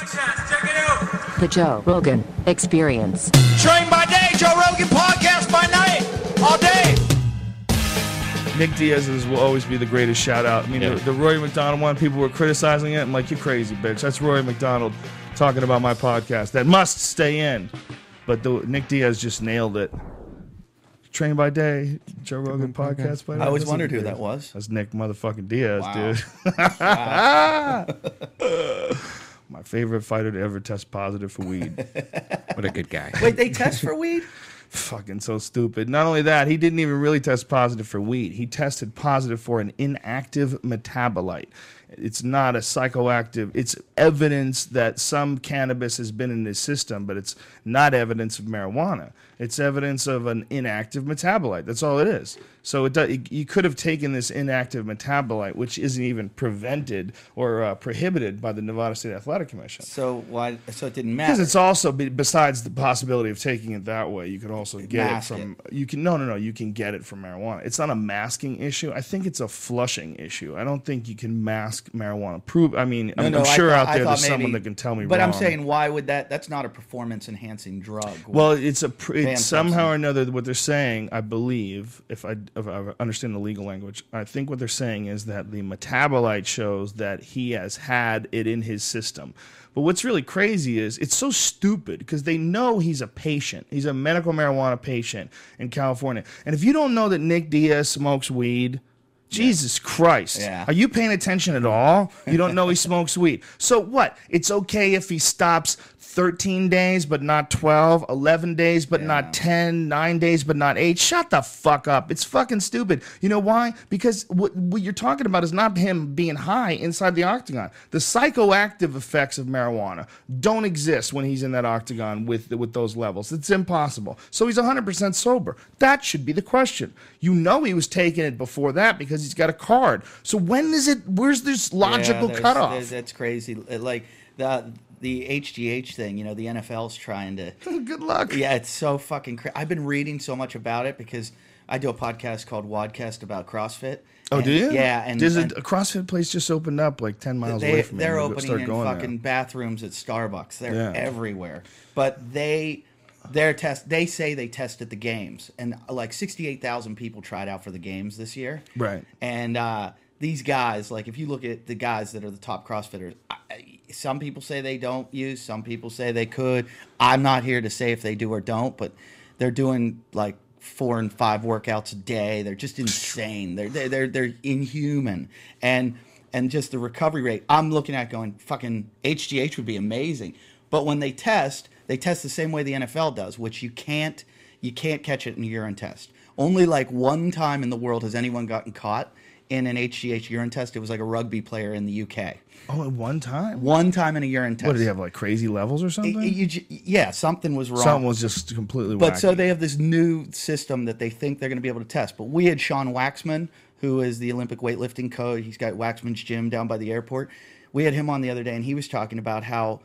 Check it out. The Joe Rogan Experience. Train by day, Joe Rogan podcast by night, all day. Nick Diaz's will always be the greatest shout out. I mean, Yeah. the, the Roy McDonald one, people were criticizing it. I'm like, you crazy, bitch. That's Roy McDonald talking about my podcast. That must stay in. But the, Nick Diaz just nailed it. Train by day, Joe Rogan podcast by night. I always That's wondered who that was. That's Nick motherfucking Diaz, Wow. dude. my favorite fighter to ever test positive for weed. What a good guy. Wait, they test for weed? fucking so stupid. Not only that, he didn't even really test positive for weed. He tested positive for an inactive metabolite. It's not a psychoactive. It's evidence that some cannabis has been in his system, but it's not evidence of marijuana. It's evidence of an inactive metabolite. That's all it is. So it does, you could have taken this inactive metabolite, which isn't even prevented or uh, prohibited by the Nevada State Athletic Commission. So why? So it didn't Because it's also be- besides the possibility of taking it that way, you could also get it from you can no no no you can get it from marijuana. It's not a masking issue. I think it's a flushing issue. I don't think you can mask marijuana. Prove. I mean, No, I'm, no, I'm sure thought- out there there's someone that can tell me. But I'm saying, why would that? That's not a performance enhancing drug. Well, it's a pr- Somehow or another what they're saying. I believe, if I if I understand the legal language, I think what they're saying is that the metabolite shows that he has had it in his system. But what's really crazy is it's so stupid because they know he's a patient. He's a medical marijuana patient in California, and if you don't know that Nick Diaz smokes weed. Jesus Christ. Yeah. Are you paying attention at all? You don't know he smokes weed. So what? It's okay if he stops 13 days but not 12, 11 days but not 10, 9 days but not 8. Shut the fuck up. It's fucking stupid. You know why? Because what, what you're talking about is not him being high inside the octagon. The psychoactive effects of marijuana don't exist when he's in that octagon with with those levels. It's impossible. So he's 100% sober. That should be the question. You know he was taking it before that because he's got a card. So when is it where's this logical there's- cutoff? there's- That's crazy. Like the the HGH thing. You know, the NFL's trying to. Good luck. Yeah, it's so fucking crazy. I've been reading so much about it because I do a podcast called WODcast about CrossFit. Oh, And- do you? Yeah, and, There's a, and a CrossFit place just opened up like ten miles they, away from me. they're I'm gonna opening in going there. fucking bathrooms at Starbucks. They're Yeah. everywhere. But they their test they say they tested the games and like 68,000 people tried out for the games this year. Right. And uh these guys, like if you look at the guys that are the top CrossFitters, I- some people say they don't use, some people say they could. I'm not here to say if they do or don't, but they're doing like four and five workouts a day. They're just insane. They're they're they're, they're inhuman, and and just the recovery rate. I'm looking at going fucking HGH would be amazing, but when they test, they test the same way the NFL does, which you can't you can't catch it in a urine test. Only like one time in the world has anyone gotten caught in an HGH urine test. It was like a rugby player in the UK. Oh, at one time. One time in a urine test. What did he have like crazy levels or something? Y- you yeah, something was wrong. Something was just completely. Wrong. But so they have this new system that they think they're going to be able to test. But we had Sean Waxman, who is the Olympic weightlifting coach. He's got Waxman's gym down by the airport. We had him on the other day, and he was talking about how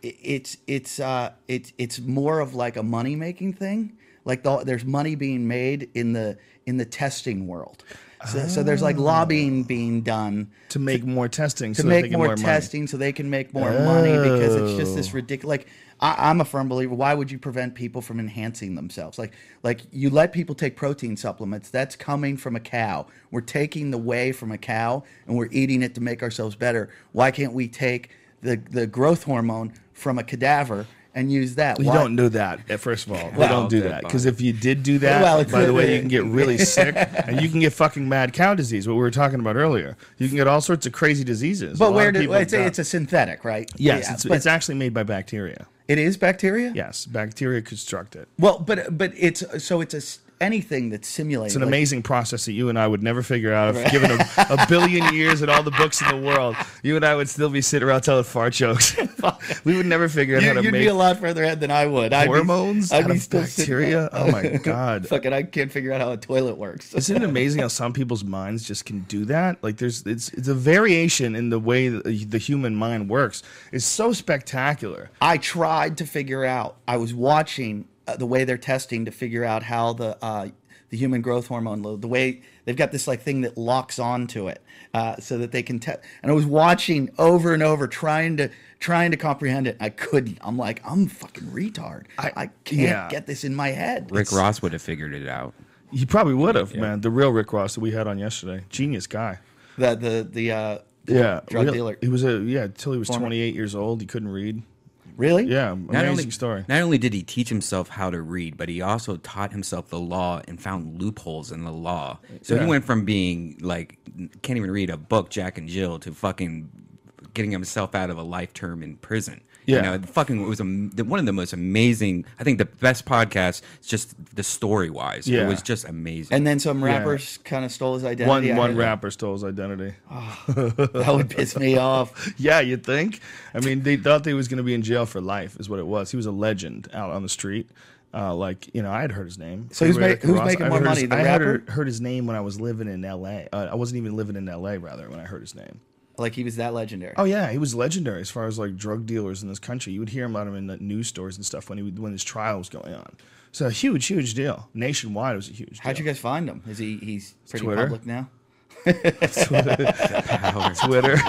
it's it's uh it's it's more of like a money making thing. Like the, there's money being made in the in the testing world. So, so there's like ah. lobbying being done to make more testing to so make more, more testing so they can make more money because it's just Oh. this ridiculous. Like I, I'm a firm believer. Why would you prevent people from enhancing themselves? Like like you let people take protein supplements. That's coming from a cow. We're taking the whey from a cow and we're eating it to make ourselves better. Why can't we take the the growth hormone from a cadaver? And use that. You Why- don't do that. eh, First of all, we Well, don't do that because if you did do that, Well, by the way, you can get really sick and you can get fucking mad cow disease. What we were talking about earlier, you can get all sorts of crazy diseases. But where do it's a, it's a synthetic, right? yes, Yeah, it's, it's actually made by bacteria. it is bacteria. Yes, bacteria construct it. Well, but but it's so it's a anything that's simulated. It's an like- amazing process that you and I would never figure out. If given a, a billion years and all the books in the world, you and I would still be sitting around telling fart jokes. we would never figure out You, how to you'd make be a lot further ahead than I would. I'd be- hormones I'd be of still bacteria. Oh my god! Fucking, I can't figure out how a toilet works. Isn't it amazing how some people's minds just can do that? Like there's it's it's a variation in the way the human mind works. It's so spectacular. I tried to figure out. I was watching uh, the way they're testing to figure out how the uh, the human growth hormone load. The way they've got this like thing that locks onto it, uh, so that they can test. And I was watching over and over, trying to trying to comprehend it. I couldn't. I'm like, I'm fucking retard. I, I- can't yeah. get this in my head. Rick Ross would have figured it out. He probably would have, man. The real Rick Ross that we had on yesterday, genius guy. The the the uh, Yeah, drug real- dealer. He was a yeah until he was Former- 28 years old. He couldn't read. Really? Yeah, Not amazing only, story. Not only did he teach himself how to read, but he also taught himself the law and found loopholes in the law. So Yeah. he went from being like can't even read a book, Jack and Jill, to fucking getting himself out of a life term in prison. Yeah. You know, fucking it was a, one of the most amazing. I think the best podcast. Just the story wise, Yeah. it was just amazing. And then some Yeah. rappers kind of stole his identity. I one rapper stole his identity. that would piss me off. Yeah, you'd think. I mean, they thought they was going to be in jail for life, is what it was. He was a legend out on the street. Uh, like you know, I had heard his name. So who's Freeway ma- who's making more money, his- the I had rapper? heard, heard his name when I was living in L.A. Uh, I wasn't even living in L.A. rather when I heard his name. Like he was that legendary. Oh yeah, he was legendary as far as like drug dealers in this country. You would hear about him in the news stores and stuff when he would, when his trial was going on. So a huge, huge deal. Nationwide, it was a huge. Deal. How'd you guys find him? Is he he's pretty Twitter. public now? Twitter?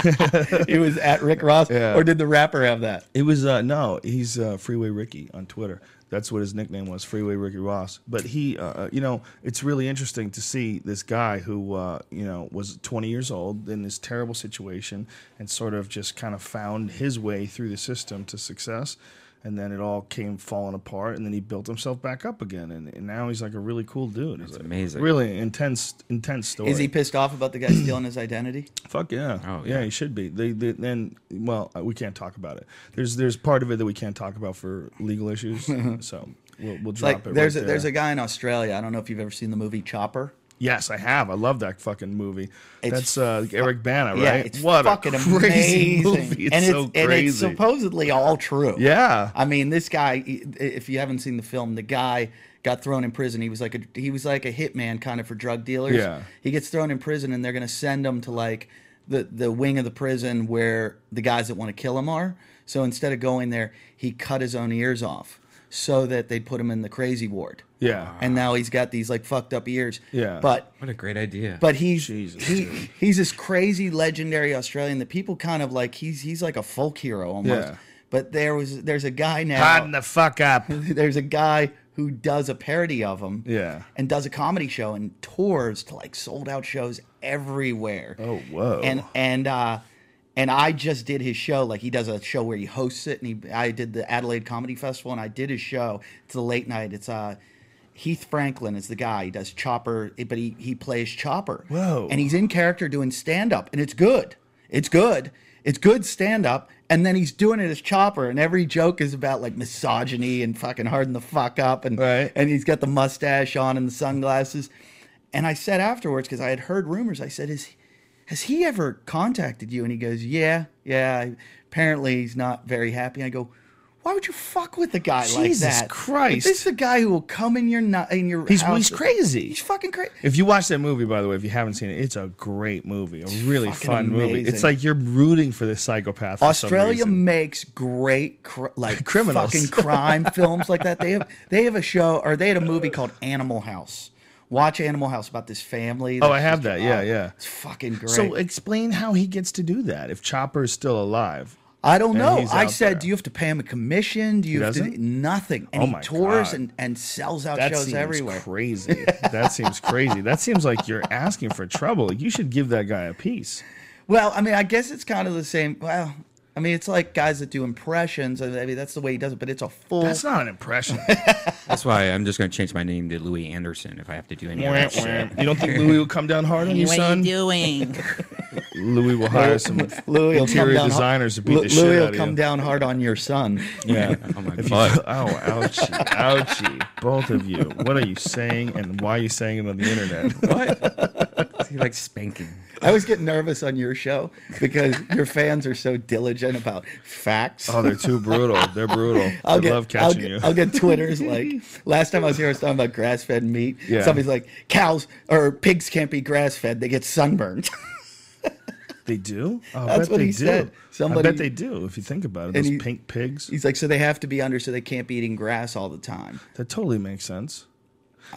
he was at Rick Ross, Yeah. or did the rapper have that? It was uh no, he's uh, Freeway Ricky on Twitter. That's what his nickname was, Freeway Ricky Ross. But he, uh, you know, it's really interesting to see this guy who, uh, you know, was 20 years old in this terrible situation and sort of just kind of found his way through the system to success. And then it all came falling apart, and then he built himself back up again, and, and now he's like a really cool dude. It's amazing. really intense, intense story. Is he pissed off about the guy stealing his identity? Fuck yeah. Oh, yeah. yeah. he should be. They, they then well, uh, we can't talk about it. There's there's part of it that we can't talk about for legal issues. so we'll we'll drop Like it. there's right a, there's a guy in Australia. I don't know if you've ever seen the movie Chopper. Yes, I have. I love that fucking movie. It's That's uh, Eric Bana, right? Yeah, it's what fucking a crazy amazing, movie. It's and so it's and it's supposedly all true. yeah. I mean, this guy. If you haven't seen the film, the guy got thrown in prison. He was like a he was like a hitman kind of for drug dealers. Yeah. He gets thrown in prison, and they're going to send him to like the the wing of the prison where the guys that want to kill him are. So instead of going there, he cut his own ears off so that they'd put him in the crazy ward. Yeah. And now he's got these like fucked up ears. Yeah. But what a great idea! but he's Jesus, he, dude. he's this crazy legendary Australian that people kind of like he's he's like a folk hero almost. Yeah. But there was there's a guy now Harden the fuck up. there's a guy who does a parody of him Yeah. and does a comedy show and tours to like sold out shows everywhere. Oh, whoa. And and uh and I just did his show. Like he does a show where he hosts it, and he I did the Adelaide Comedy Festival, and I did his show. It's a late night. It's uh Heath Franklin is the guy. He does Chopper, but he he plays Chopper. Whoa. And he's in character doing stand up, and it's good. It's good. It's good stand up. And then he's doing it as Chopper, and every joke is about like misogyny and fucking harden the fuck up, and Right. and he's got the mustache on and the sunglasses. And I said afterwards because I had heard rumors. I said, "Is has he ever contacted you?" And he goes, "Yeah, yeah. Apparently, he's not very happy." I go, "Why would you fuck with a guy like that? Jesus? Christ. This is a guy who will come in your nu- in your He's house. he's crazy. He's fucking crazy. If you watch that movie, by the way, if you haven't seen it, it's a great movie, a really fun movie. It's like you're rooting for this psychopath. Australia makes great cr- like Criminals. fucking crime films like that. They have they have a show or they had a movie called Animal House. Watch Animal House about this family. Oh, I have that. Yeah, oh, yeah. It's fucking great. So explain how he gets to do that if Chopper is still alive. I don't know. I said, there. do you have to pay him a commission? Do you have to doesn't? nothing? And Oh he tours God. and, and sells out That shows seems everywhere. crazy. that seems crazy. That seems like you're asking for trouble. You should give that guy a piece. Well, I mean, I guess it's kind of the same. Well, I mean, it's like guys that do impressions. I mean, that's the way he does it, but it's a full. That's not an impression. That's why I'm just going to change my name to Louie Anderson if I have to do any of that shit. you don't think Louis will come down hard on you, what son? doing? Louis will hire some Louis interior down, designers to beat Lu- the shit Louis will come down hard on your son. Yeah. Oh my If you- butt. oh, ouchie, ouchie. Both of you. What are you saying and why are you saying it on the internet? What? He likes spanking. I always get nervous on your show because your fans are so diligent about facts. Oh, they're too brutal. They're brutal. I I'll get, love I'll catching get, you. I'll get Twitters like last time I was here, I was talking about grass fed meat. Yeah. Somebody's like, cows or pigs can't be grass fed; they get sunburned. They do? Oh, I That's bet what they he do. said. Somebody- I bet they do if you think about it. And Those he- pink pigs. He's like, so they have to be under, so they can't be eating grass all the time. That totally makes sense.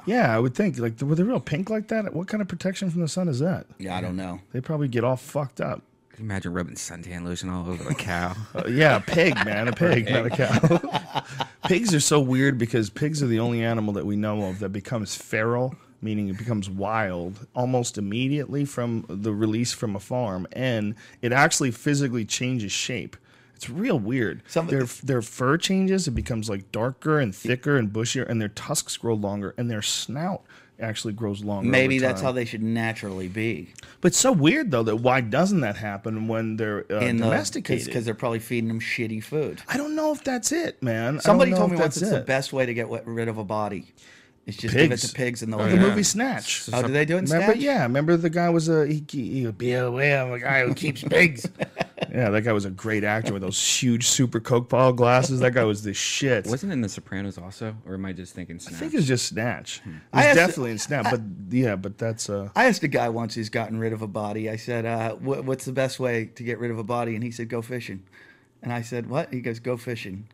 Yeah, I would think. Like, were they real pink like that? What kind of protection from the sun is that? Yeah, I don't know. They probably get all fucked up. Can you imagine rubbing suntan lotion all over a cow? Uh, yeah, a pig, man, a pig, not a cow. pigs are so weird because pigs are the only animal that we know of that becomes feral, meaning it becomes wild almost immediately from the release from a farm, and it actually physically changes shape. It's real weird. Some- their their fur changes; it becomes like darker and thicker and bushier, and their tusks grow longer, and their snout actually grows longer. Maybe that's how they should naturally be. But it's so weird though that why doesn't that happen when they're uh, in domesticated? because they're probably feeding them shitty food. I don't know if that's it, man. Somebody told me once that's it's the best way to get rid of a body. Is just give it Pigs. to pigs and they'll Oh, the it. movie Snatch. Oh, do they do it in Remember? Snatch? Yeah, remember the guy was a he, he, he would be away. I'm a guy who keeps pigs. yeah, that guy was a great actor with those huge super Coke bottle glasses. That guy was the shit. Wasn't it in The Sopranos also, or am I just thinking? Snatch? I think it's just Snatch. It was I asked- definitely in Snatch, but yeah, but that's uh. I asked a guy once who's gotten rid of a body. I said, uh, what, "What's the best way to get rid of a body?" And he said, "Go fishing." And I said, "What?" He goes, "Go fishing."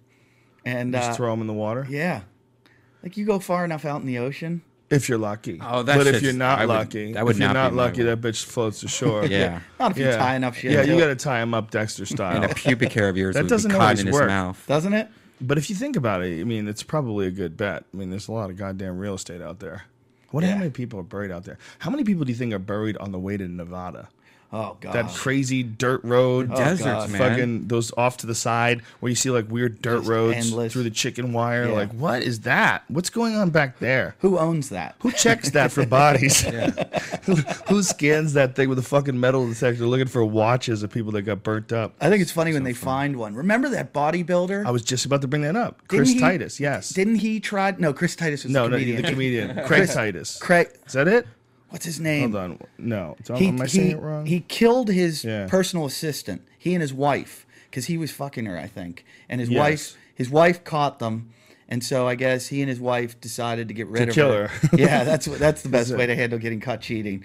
And Just uh, throw them in the water yeah, like you go far enough out in the ocean. if you're lucky. Oh, that but if you're not I would- lucky, that would if you're not not be my lucky, way. that bitch floats to shore. yeah. Not if you yeah. tie enough shit. Yeah, to you it. got to tie him up Dexter style. And a pubic hair of yours That would doesn't be caught always in his work. mouth. doesn't it? But if you think about it, I mean, it's probably a good bet. I mean, there's a lot of goddamn real estate out there. What? How Yeah. many people are buried out there? How many people do you think are buried on the way to Nevada? Oh God. That crazy dirt road, oh, Deserts, God. man. fucking those off to the side where you see like weird dirt Just roads endless. through the chicken wire. Yeah. Like, what is that? What's going on back there? Who owns that? Who checks that for bodies? who, who scans that thing with a fucking metal detector looking for watches of people that got burnt up? I think it's funny when they find one. Remember that bodybuilder? I was just about to bring that up. Didn't Chris he- Titus, yes. Didn't he try? No, Chris Titus was no, the no, the comedian. Craig Titus. Craig, Is that it? What's his name? Hold on. No. Am He, I he, saying it wrong? he killed his Yeah. personal assistant. He and his wife, because he was fucking her, I think. And his Yes. wife, his wife caught them, and so I guess he and his wife decided to get rid To of kill her. her. yeah, that's that's the best way to handle getting caught cheating.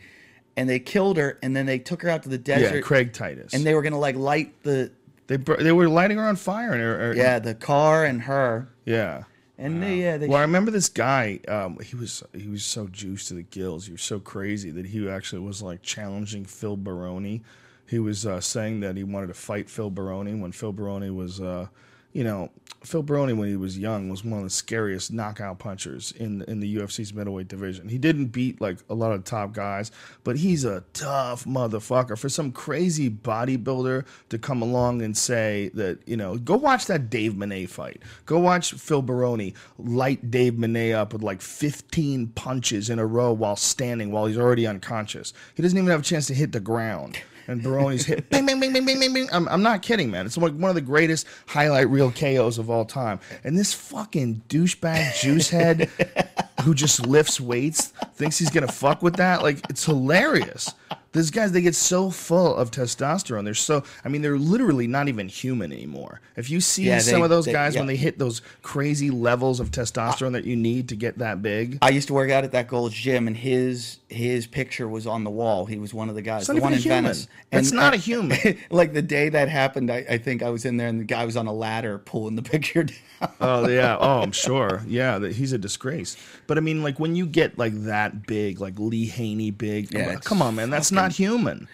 And they killed her, and then they took her out to the desert. yeah. Craig Titus. And they were gonna like light the they they were lighting her on fire. And her, her- yeah the car and her. yeah. And they, yeah, they Well, I remember this guy. Um, he was he was so juiced to the gills. He was so crazy that he actually was like challenging Phil Baroni. He was uh, saying that he wanted to fight Phil Baroni when Phil Baroni was, uh, you know, Phil Baroni when he was young was one of the scariest knockout punchers in in the UFC's middleweight division. He didn't beat like a lot of top guys, but he's a tough motherfucker. For some crazy bodybuilder to come along and say that, you know, go watch that Dave Menne fight. Go watch Phil Baroni light Dave Menne up with like 15 punches in a row while standing while he's already unconscious. He doesn't even have a chance to hit the ground. And Baroni's hit bing, bing, bing, bing, bing, bing, bing. I'm, I'm not kidding, man. It's like one of the greatest highlight reel KOs of all time. And this fucking douchebag juice head who just lifts weights thinks he's gonna fuck with that. Like it's hilarious. These guys, they get so full of testosterone. They're so, I mean, they're literally not even human anymore. If you see Yeah, some of those they- guys yeah. when they hit those crazy levels of testosterone that you need to get that big, I used to work out at that Gold's Gym, and his his picture was on the wall. He was one of the guys, It's the one in human. Venice. And, not a human. like the day that happened, I, I think I was in there, and the guy was on a ladder pulling the picture down. oh yeah oh i'm sure yeah he's a disgrace but i mean like when you get like that big like lee haney big Yeah, come- on man that's not human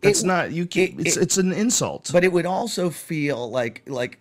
that's It- not you keep it- it's it- it's an insult But it would also feel like like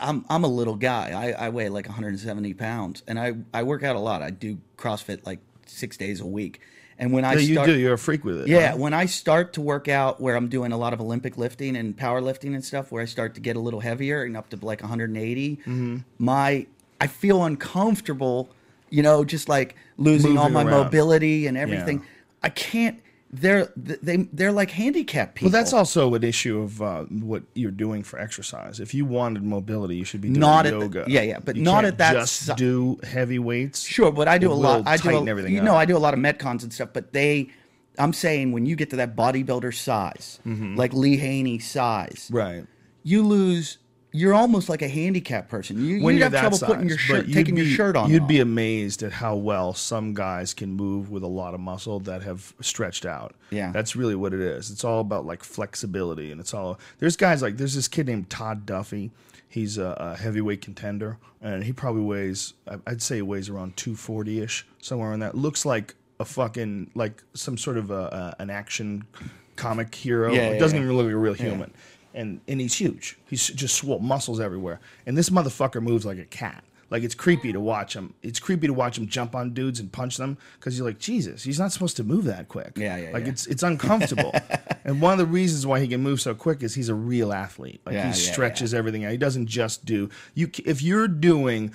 I'm I'm a little guy. I, I weigh like 170 pounds, and I I work out a lot. I do CrossFit like six days a week. And when I Yeah, you start, do you're a freak with it Yeah, huh? when I start to work out where I'm doing a lot of Olympic lifting and powerlifting and stuff, where I start to get a little heavier and up to like 180, Mm-hmm. my I feel uncomfortable, you know, just like losing all my around. mobility and everything. I can't. They're they they're like handicapped people. well that's also an issue of uh, what you're doing for exercise if you wanted mobility you should be doing Not at the- yoga yeah, yeah, but You not at that just si- do heavy weights Sure, but I do It a lot. I do a, everything You know. I do a lot of metcons and stuff. But they, I'm saying, when you get to that bodybuilder size, like Lee Haney size, Mm-hmm. right you lose. You're almost like a handicapped person. You, when you'd have trouble size, putting your shirt, taking your shirt on. You'd be amazed at how well some guys can move with a lot of muscle that have stretched out. Yeah. that's really what it is. It's all about like flexibility, and it's all. There's guys like there's this kid named Todd Duffee. He's a, a heavyweight contender, and he probably weighs. I'd say he weighs around 240 ish, somewhere in that. Looks like a fucking like some sort of a, a, an action comic hero. Yeah, it yeah, doesn't yeah. even look like a real human. And and he's huge. He's just swole, muscles everywhere. And this motherfucker moves like a cat. Like it's creepy to watch him. It's creepy to watch him jump on dudes and punch them because you're like, Jesus, he's not supposed to move that quick. Yeah, yeah, Like yeah. it's it's uncomfortable. and one of the reasons why he can move so quick is he's a real athlete. Like Yeah, he yeah, stretches everything out. He doesn't just do you. If you're doing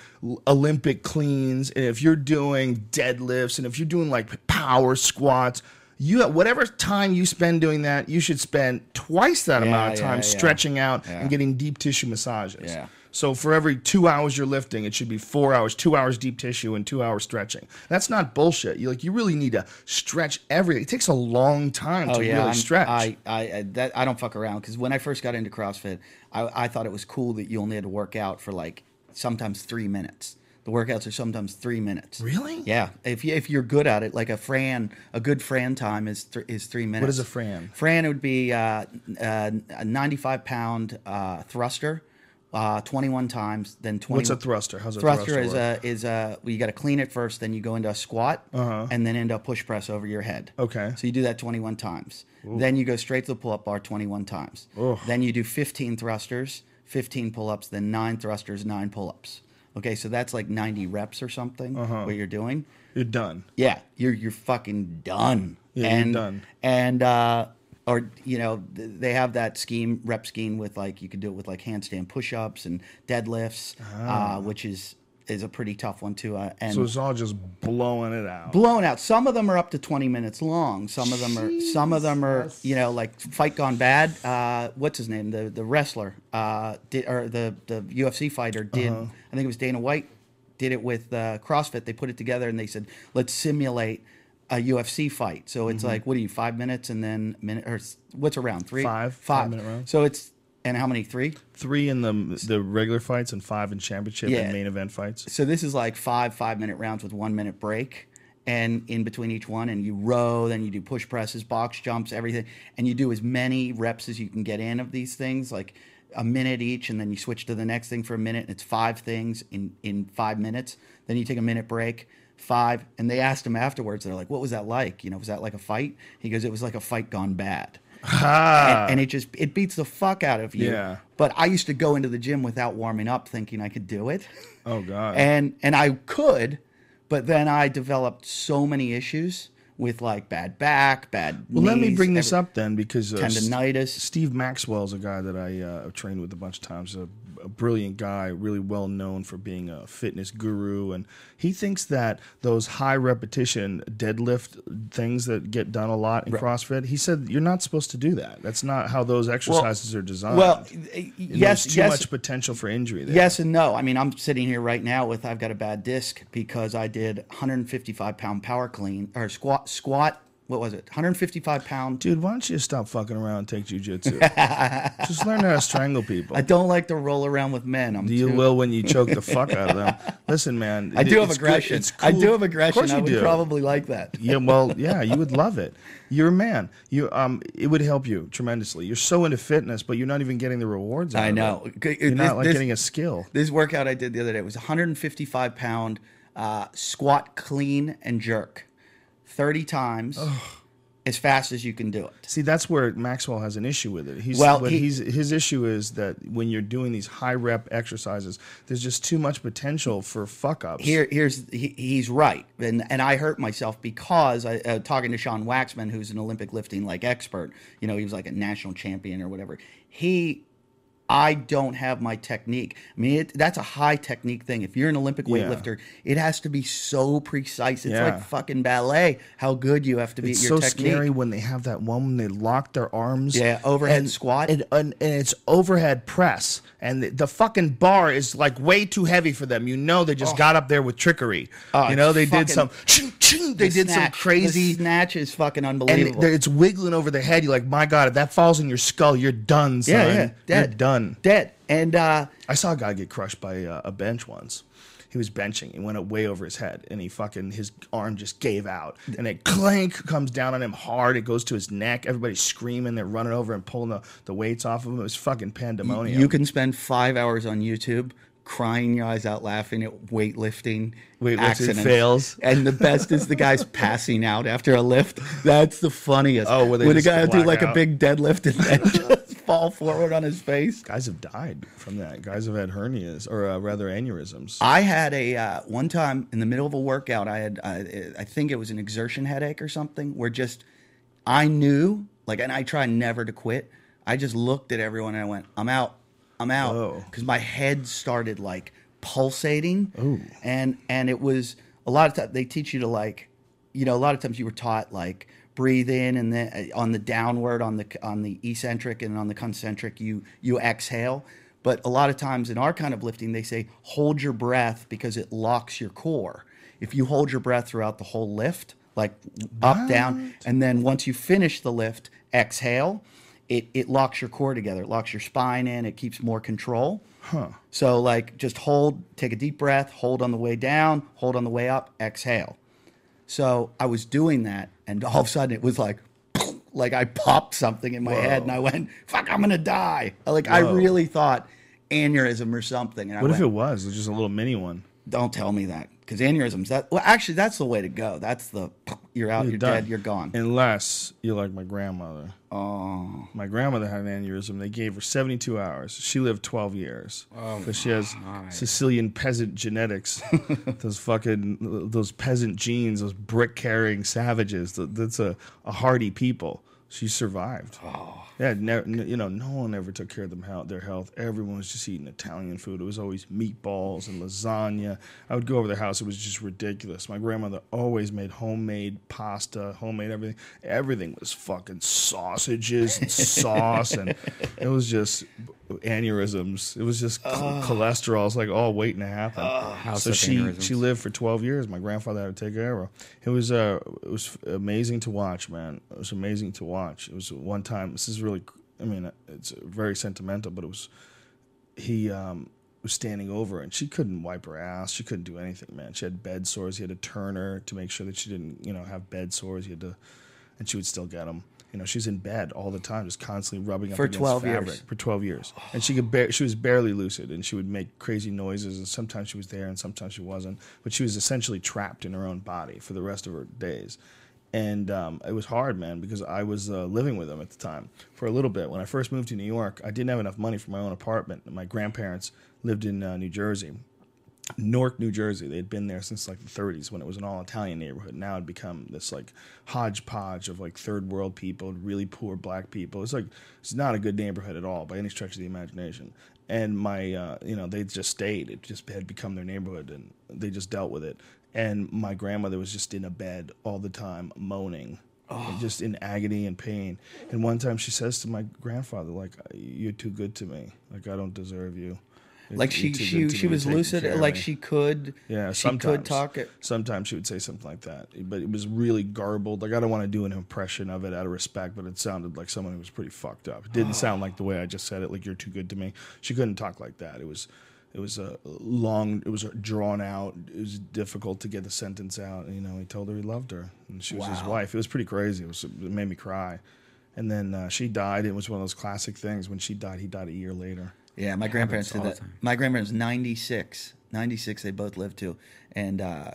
Olympic cleans, and if you're doing deadlifts, and if you're doing like power squats. You whatever time you spend doing that, you should spend twice that Yeah, amount of time yeah. stretching out Yeah. and getting deep tissue massages. Yeah. So for every two hours you're lifting, it should be four hours, two hours deep tissue and two hours stretching. That's not bullshit. You like you really need to stretch everything. It takes a long time oh, to really Oh, I'm- stretch. I, I, I that I don't fuck around because when I first got into CrossFit, I, I thought it was cool that you only had to work out for like sometimes three minutes. The workouts are sometimes three minutes. Really? Yeah. If you, if you're good at it, like a Fran, a good Fran time is th- is three minutes. What is a Fran? Fran would be uh, uh, a 95 pound uh, thruster, uh, 21 times, then 20. What's a thruster? How's a thruster, thruster is work? a is a well, you got to clean it first, then you go into a squat, and then into a push press over your head. Uh-huh. Okay. So you do that 21 times. Then you go straight to the pull up bar 21 times. Then you do 15 thrusters, 15 pull ups, then nine thrusters, nine pull ups. Okay, so that's like 90 reps or something. Uh-huh. What you're doing. You're done. Yeah, you're you're fucking done. Yeah, you're and, done. And uh, or you know they have that scheme rep scheme with like you can do it with like handstand push-ups and deadlifts, uh, which is is a pretty tough one too. Uh, and. So it's all just blowing it out. blown out. Some of them are up to 20 minutes long. Some of them are some of them are you know like Fight Gone Bad. Uh, what's his name? The the wrestler uh, did or the the UFC fighter did. Uh-huh. I think it was Dana White did it with uh, CrossFit. They put it together and they said let's simulate a UFC fight. So Mm-hmm. it's like what are you five minutes and then minute or what's a round three Five, five five-minute round. So it's and how many three? Three in the the regular fights and five in championship Yeah. and main event fights. So this is like five five minute rounds with one minute break, and in between each one, and you row, then you do push presses, box jumps, everything, and you do as many reps as you can get in of these things, like a minute each, and then you switch to the next thing for a minute. And it's five things in in five minutes. Then you take a minute break. Five, and they asked him afterwards. They're like, "What was that like? You know, was that like a fight?" He goes, "It was like a fight gone bad." And, and it just it beats the fuck out of you. Yeah. But I used to go into the gym without warming up, thinking I could do it. Oh god. and and I could, but then I developed so many issues with like bad back, bad. well, let me bring this every- up then because uh, Tendonitis. Steve Maxwell's a guy that I uh, trained with a bunch of times. A, a brilliant guy, really well known for being a fitness guru, and he thinks that those high repetition deadlift things that get done a lot in CrossFit. He said you're not supposed to do that. That's not how those exercises are designed. Well, And yes, too yes, much potential for injury there. yes, and no. I mean, I'm sitting here right now with I've got a bad disc because I did 155 pound power clean or squat squat. What was it? 155 pound. Dude, why don't you stop fucking around and take jujitsu? Just learn how to strangle people. I don't like to roll around with men. I'm You too- will when you choke the fuck out of them. Listen, man. I do have aggression. it's I do have aggression. Of course you I would do. probably like that. Yeah, well, yeah, you would love it. You're a man. You um, it would help you tremendously. You're so into fitness, but you're not even getting the rewards. Out I of know. It. You're this- not like this- getting a skill. This workout I did the other day was 155 pound uh, squat, clean, and jerk, 30 times, as fast as you can do it. See, that's where Maxwell has an issue with it. He's, Well, he- he's his issue is that when you're doing these high rep exercises, there's just too much potential for fuck ups. Here, here's he, he's right, and and I hurt myself because I uh, talking to Sean Waxman, who's an Olympic lifting like expert. You know, he was like a national champion or whatever. He. I don't have my technique. I mean, it, that's a high technique thing. If you're an Olympic Yeah. weightlifter, it has to be so precise. It's Yeah. like fucking ballet. How good you have to be It's at your so technique. scary when they have that one when they lock their arms. Yeah, overhead and, squat. And, and, and it's overhead press. And the, the fucking bar is like way too heavy for them. You know, they just oh. got up there with trickery. Oh, you know, they did some, ching, ching, they The did some crazy. The snatch is fucking and unbelievable. it- it's wiggling over the head. You're like, my God, if that falls in your skull, you're done, son. yeah, yeah, You're dead, done. dead. And uh, I saw a guy get crushed by uh, a bench once. He was benching. He went up way over his head, and he fucking his arm just gave out, and it clank comes down on him hard. It goes to his neck. Everybody's screaming. They're running over and pulling the, the weights off of him. It was fucking pandemonium. You can spend five hours on YouTube crying your eyes out laughing at weightlifting. Weightlifting accidents. fails. And the best is the guy's passing out after a lift. That's the funniest. Oh, where they when a guy will do like a big deadlift and then fall forward on his face. Guys have died from that. Guys have had hernias, or uh, rather aneurysms. I had a uh, one time in the middle of a workout. I had uh, I think it was an exertion headache or something. Where just I knew like, and I try never to quit. I just looked at everyone and I went, "I'm out, I'm out," Oh. because my head started like pulsating. Ooh. and and it was a lot of times they teach you to like, you know, a lot of times you were taught like breathe in and then uh, on the downward on the on the eccentric and on the concentric you you exhale. But a lot of times in our kind of lifting, they say hold your breath because it locks your core. If you hold your breath throughout the whole lift, like up, down, and then once you finish the lift, exhale, it, it locks your core together. It locks your spine in. It keeps more control. Huh. So, like, just hold, take a deep breath, hold on the way down, hold on the way up, exhale. So I was doing that, and all of a sudden it was like, like I popped something in my head, and I went, "Fuck, I'm gonna die!" Like I really thought aneurysm or something. And I What if went, it was? It was just a little mini one. Don't tell me that, because aneurysms. That well, actually, that's the way to go. That's the you're out, you're, done. dead, you're gone. Unless you're like my grandmother. oh, My grandmother had an aneurysm. They gave her 72 hours. She lived 12 years oh because she has Sicilian peasant genetics. those fucking those peasant genes, those brick carrying savages. That's a, a hardy people. She survived. Oh. Yeah, ne- you know, no one ever took care of them health, their health. Everyone was just eating Italian food. It was always meatballs and lasagna. I would go over their house. It was just ridiculous. My grandmother always made homemade pasta, homemade everything. Everything was fucking sausages and sauce, and it was just aneurysms. It was just ch- cholesterol. It's like all waiting to happen. House so she aneurysms. she lived for 12 years. My grandfather had to take care of her. It was uh it was amazing to watch, man. It was amazing to watch. It was one time. This is really, I mean, it's very sentimental, but it was he um was standing over and she couldn't wipe her ass. She couldn't do anything, man. She had bed sores. He had to turn her to make sure that she didn't, you know, have bed sores. He had to, and she would still get them. You know, she's in bed all the time, just constantly rubbing up For against 12 fabric years. for 12 years. And she could bear, she was barely lucid and she would make crazy noises and sometimes she was there and sometimes she wasn't. But she was essentially trapped in her own body for the rest of her days. And um, it was hard, man, because I was uh, living with them at the time for a little bit. When I first moved to New York, I didn't have enough money for my own apartment. My grandparents lived in uh, New Jersey. Newark, New Jersey. They had been there since like the 30s when it was an all Italian neighborhood. Now it become this like hodgepodge of like third world people, really poor black people. It's like it's not a good neighborhood at all by any stretch of the imagination. And my, uh, you know, they just stayed. It just had become their neighborhood, and they just dealt with it. And my grandmother was just in a bed all the time, moaning, oh. and just in agony and pain. And one time she says to my grandfather, like, "You're too good to me. Like I don't deserve you." like she she she was lucid, like she could. Yeah, she sometimes. could talk. It. Sometimes she would say something like that, but it was really garbled. Like I don't want to do an impression of it out of respect, but it sounded like someone who was pretty fucked up. It didn't oh. sound like the way I just said it. Like you're too good to me. She couldn't talk like that. It was, it was a long. It was drawn out. It was difficult to get the sentence out. You know, he told her he loved her, and she was his wife. It was pretty crazy. It was. It made me cry. And then uh, she died. It was one of those classic things. When she died, he died a year later. Yeah, my grandparents did that. My grandparents 96. 96 they both lived to. And uh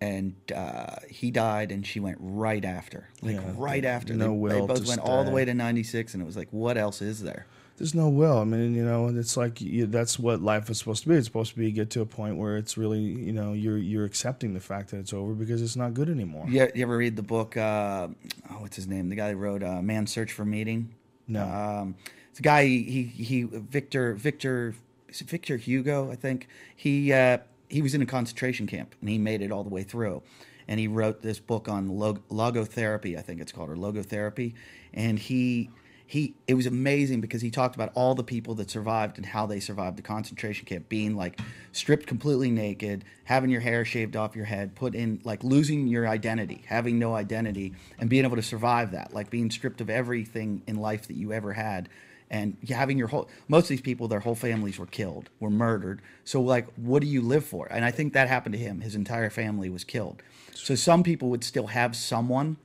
and uh he died and she went right after. Like Yeah, right after. no they, will they both to went all the way to 96 and it was like what else is there? There's no will. I mean, you know, it's like you, that's what life is supposed to be. It's supposed to be get to a point where it's really, you know, you're you're accepting the fact that it's over because it's not good anymore. You, you ever read the book uh oh, what's his name? The guy who wrote uh, Man's Search for Meaning? No. Um it's a guy he he, he Victor Victor is it Victor Hugo, I think. He uh he was in a concentration camp and he made it all the way through. And he wrote this book on log- logotherapy, I think it's called, or logotherapy. And he he it was amazing because he talked about all the people that survived and how they survived the concentration camp being like stripped completely naked having your hair shaved off your head put in like losing your identity having no identity and being able to survive that like being stripped of everything in life that you ever had and having your whole most of these people their whole families were killed were murdered. So like what do you live for? And i think that happened to him. His entire family was killed. So some people would still have someone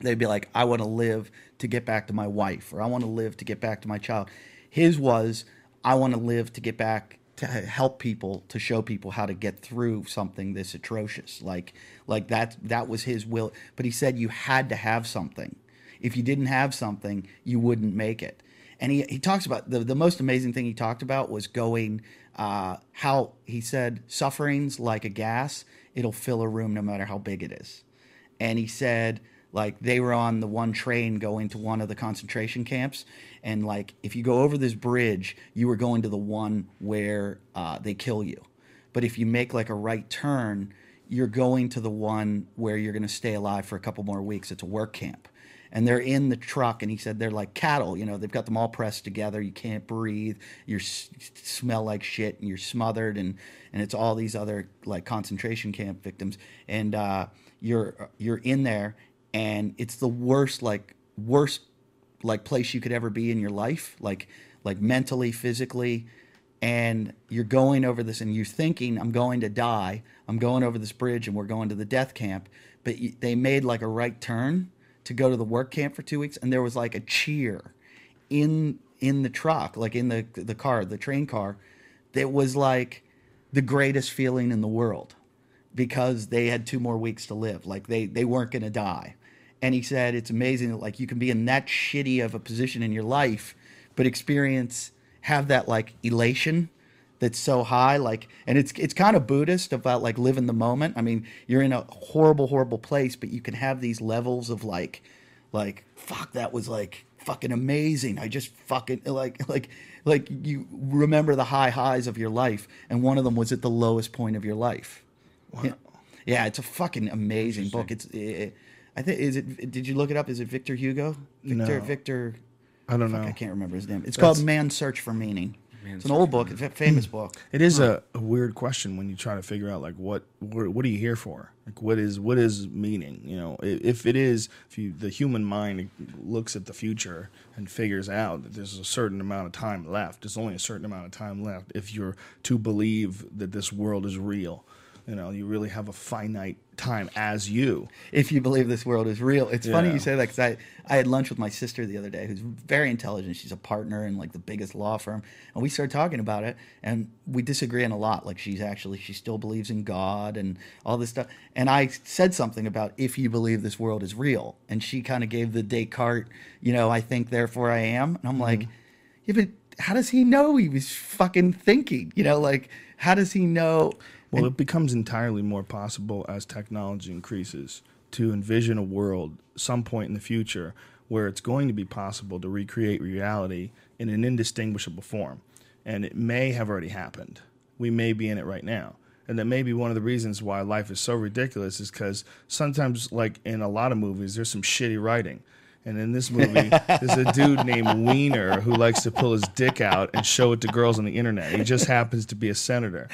they'd be like, I want to live to get back to my wife, or I want to live to get back to my child. His was, I want to live to get back to help people to show people how to get through something this atrocious. Like like that that was his will but he said you had to have something. If you didn't have something you wouldn't make it. And he, he talks about the, the most amazing thing he talked about was going uh, how he said suffering's like a gas it'll fill a room no matter how big it is. And he said like they were on the one train going to one of the concentration camps. And like if you go over this bridge you were going to the one where uh, they kill you. But if you make like a right turn you're going to the one where you're going to stay alive for a couple more weeks. It's a work camp. And they're in the truck and he said they're like cattle. You know they've got them all pressed together. You can't breathe. You smell like shit and you're smothered and and it's all these other like concentration camp victims. And uh, you're you're in there and it's the worst like worst like place you could ever be in your life like like mentally physically and you're going over this and you're thinking i'm going to die i'm going over this bridge and we're going to the death camp but they made like a right turn to go to the work camp for two weeks and there was like a cheer in in the truck like in the the car the train car that was like the greatest feeling in the world because they had two more weeks to live. Like they they weren't going to die. And he said it's amazing that like you can be in that shitty of a position in your life, but experience have that like elation that's so high like and it's it's kind of buddhist about like live in the moment i mean you're in a horrible horrible place but you can have these levels of like like fuck that was like fucking amazing i just fucking like like like you remember the high highs of your life and one of them was at the lowest point of your life yeah. yeah, it's a fucking amazing book. It's it, I think is it did you look it up? Is it Victor Hugo? Victor No. Victor I don't fuck, know. I can't remember his name. It's That's- called Man's Search for Meaning. Man's it's an old book. It's a famous book. It is a, uh-huh. a weird question when you try to figure out like what what, what are you here for? Like what is what is meaning? You know, i- if it is if you the human mind looks at the future and figures out that there's a certain amount of time left, there's only a certain amount of time left if you're to believe that this world is real. You know, you really have a finite time as you. if you believe this world is real. It's funny you say that because I, I had lunch with my sister the other day, who's very intelligent. She's a partner in like the biggest law firm, and we started talking about it, and we disagree on a lot. Like she's actually she still believes in God and all this stuff. And I said something about if you believe this world is real, and she kind of gave the Descartes, you know, I think therefore I am, and I'm like, mm-hmm. yeah, but how does he know he was fucking thinking? You know, like how does he know? Well, it becomes entirely more possible as technology increases to envision a world some point in the future where it's going to be possible to recreate reality in an indistinguishable form. And it may have already happened. We may be in it right now. And that may be one of the reasons why life is so ridiculous is because sometimes, like in a lot of movies, there's some shitty writing. And in this movie, there's a dude named Weiner who likes to pull his dick out and show it to girls on the internet. He just happens to be a senator,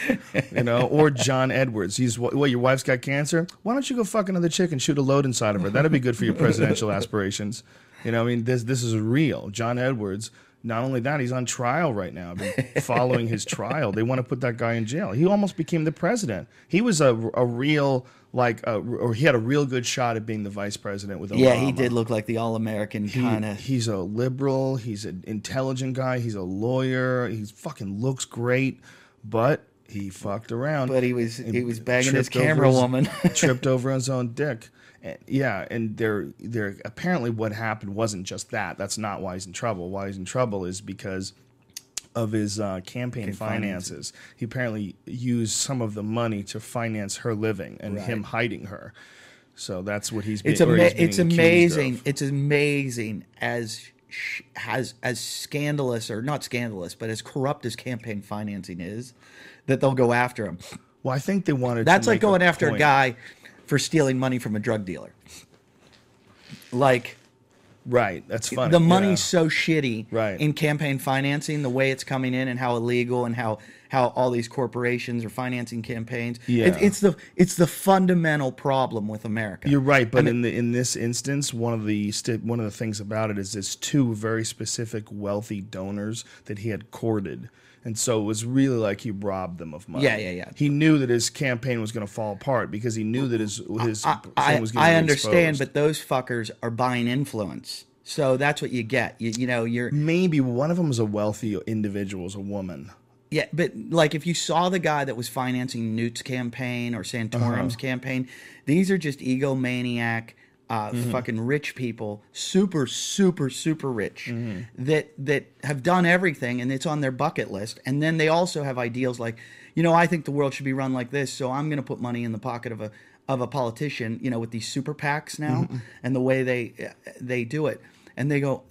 you know. Or John Edwards. He's what? Your wife's got cancer. Why don't you go fuck another chick and shoot a load inside of her? That'd be good for your presidential aspirations. You know, I mean, this this is real. John Edwards. Not only that, he's on trial right now. I've been following his trial. They want to put that guy in jail. He almost became the president. He was a, a real like, a, or he had a real good shot at being the vice president with Obama. Yeah, he did look like the all American He- kind of. He's a liberal. He's an intelligent guy. He's a lawyer. He fucking looks great, but he fucked around. But he was he was bagging his camera his- woman. tripped over his own dick. And, yeah, and there, there. Apparently, what happened wasn't just that. That's not why he's in trouble. Why he's in trouble is because of his uh, campaign finances. He apparently used some of the money to finance her living and him hiding her. So that's what he's. Being, it's ama- he's it's amazing. of. It's amazing as sh- has as scandalous or not scandalous, but as corrupt as campaign financing is, that they'll go after him. Well, I think they wanted. To that's like going after a guy for stealing money from a drug dealer. Like Right. That's funny. the yeah. money's so shitty Right. in campaign financing, the way it's coming in and how illegal and how how all these corporations are financing campaigns. Yeah. It, it's the it's the fundamental problem with America. You're right, but in the in this instance, one of the one of the things about it is it's two very specific wealthy donors that he had courted, and so it was really like he robbed them of money. Yeah, yeah, yeah. He knew that his campaign was going to fall apart because he knew that his his I, was going to I understand, exposed. but those fuckers are buying influence. So that's what you get. You, you know, you're maybe one of them is a wealthy individual, is a woman. Yeah, but like if you saw the guy that was financing Newt's campaign or Santorum's uh-huh. campaign, these are just egomaniac, uh, fucking rich people, super, super, super rich that that have done everything and it's on their bucket list. And then they also have ideals like, you know, I think the world should be run like this, so I'm going to put money in the pocket of a of a politician. You know, with these super PACs now and the way they they do it and they go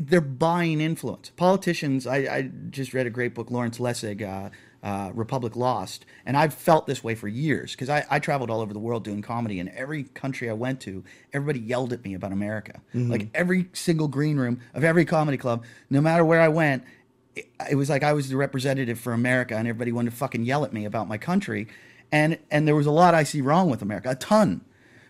they're buying influence politicians i, I just read a great book lawrence lessig uh, uh, republic lost. And i've felt this way for years because I, I traveled all over the world doing comedy and every country i went to everybody yelled at me about america. Like every single green room of every comedy club no matter where i went it, it was like i was the representative for america and everybody wanted to fucking yell at me about my country. And and there was a lot i see wrong with america a ton.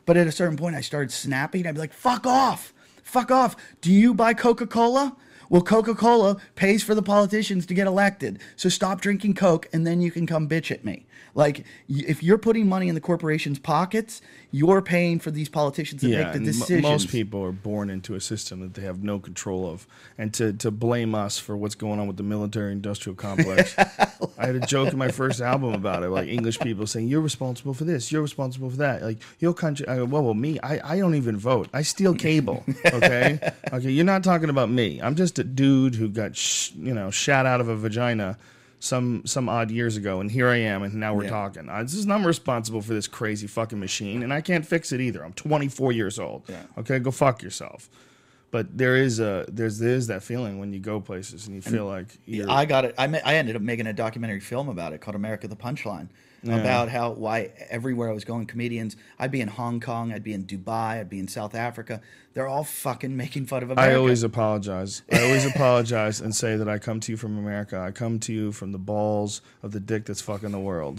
But at a certain point i started snapping i'd be like fuck off! Fuck off. Do you buy Coca Cola? Well, Coca Cola pays for the politicians to get elected. So stop drinking Coke and then you can come bitch at me. Like, if you're putting money in the corporation's pockets, you're paying for these politicians to make the decisions. most people are born into a system that they have no control of, and to to blame us for what's going on with the military-industrial complex. I had a joke in my first album about it, like English people saying you're responsible for this, you're responsible for that. Like your country, I go, well, well, me, I, I don't even vote. I steal cable. Okay, okay, you're not talking about me. I'm just a dude who got sh- you know shot out of a vagina some some odd years ago, and here I am, and now we're Yeah. talking. I, this is I'm responsible for this crazy fucking machine, and I can't fix it either. I'm 24 years old. Yeah. Okay, go fuck yourself. But there is a there's there is that feeling when you go places and you feel like you're I got it. I, ma- I ended up making a documentary film about it called America the Punchline. About how why everywhere I was going, comedians. I'd be in Hong Kong, I'd be in Dubai, I'd be in South Africa. They're all fucking making fun of America. I always apologize. I always apologize and say that I come to you from America. I come to you from the balls of the dick that's fucking the world.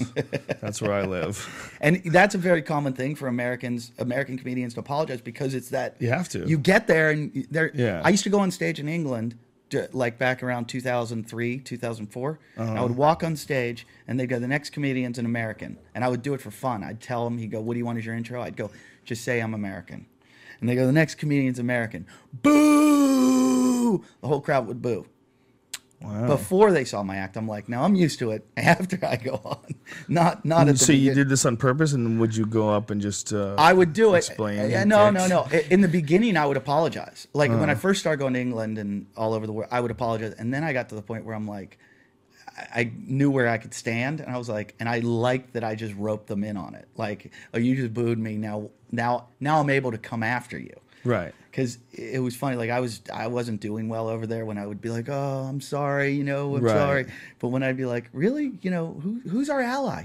That's where I live. And that's a very common thing for Americans, American comedians to apologize because it's that You have to. You get there and there. Yeah. I used to go on stage in England, like back around 2003, 2004. and I would uh-huh. walk on stage and they'd go, "The next comedian's an American," and I would do it for fun. I'd tell them, he'd go, "What do you want as your intro?" I'd go, "Just say I'm American," and they go, "The next comedian's American." Boo! The whole crowd would boo. Wow. Before they saw my act, I'm like, "No, I'm used to it." After I go on, not not at the so you did this on purpose, and would you go up and just? Uh, I would do it. Explain. Yeah, no, no, no. In the beginning, I would apologize. Like when I first started going to England and all over the world, I would apologize. And then I got to the point where I'm like, I- I knew where I could stand, and I was like, and I liked that I just roped them in on it. Like, oh, you just booed me. Now, now, now I'm able to come after you. Right. Because it was funny. Like I was, I wasn't doing well over there when I would be like, "Oh, I'm sorry," you know, I'm Right. sorry. But when I'd be like, "Really, you know, who, who's our ally?"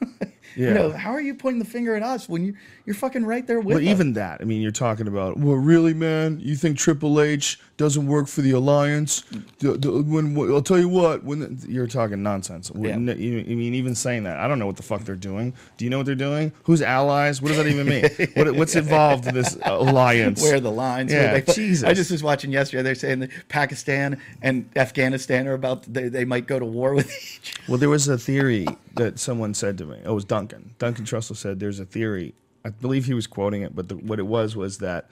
Yeah. You know, how are you pointing the finger at us when you you're fucking right there with But us? even that, I mean, you're talking about. Well, really, man, you think Triple H doesn't work for the alliance? The- the- when I'll tell you what, when the- you're talking nonsense. When, Yeah. you, I mean, even saying that, I don't know what the fuck they're doing. Do you know what they're doing? Who's allies? What does that even mean? what, what's involved in this alliance? where are the lines. Yeah, they, Jesus. I just was watching yesterday. They're saying that Pakistan and Afghanistan are about they, they might go to war with each. Other. Well, there was a theory that someone said to me. Oh, it was Duncan. Duncan Trussell said there's a theory. I believe he was quoting it, but the, what it was was that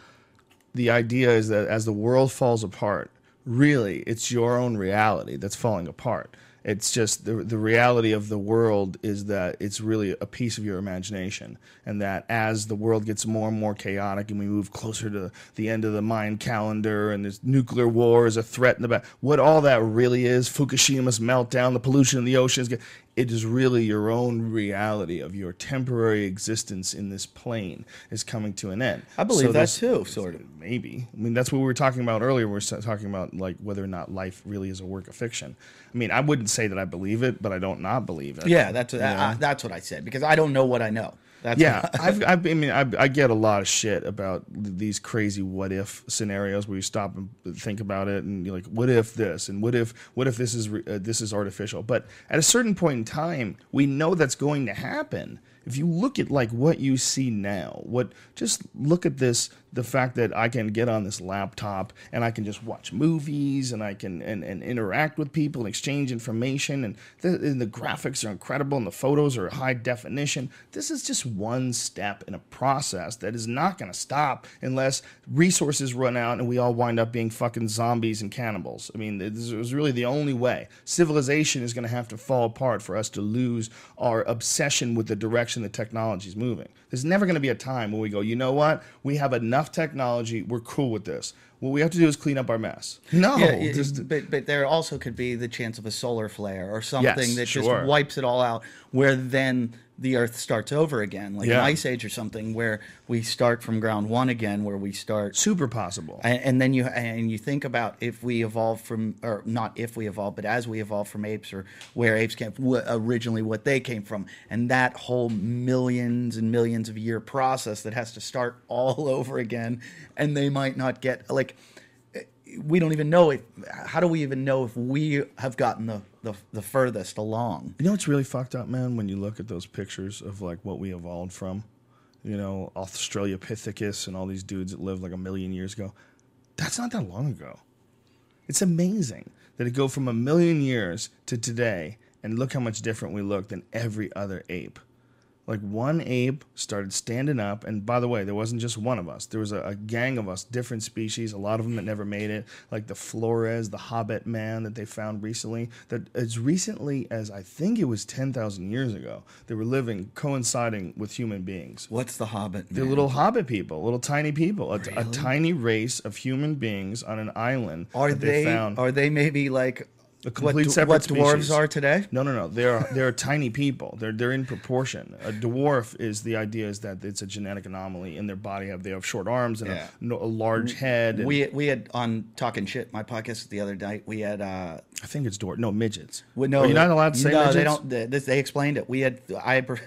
the idea is that as the world falls apart, really, it's your own reality that's falling apart. It's just the the reality of the world is that it's really a piece of your imagination, and that as the world gets more and more chaotic, and we move closer to the end of the Mayan calendar, and this nuclear war is a threat in the back. What all that really is, Fukushima's meltdown, the pollution in the oceans, it is really your own reality of your temporary existence in this plane is coming to an end. I believe that too, sort of. Maybe. I mean, that's what we were talking about earlier. We were talking about like whether or not life really is a work of fiction. I mean, I wouldn't say that I believe it, but I don't not believe it. Yeah, that's You uh, I- I- that's what I said because I don't know what I know. That's yeah, I've, I've, I mean, I, I get a lot of shit about these crazy what if scenarios where you stop and think about it, and you're like, what if this, and what if, what if this is uh, this is artificial? But at a certain point in time, we know that's going to happen. If you look at like what you see now, what just look at this the fact that I can get on this laptop and I can just watch movies and I can and, and interact with people and exchange information and the, and the graphics are incredible and the photos are high definition. This is just one step in a process that is not going to stop unless resources run out and we all wind up being fucking zombies and cannibals. I mean, this is really the only way. Civilization is going to have to fall apart for us to lose our obsession with the direction the technology is moving. There's never going to be a time when we go, you know what? We have enough technology. We're cool with this. What we have to do is clean up our mess. No, Yeah, it- there's- but but there also could be the chance of a solar flare or something Yes, that sure. just wipes it all out, where then the Earth starts over again, like Yeah. an ice age or something, where we start from ground one again, where we start. super possible. And, and then you and you think about if we evolve from, or not if we evolve, but as we evolve from apes, or where apes came wh- originally, what they came from, and that whole millions and millions of year process that has to start all over again, and they might not get like eh, we don't even know if how do we even know if we have gotten the the, the furthest along You know what's really fucked up, man? When you look at those pictures of like what we evolved from, you know, Australopithecus and all these dudes that lived like a million years ago. That's not that long ago. It's amazing that it go from a million years to today, and look how much different we look than every other ape. Like one ape started standing up, and by the way, there wasn't just one of us. There was a, a gang of us, different species, a lot of them that never made it, like the Flores, the Hobbit man that they found recently. That as recently as I think it was 10,000 years ago, they were living coinciding with human beings. what's the hobbit They're little hobbit people, little tiny people, a, a tiny race of human beings on an island are that they, found. are they maybe like A complete what, separate what dwarves are today No, no, no. They're they're tiny people. They're they're in proportion. A dwarf is the idea is that it's a genetic anomaly in their body. Have they have short arms and Yeah. a, a large head? And we we had on talking shit my podcast the other night we had uh I think it's dwarf. No midgets. well, no Are you not allowed to say no midgets? they don't they, they explained it we had I had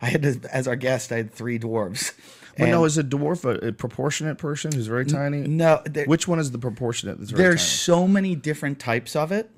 I had to, as our guest I had three dwarves But no, is a dwarf a, a proportionate person who's very tiny? no Which one is the proportionate? That's there's tiny? so many different types of it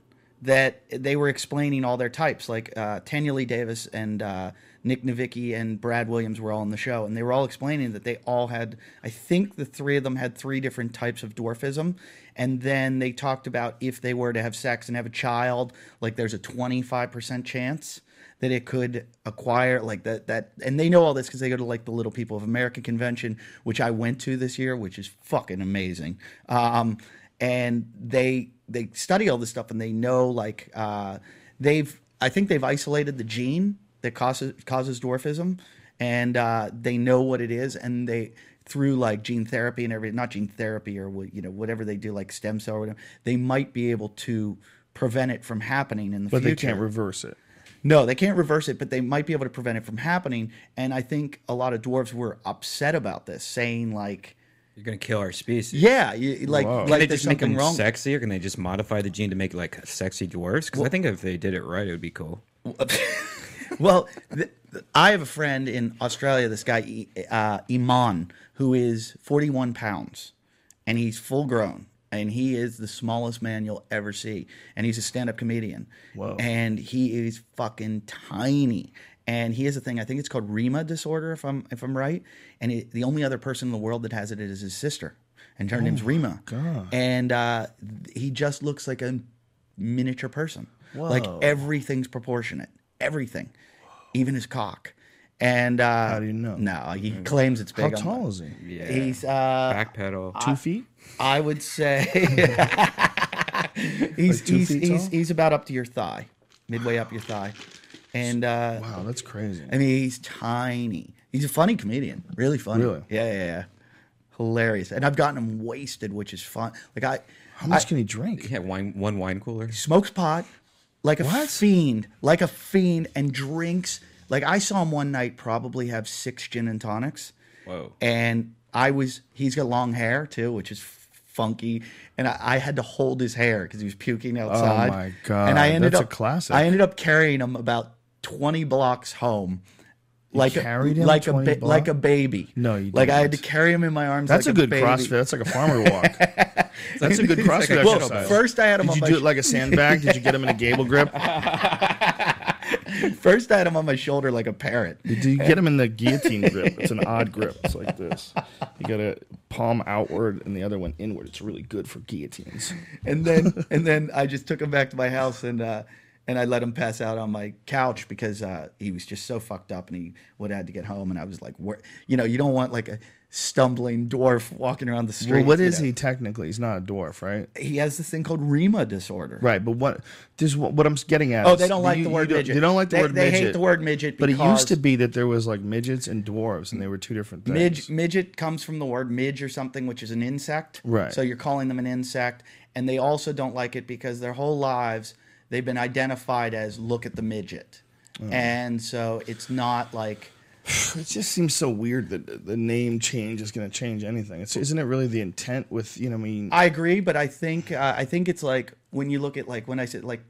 that they were explaining all their types. Like uh, Tanyalee Davis and uh, Nick Novicki and Brad Williams were all on the show, and they were all explaining that they all had. I think the three of them had three different types of dwarfism, and then they talked about if they were to have sex and have a child, like there's a 25 percent chance that it could acquire like that that and they know all this because they go to like the little people of america convention which i went to this year which is fucking amazing um and they they study all this stuff and they know like uh they've i think they've isolated the gene that causes causes dwarfism and uh they know what it is and they through like gene therapy and everything not gene therapy or what- you know whatever they do like stem cell or whatever they might be able to prevent it from happening in the future. but they can't reverse it. no, they can't reverse it, but they might be able to prevent it from happening. And I think a lot of dwarves were upset about this, saying like, You're gonna kill our species. "Yeah, you, like, Whoa. Can like they there's just make something them wrong." sexy, or can they just modify the gene to make like sexy dwarfs? Because I think if they did it right, it would be cool. well, th- th- I have a friend in Australia, this guy uh, Iman, who is 41 pounds, and he's full grown, and he is the smallest man you'll ever see, and he's a stand-up comedian. Whoa. And he is fucking tiny. And he has a thing. I think it's called Rima disorder, if I'm if I'm right. And it, the only other person in the world that has it is his sister, and her name's Rima. God. And uh, he just looks like a miniature person. Whoa. Like everything's proportionate. Everything, even his cock. And uh, How do you know? No, he claims it's big. on- tall is he? Yeah. He's uh, Backpedal. Two feet? I would say he's Like two he's feet he's, tall? he's about up to your thigh, midway up your thigh, and uh, Wow, that's crazy. I mean he's tiny. He's a funny comedian, really funny. Really? Yeah, yeah, yeah. Hilarious, and I've gotten him wasted, which is fun. Like I, How much I- can he drink? yeah, wine, one wine cooler. He smokes pot like a What? fiend, like a fiend, and drinks. Like I saw him one night probably have six gin and tonics. Whoa. And I was, he's got long hair too, which is funky. And I, I had to hold his hair because he was puking outside. Oh my God, And I ended that's a up, classic. I ended up carrying him about twenty blocks home. Like carried a, him like a ba- like a baby. No, you like I had to carry him in my arms. That's like a good baby. CrossFit. That's like a farmer walk. That's a good CrossFit Well, exercise. first I had him Did on you my do sh- it like a sandbag? Did you get him in a gable grip? First I had him on my shoulder like a parrot. Did you get him in the guillotine grip? It's an odd grip. It's like this. You got a palm outward and the other one inward. It's really good for guillotines. and then and then I just took him back to my house and uh, and I let him pass out on my couch because uh, he was just so fucked up and he would have had to get home and I was like, where, you know, you don't want like a stumbling dwarf walking around the street. Well, what is know. he technically? He's not a dwarf, right? He has this thing called Rima disorder. Right, but what? This what, what I'm getting at. Oh, they don't like you- the word midget. They don't like the They- word they hate the word midget But it used to be that there was like midgets and dwarves, and they were two different things. Midge, midget comes from the word midge or something, which is an insect. Right. So you're calling them an insect, and they also don't like it because their whole lives they've been identified as "look at the midget," Oh. and so it's not like It just seems so weird that the name change is going to change anything. It's, isn't it really the intent with you know? I mean, I agree, but I think uh, I think it's like when you look at like when I said like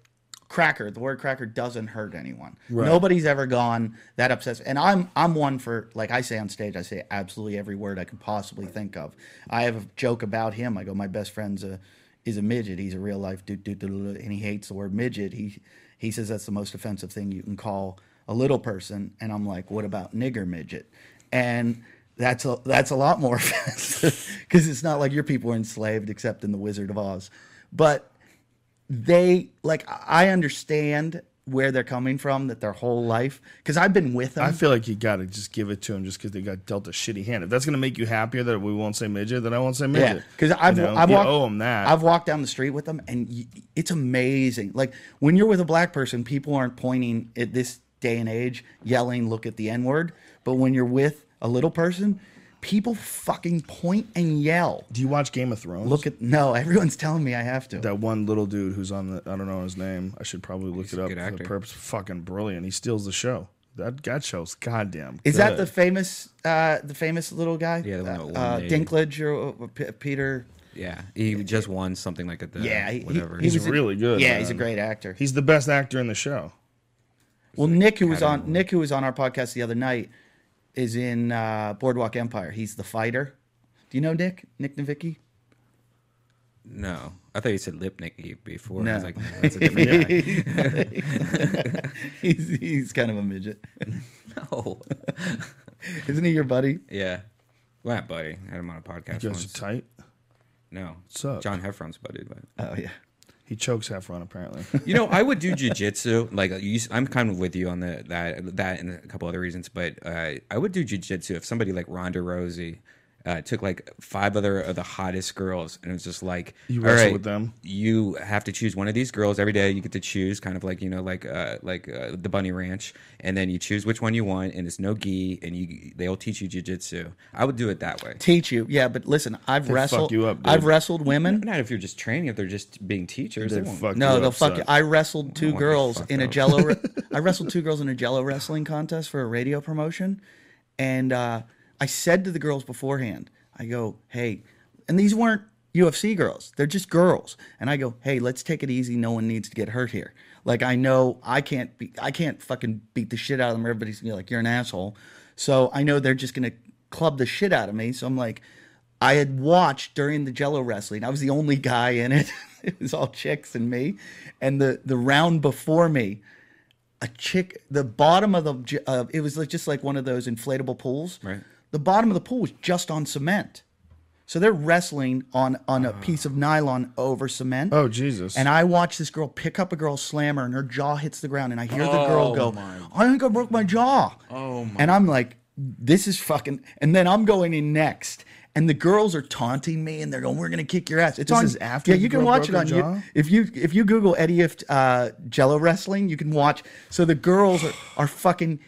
cracker, the word cracker doesn't hurt anyone. Right. Nobody's ever gone that obsessed. And I'm I'm one for like I say on stage, I say absolutely every word I can possibly think of. I have a joke about him. I go, my best friend's a is a midget. He's a real life dude, dude, dude, and he hates the word midget. He he says that's the most offensive thing you can call a little person. And I'm like, what about nigger midget? And that's a that's a lot more offensive because it's not like your people were enslaved except in the Wizard of Oz, but they like I understand where they're coming from that their whole life because I've been with them. I feel like you got to just give it to them just because they got dealt a shitty hand. If that's going to make you happier that we won't say midget, then I won't say midget. yeah, because I've You know? I've walked, owe them that. I've walked down the street with them, and y- it's amazing. Like when you're with a black person, people aren't pointing at this day and age, yelling, "Look at the N word." But when you're with a little person, people fucking point and yell. Do you watch Game of Thrones? Look at no, everyone's telling me I have to. that one little dude who's on the I don't know his name. I should probably look He's it a up good for the actor. purpose. Fucking brilliant. He steals the show. That that show's goddamn. Is that good. the famous, uh, the famous little guy? Yeah, the one uh, that won uh, the- Dinklage or, or P- Peter. Yeah, he just won something like at the Yeah, he, he- whatever. he He's was a- really good, Yeah, he's a man. great actor. He's the best actor in the show. well, Nick, who was Academy on Nick, who was on our podcast the other night, is in uh, Boardwalk Empire. He's the fighter. Do you know Nick? Nick Novicki? no, I thought you said Lipnicki before. I No. was like, that's a different guy. he's he's kind of a midget, no. isn't he? Your buddy? Yeah. Well, buddy, I had him on a podcast You guys once. are tight. No, What's up? John Heffron's buddy, but Oh yeah. He chokes Heffron apparently. you know, I would do jujitsu. Like you, I'm kind of with you on the that that and a couple other reasons, but uh, I would do jujitsu if somebody like Ronda Rousey uh, took like five other of the hottest girls, and it was just like You all wrestle right, with them? You have to choose one of these girls every day. You get to choose, kind of like you know, like uh, like uh, the Bunny Ranch, and then you choose which one you want, and it's no gi, and you they'll teach you jujitsu. I would do it that way. Teach you, yeah. But listen, I've They fuck wrestled. you up, dude. I've wrestled women. Not if you're just training; if they're just being teachers, they They'd won't. fuck No, you they'll up, fuck son. you. I wrestled two want to girls fuck in a up. Jello. Re- I wrestled two girls in a Jello wrestling contest for a radio promotion, and uh, I said to the girls beforehand, I go, "Hey," and these weren't UFC girls; they're just girls. And I go, "Hey, let's take it easy. No one needs to get hurt here. Like I know I can't be, I can't fucking beat the shit out of them. Everybody's gonna be like, you're an asshole. So I know they're just gonna club the shit out of me. So I'm like." I had watched during the Jello wrestling. I was the only guy in it. it was all chicks and me. And the the round before me, a chick, the bottom of the uh, it was just like one of those inflatable pools. Right. The bottom of the pool was just on cement. So they're wrestling on on a piece of nylon over cement. Oh Jesus! And I watch this girl pick up a girl, slam her, and her jaw hits the ground. And I hear the girl Oh, go, my. I think I broke my jaw. Oh, my. And I'm like, this is fucking. And then I'm going in next. And the girls are taunting me, and they're going, "We're gonna kick your ass." It's This on. is after yeah, the you can girl watch it broke on her you. jaw? If you if you Google Eddie Ifft uh, Jello wrestling, you can watch. So the girls are, are fucking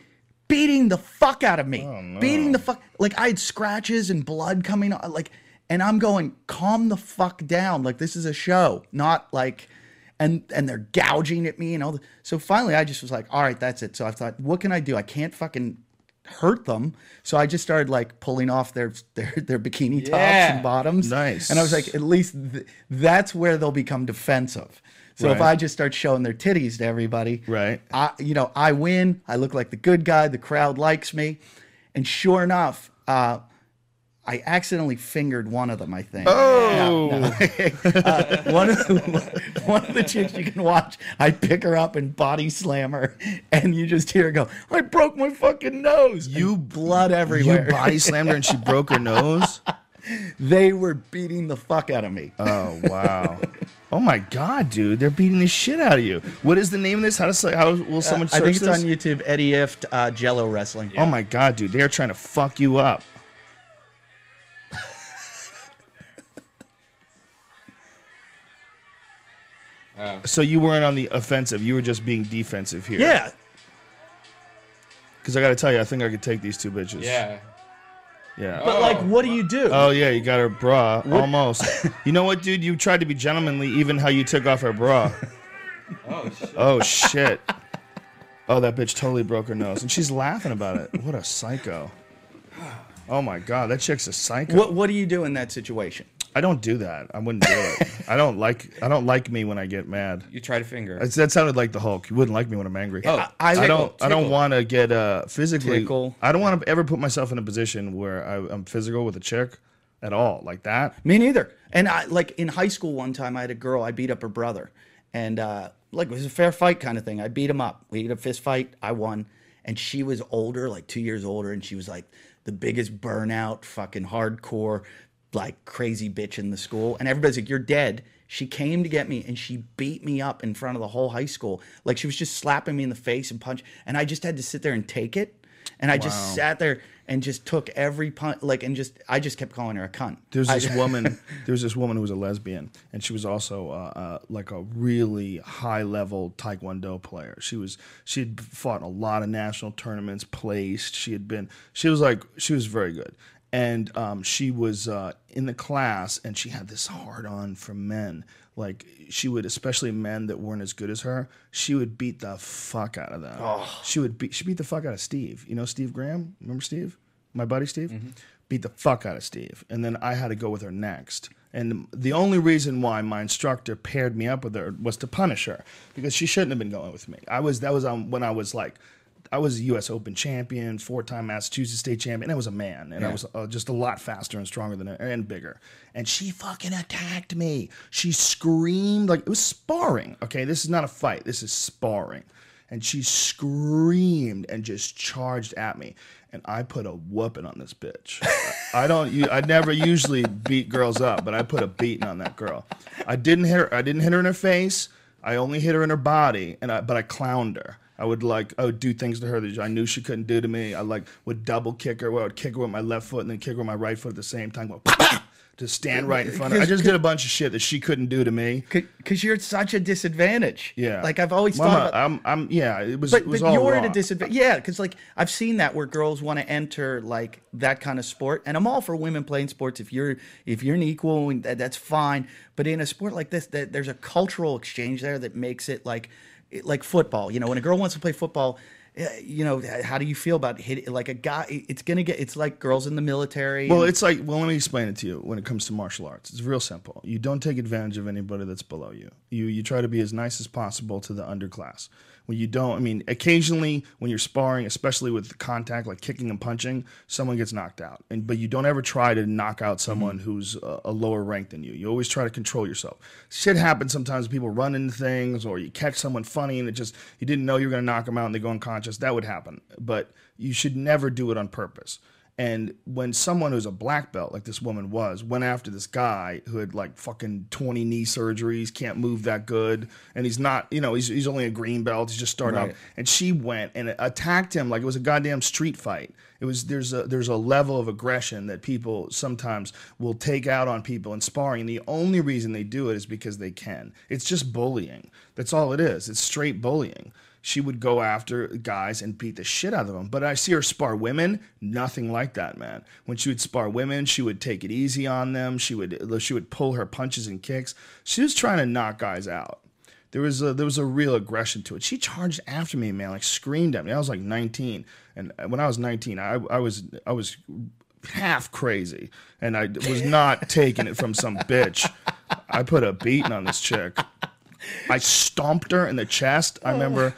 beating the fuck out of me, Oh, beating the fuck. Like I had scratches and blood coming. out, Like, and I'm going, calm the fuck down. Like this is a show, not like. And and they're gouging at me and all. The, so finally, I just was like, all right, that's it. So I thought, what can I do? I can't fucking hurt them. So I just started like pulling off their their, their bikini tops Yeah. and bottoms. Nice. And I was like, at least th- that's where they'll become defensive. So if I just start showing their titties to everybody, Right. I, you know, I win. I look like the good guy. The crowd likes me, and sure enough, uh, I accidentally fingered one of them. I think. Oh. No, no. uh, one of the, one of the chicks you can watch. I pick her up and body slam her, and you just hear her go, "I broke my fucking nose." You- blood you body slammed her and she broke her nose. they were beating the fuck out of me. Oh wow. Oh my god, dude! They're beating the shit out of you. What is the name of this? How does how will someone Uh, I think it's this? on YouTube. Eddie Ifft, uh, Jello Wrestling. Oh my god, dude! They are trying to fuck you up. so you weren't on the offensive. You were just being defensive here. Yeah, Because I got to tell you, I think I could take these two bitches. Yeah. Yeah. but like, what do you do? Oh yeah, you got her bra almost. you know what, dude? You tried to be gentlemanly, even how you took off her bra. Oh shit. Oh shit. Oh, that bitch totally broke her nose, and she's laughing about it. What a psycho. Oh my god, that chick's a psycho. What What do you do in that situation? I don't do that. I wouldn't do it. I don't like. I don't like me when I get mad. You try to finger. That's- That sounded like the Hulk. You wouldn't like me when I'm angry. Oh, I- I tickle, don't. I don't want to get uh, physically. Tickle. I don't want to ever put myself in a position where I, I'm physical with a chick at all, like that. Me neither. And I like in high school one time I had a girl, I beat up her brother. And uh like it was a fair fight kind of thing. I beat him up. We had a fist fight. I won. And she was older, like two years older, and she was like the biggest burnout, fucking hardcore, like crazy bitch in the school. And everybody's like, You're dead. She came to get me and she beat me up in front of the whole high school. Like she was just slapping me in the face and punch. And I just had to sit there and take it. And I just sat there and just took every punch, like, and just, I just kept calling her a cunt. There's I- this woman. There's this woman who was a lesbian, and she was also uh, uh, like a really high level taekwondo player. She was she had fought in a lot of national tournaments, placed. She had been. She was like she was very good, and um, she was uh, in the class, and she had this hard on for men. Like she would, especially men that weren't as good as her. She would beat the fuck out of them. She would beat. She beat the fuck out of Steve. You know Steve Graham? Remember Steve? My buddy Steve beat the fuck out of Steve, and then I had to go with her next. And the only reason why my instructor paired me up with her was to punish her because she shouldn't have been going with me. I was that was um, when I was like, I was a U.S. Open champion, four-time Massachusetts state champion. I was a man, and I was uh, just a lot faster and stronger than her and bigger. And she fucking attacked me. She screamed like it was sparring. Okay, this is not a fight. This is sparring. And she screamed and just charged at me. And I put a whooping on this bitch. I don't. I never usually beat girls up, but I put a beating on that girl. I didn't hit her. I didn't hit her in her face. I only hit her in her body, and I, but I clowned her. I would like I would do things to her that I knew she couldn't do to me. I like would double kick her. Where I would kick her with my left foot and then kick her with my right foot at the same time. Go, to stand right in front of her. I just did a bunch of shit that she couldn't do to me. because you're at such a disadvantage. Yeah, like I've always Well, thought I'm, about. I'm, I'm yeah. It was, but it was but you're at a disadvantage. Yeah, because like I've seen that where girls want to enter like that kind of sport, and I'm all for women playing sports. If you're if you're an equal, that, that's fine. But in a sport like this, that there's a cultural exchange there that makes it like like football. You know, when a girl wants to play football. eh, You know, how do you feel about hit like a guy? It's gonna get. It's like girls in the military. Well, it's like, well, let me explain it to you. When it comes to martial arts, it's real simple. You don't take advantage of anybody that's below you. You you try to be as nice as possible to the underclass. When you don't, I mean, occasionally when you're sparring, especially with contact, like kicking and punching, someone gets knocked out. And but you don't ever try to knock out mm-hmm. someone who's a, a lower rank than you. You always try to control yourself. Shit happens sometimes. People run into things, or you catch someone funny, and it just you didn't know you were going to knock them out, and they go unconscious. That would happen. But you should never do it on purpose. And when someone who's a black belt, like this woman was, went after this guy who had like fucking 20 knee surgeries, can't move that good, and he's not, you know, he's, he's only a green belt, he's just starting Right. out. And she went and attacked him like it was a goddamn street fight. It was there's a there's a level of aggression that people sometimes will take out on people in sparring. And the only reason they do it is because they can. It's just bullying. That's all it is. It's straight bullying she would go after guys and beat the shit out of them. But I see her spar women, nothing like that, man. When she would spar women, she would take it easy on them. She would she would pull her punches and kicks. She was trying to knock guys out. There was a, there was a real aggression to it. She charged after me, man, like screamed at me. I was like 19, and when I was 19, I, I was I was half crazy, and I was not taking it from some bitch. I put a beating on this chick. I stomped her in the chest. I remember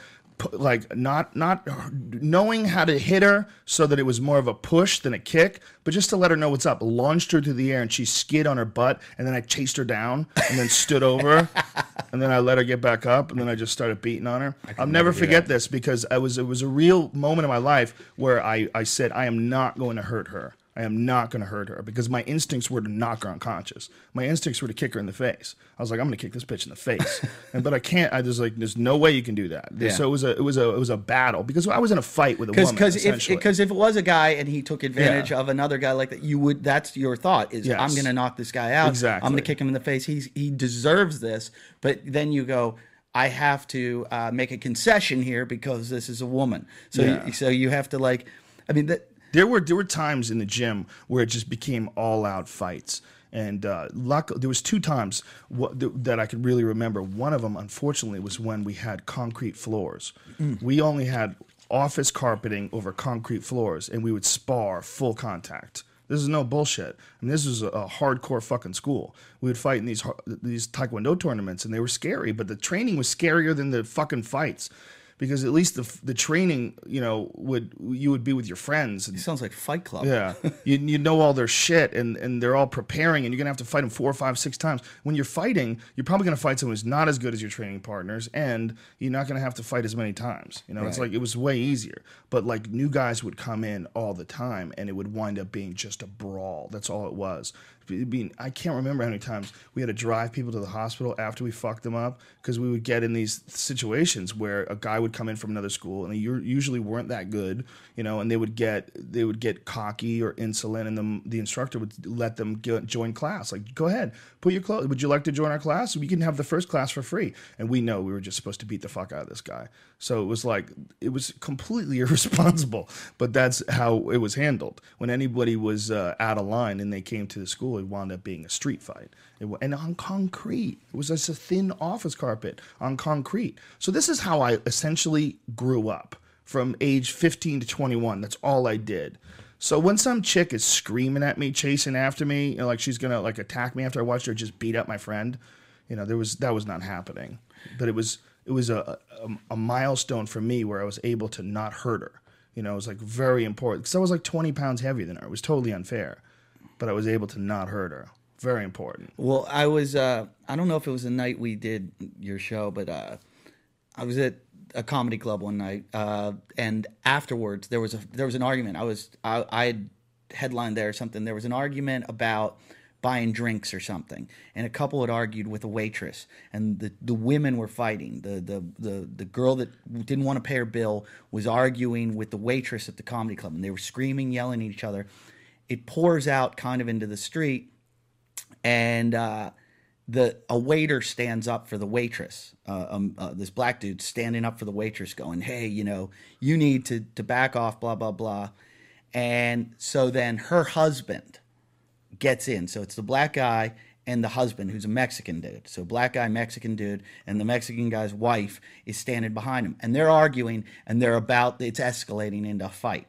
like not not knowing how to hit her so that it was more of a push than a kick, but just to let her know what's up. Launched her through the air and she skid on her butt, and then I chased her down and then stood over and then I let her get back up, and then I just started beating on her. I'll never never forget this because I was it was a real moment in my life where I I said I am not going to hurt her. I am not going to hurt her because my instincts were to knock her unconscious. My instincts were to kick her in the face. I was like, I'm going to kick this bitch in the face, and but I can't. I just like, there's no way you can do that. Yeah. So it was a it was a it was a battle because I was in a fight with a Because woman. because if because if it was a guy and he took advantage Yeah. of another guy like that, you would. That's your thought is Yes. I'm going to knock this guy out. Exactly. I'm going to kick him in the face. He's he deserves this. But then you go. I have to uh, make a concession here because this is a woman. So Yeah. so you have to like. I mean that. There were there were times in the gym where it just became all out fights, and uh, luck, there was two times wh- th- that I could really remember. One of them, unfortunately, was when we had concrete floors. We only had office carpeting over concrete floors, and we would spar full contact. This is no bullshit. I mean, this was a, a hardcore fucking school. We would fight in these these taekwondo tournaments, and they were scary. But the training was scarier than the fucking fights, because at least the the training, you know, would you would be with your friends. And, It sounds like Fight Club. yeah, you, you know all their shit, and, and they're all preparing, and you're gonna have to fight them four or five, six times. When you're fighting, you're probably gonna fight someone who's not as good as your training partners, and you're not gonna have to fight as many times. You know, it's like it was way easier. But like new guys would come in all the time, and it would wind up being just a brawl. That's all it was. I mean, I can't remember how many times we had to drive people to the hospital after we fucked them up because we would get in these situations where a guy would come in from another school and they usually weren't that good, you know, and they would get they would get cocky or insolent, and the the instructor would let them join class. Like, go ahead, put your clothes. Would you like to join our class? We can have the first class for free. And we know we were just supposed to beat the fuck out of this guy. So it was like it was completely irresponsible, but that's how it was handled. When anybody was uh, out of line and they came to the school, it wound up being a street fight, it, and on concrete. It was just a thin office carpet on concrete. So this is how I essentially grew up from age 15 to 21. That's all I did. So when some chick is screaming at me, chasing after me, you know, like she's gonna like attack me after I watched her just beat up my friend, you know, there was that was not happening. But it was it was a a, a milestone for me where I was able to not hurt her. You know, it was like very important because I was like 20 pounds heavier than her. It was totally unfair, but I was able to not hurt her. Very important. Well, I was. Uh, I don't know if it was the night we did your show, but uh, I was at a comedy club one night, uh, and afterwards there was a there was an argument. I was I, I had headlined there or something. There was an argument about buying drinks or something, and a couple had argued with a waitress, and the, the women were fighting. The, the the the girl that didn't want to pay her bill was arguing with the waitress at the comedy club, and they were screaming, yelling at each other. It pours out kind of into the street and uh, the a waiter stands up for the waitress. Uh, um, uh, this black dude standing up for the waitress, going, "Hey, you know, you need to to back off." Blah blah blah. And so then her husband gets in. So it's the black guy and the husband, who's a Mexican dude. So black guy, Mexican dude, and the Mexican guy's wife is standing behind him, and they're arguing, and they're about. It's escalating into a fight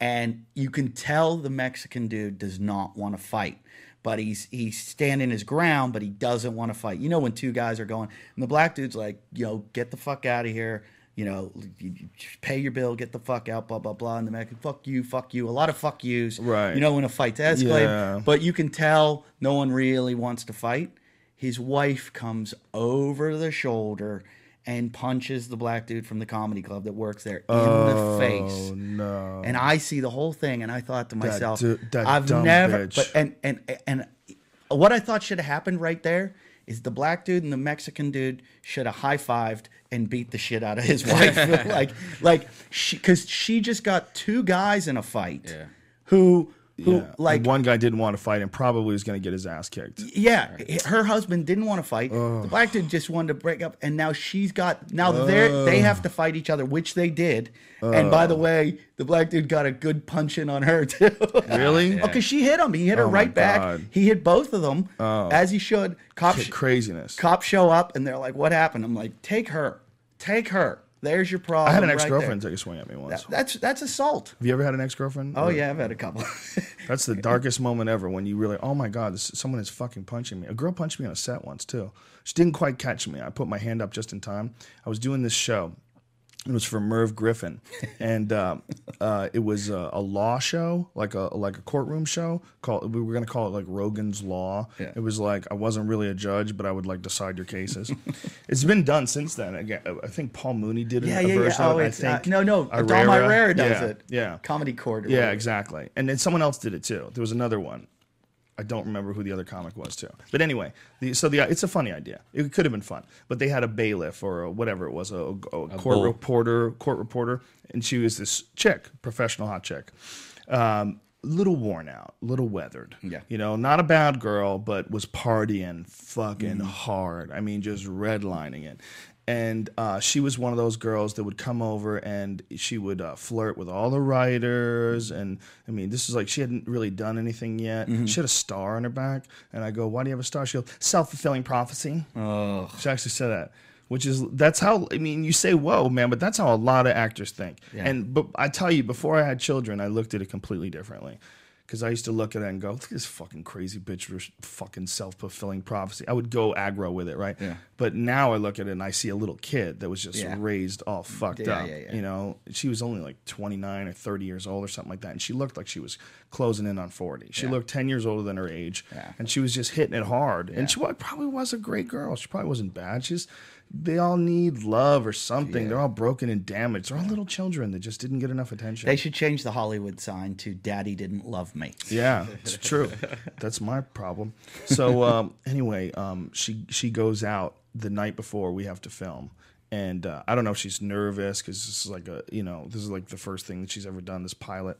and you can tell the Mexican dude does not want to fight. But he's he's standing his ground, but he doesn't want to fight. You know when two guys are going, and the black dude's like, know, get the fuck out of here. You know, you- pay your bill, get the fuck out, blah blah blah. And the Mexican, fuck you, fuck you. A lot of fuck yous. Right. You know when a fight's escalated, Yeah. but you can tell no one really wants to fight. His wife comes over the shoulder and punches the black dude from the comedy club that works there in the oh, face. Oh no. And I see the whole thing, and I thought to myself, du- that I've dumb never. bitch. But and and and what I thought should have happened right there is the black dude and the Mexican dude should have high fived and beat the shit out of his wife, like like she because she just got two guys in a fight Yeah. who who Yeah. like And one guy didn't want to fight and probably was going to get his ass kicked. yeah, her husband didn't want to fight. The black dude just wanted to break up, and now she's got now they they have to fight each other, which they did. and by the way, the black dude got a good punch in on her too. Really? Oh, because she hit him. He hit her Oh, my right back. He hit both of them oh. as he should. Cops craziness. cops show up and they're like, "What happened?" I'm like, "Take her, take her." There's your problem. I had an ex girlfriend there. take a swing at me once. That- that's that's assault. Have you ever had an ex girlfriend? Oh yeah, I've had a couple. That's the darkest moment ever when you really, oh my God, this, someone is fucking punching me. A girl punched me on a set once too. She didn't quite catch me. I put my hand up just in time. I was doing this show It was for Merv Griffin, and uh, uh, it was a, a law show, like a like a courtroom show. Called we were gonna call it like Rogan's Law. Yeah. It was like I wasn't really a judge, but I would like decide your cases. it's been done since then. Again, I think Paul Mooney did Yeah, yeah, yeah. version Oh, of it. I uh, think no, no. Dom Irrera does yeah, it. Yeah, Comedy Court. yeah, whatever. exactly. And then someone else did it too. There was another one. I don't remember who the other comic was too. But anyway, the, so the it's a funny idea. It could have been fun, but they had a bailiff or a, whatever it was, a, a court bull. reporter, court reporter, and she was this chick, professional hot chick. Um, little worn out, little weathered. Yeah. You know, not a bad girl, but was partying fucking Mm-hmm. hard. I mean, just redlining it. And uh, she was one of those girls that would come over and she would uh, flirt with all the writers. And I mean, this is like she hadn't really done anything yet. Mm-hmm. She had a star on her back. And I go, Why do you have a star? She goes, Self fulfilling prophecy. Oh, She actually said that, which is that's how I mean you say whoa man, but that's how a lot of actors think. Yeah. And but I tell you, before I had children, I looked at it completely differently. Because I used to look at it and go, look at this fucking crazy bitch, fucking self fulfilling prophecy. I would go aggro with it, right? Yeah. But now I look at it and I see a little kid that was just Yeah. raised all fucked Yeah, up. yeah, yeah. You know, she was only like 29 or 30 years old or something like that. And she looked like she was closing in on 40. She looked 10 years older than her age. Yeah. And she was just hitting it hard. And she probably was a great girl. She probably wasn't bad. She's, they all need love or something. They're all broken and damaged. They're all little children that just didn't get enough attention. they should change the Hollywood sign to "Daddy didn't love me." Yeah, it's true. That's my problem. So um, anyway, um, she she goes out the night before we have to film, and uh, I don't know if she's nervous because this is like a you know this is like the first thing that she's ever done this pilot,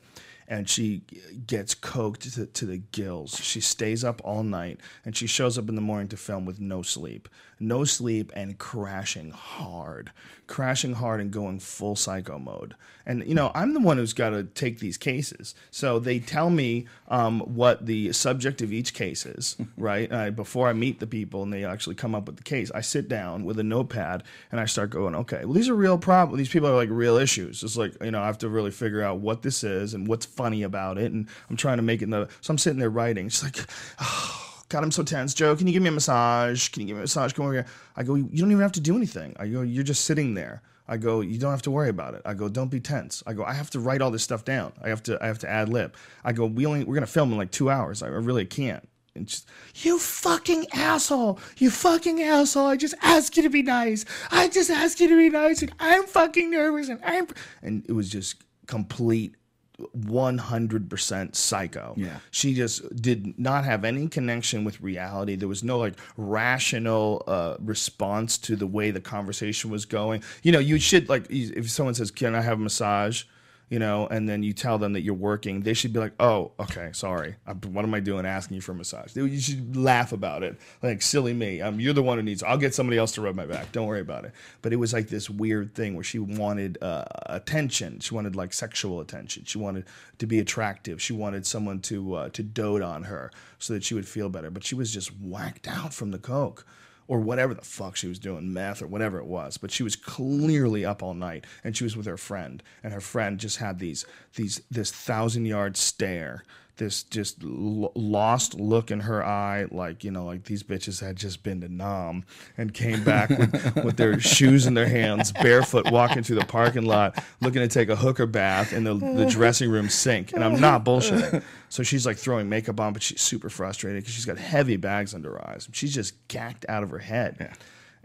and she gets coked to, to the gills. She stays up all night, and she shows up in the morning to film with no sleep, no sleep, and crashing hard, crashing hard, and going full psycho mode. And you know, I'm the one who's got to take these cases. So they tell me um, what the subject of each case is, right? Uh, before I meet the people and they actually come up with the case, I sit down with a notepad and I start going, okay, well, these are real problems. These people are like real issues. It's like, you know, I have to really figure out what this is and what's funny about it. And I'm trying to make it in the, so I'm sitting there writing. She's like, oh, God, I'm so tense. Joe, can you give me a massage? Can you give me a massage? Come over here. I go, you don't even have to do anything. I go, you're just sitting there. I go, you don't have to worry about it. I go, don't be tense. I go, I have to write all this stuff down. I have to, I have to ad lib. I go, we only, we're gonna film in like two hours. I really can't. And just, you fucking asshole! You fucking asshole! I just ask you to be nice. I just ask you to be nice, and I'm fucking nervous, and I'm, and it was just complete 100% psycho. Yeah. She just did not have any connection with reality. There was no like rational uh, response to the way the conversation was going. You know, you should like if someone says, "Can I have a massage?" You know, and then you tell them that you're working, they should be like, "Oh, okay, sorry. i what am I doing asking you for a massage?" They- You should laugh about it, like silly me. Um, you're the one who needs. I'll get somebody else to rub my back. Don't worry about it. But it was like this weird thing where she wanted uh, attention. She wanted like sexual attention. She wanted to be attractive. She wanted someone to uh, to dote on her so that she would feel better. But she was just whacked out from the coke or whatever the fuck she was doing, meth or whatever it was. But she was clearly up all night, and she was with her friend, and her friend just had these these this thousand yard stare, this just l- lost look in her eye, like you know, like these bitches had just been to Nam and came back with, with their shoes in their hands, barefoot, walking through the parking lot, looking to take a hooker bath in the, the dressing room sink. And I'm not bullshitting. So she's like throwing makeup on, but she's super frustrated because she's got heavy bags under her eyes. She's just gacked out of her head.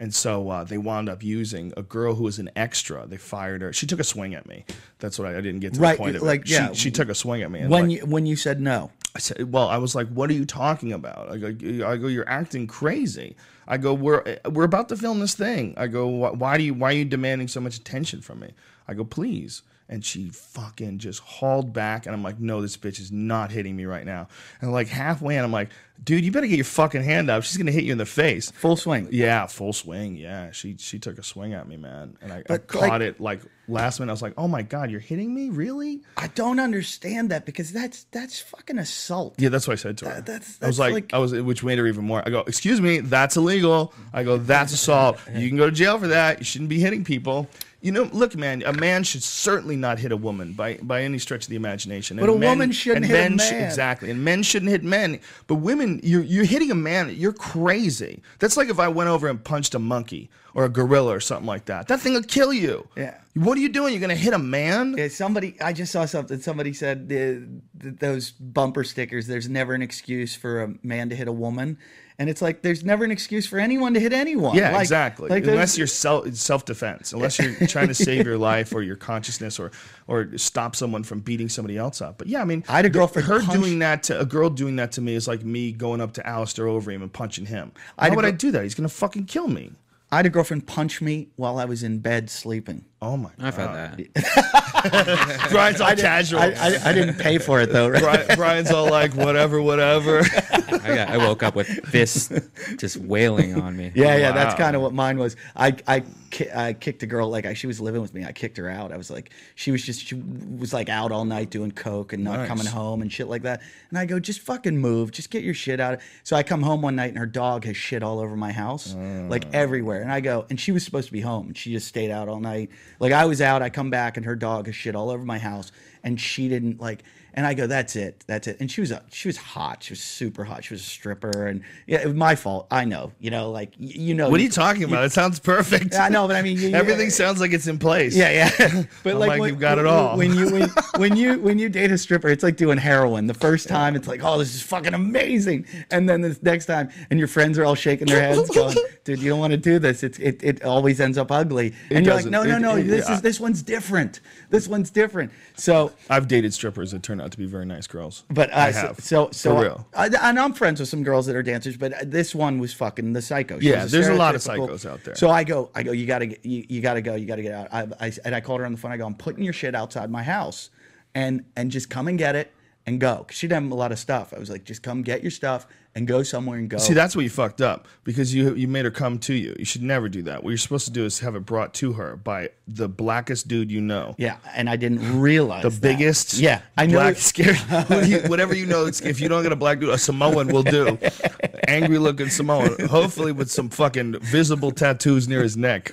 And so uh, they wound up using a girl who was an extra. They fired her. She took a swing at me. That's what I, I didn't get to Right, the point of like, it. yeah. She, she took a swing at me. and, When like, you when you said no, I said, well, I was like, what are you talking about? I go, I go, you're acting crazy. I go, we're we're about to film this thing. I go, why, why do you why are you demanding so much attention from me? I go, please. And she fucking just hauled back, and I'm like, no, this bitch is not hitting me right now. And like halfway, and I'm like, dude, you better get your fucking hand up. She's gonna hit you in the face. full swing. Yeah, full swing. Yeah, she she took a swing at me, man, and I, I caught like- it like last minute. I was like, oh my god, you're hitting me, really? I don't understand that because that's that's fucking assault. Yeah, that's what I said to her. That- that's- I was like, like- I was, which made her even more. I go, excuse me, that's illegal. I go, that's assault. You can go to jail for that. You shouldn't be hitting people. You know, look, man, a man should certainly not hit a woman by by any stretch of the imagination. But And a woman shouldn't hit a men sh- exactly, and men shouldn't hit men. But women, you're you're hitting a man. You're crazy. That's like if I went over and punched a monkey or a gorilla or something like that. That thing would kill you. Yeah. What are you doing? You're gonna hit a man? Yeah, somebody, I just saw something. Somebody said the, th those bumper stickers. There's never an excuse for a man to hit a woman, and it's like there's never an excuse for anyone to hit anyone. Yeah, Like- exactly. Like unless you're self self defense, unless you're trying to save your life or your consciousness or or stop someone from beating somebody else up. But yeah, I mean, I had a girlfriend Her punch- doing that to a girl doing that to me is like me going up to Alistair Overeem and punching him. I How a would I do that? He's gonna fucking kill me. I had a girlfriend punch me while I was in bed sleeping. Oh my! God. I've had that. Brian's all casual. I, I, I didn't pay for it though. Right? Brian's all like, whatever, whatever. I, got, I woke up with fists just wailing on me. Yeah, yeah, that's kind of what mine was. I, I, ki- I kicked a girl like I, she was living with me. I kicked her out. I was like, she was just she was like out all night doing coke and not Nice. coming home and shit like that. And I go, just fucking move, just get your shit out. So I come home one night and her dog has shit all over my house, like ah. everywhere. And I go, and she was supposed to be home, and she just stayed out all night. Like I was out, I come back and her dog has shit all over my house, and she didn't like. And I go, that's it, that's it. And she was a, she was hot, she was super hot. She was a stripper, and yeah, it was my fault. I know, you know, like you know. what are you talking about? It sounds perfect. I know, but I mean, you, you- Everything sounds like it's in place. Yeah, yeah. But like, like, when, you've got it all. When you when, when you when you date a stripper, it's like doing heroin. The first time, it's like, oh, this is fucking amazing, and then the next time, and your friends are all shaking their heads, going, dude, you don't want to do this. It's it, it always ends up ugly, and you're like, no, no, no, it- this yeah. is this one's different. This one's different. So I've dated strippers that turned out to be very nice girls. But uh, I so- have. so so, For real. I, and I'm friends with some girls that are dancers, but this one was fucking the psycho. She Yeah, was there's a lot of psychos out there. So I go, I go, you gotta get, you, you gotta go, you gotta get out. I, I and I called her on the phone. I go, I'm putting your shit outside my house, and and just come and get it and go. 'Cause she didn't have a lot of stuff. I was like, just come get your stuff and go somewhere and go. See, that's what you fucked up because you you made her come to you. You should never do that. What you're supposed to do is have it brought to her by the blackest dude you know. yeah, and I didn't realize The that. biggest, Yeah, I know. black scary. what whatever you know, if you don't get a black dude, a Samoan will do. Angry looking Samoan, hopefully with some fucking visible tattoos near his neck.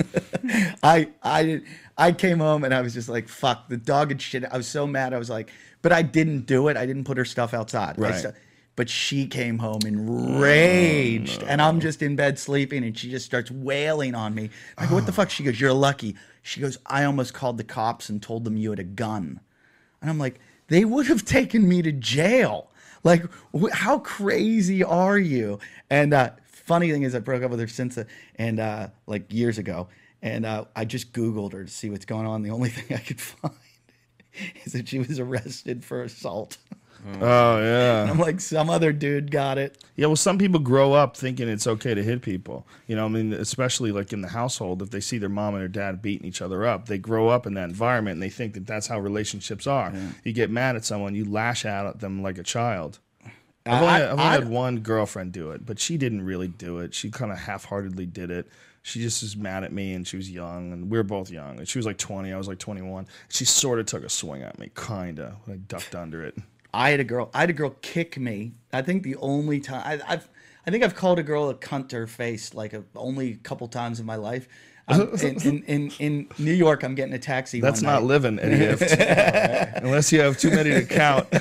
I I did- I came home and I was just like, fuck, the dog had shit. I was so mad. I was like, but I didn't do it. I didn't put her stuff outside. Right. But she came home enraged, and I'm just in bed sleeping, and she just starts wailing on me. I go, what the fuck? She goes, you're lucky. She goes, I almost called the cops and told them you had a gun. And I'm like, they would have taken me to jail. Like, wh- how crazy are you? And uh, funny thing is, I broke up with her since, uh, and uh, like years ago, and uh, I just Googled her to see what's going on. The only thing I could find is that she was arrested for assault. Mm. Oh yeah. I'm like, some other dude got it. Yeah, well, some people grow up thinking it's okay to hit people. You know, I mean, especially like in the household, if they see their mom and their dad beating each other up, they grow up in that environment and they think that that's how relationships are. You get mad at someone, you lash out at them like a child. I've only, I- I've only I- had one girlfriend do it, but she didn't really do it. She kind of half-heartedly did it. She just was mad at me, and she was young, and we were both young. And she was like 20, I was like 21. She sort of took a swing at me, kinda. I ducked under it. I had a girl. I had a girl kick me. I think the only time I, I've, I think I've called a girl a cunt to her face like a, only a couple times in my life. Um, in, in, in in New York, I'm getting a taxi. That's not night. living, Eddie. Unless you have too many to count.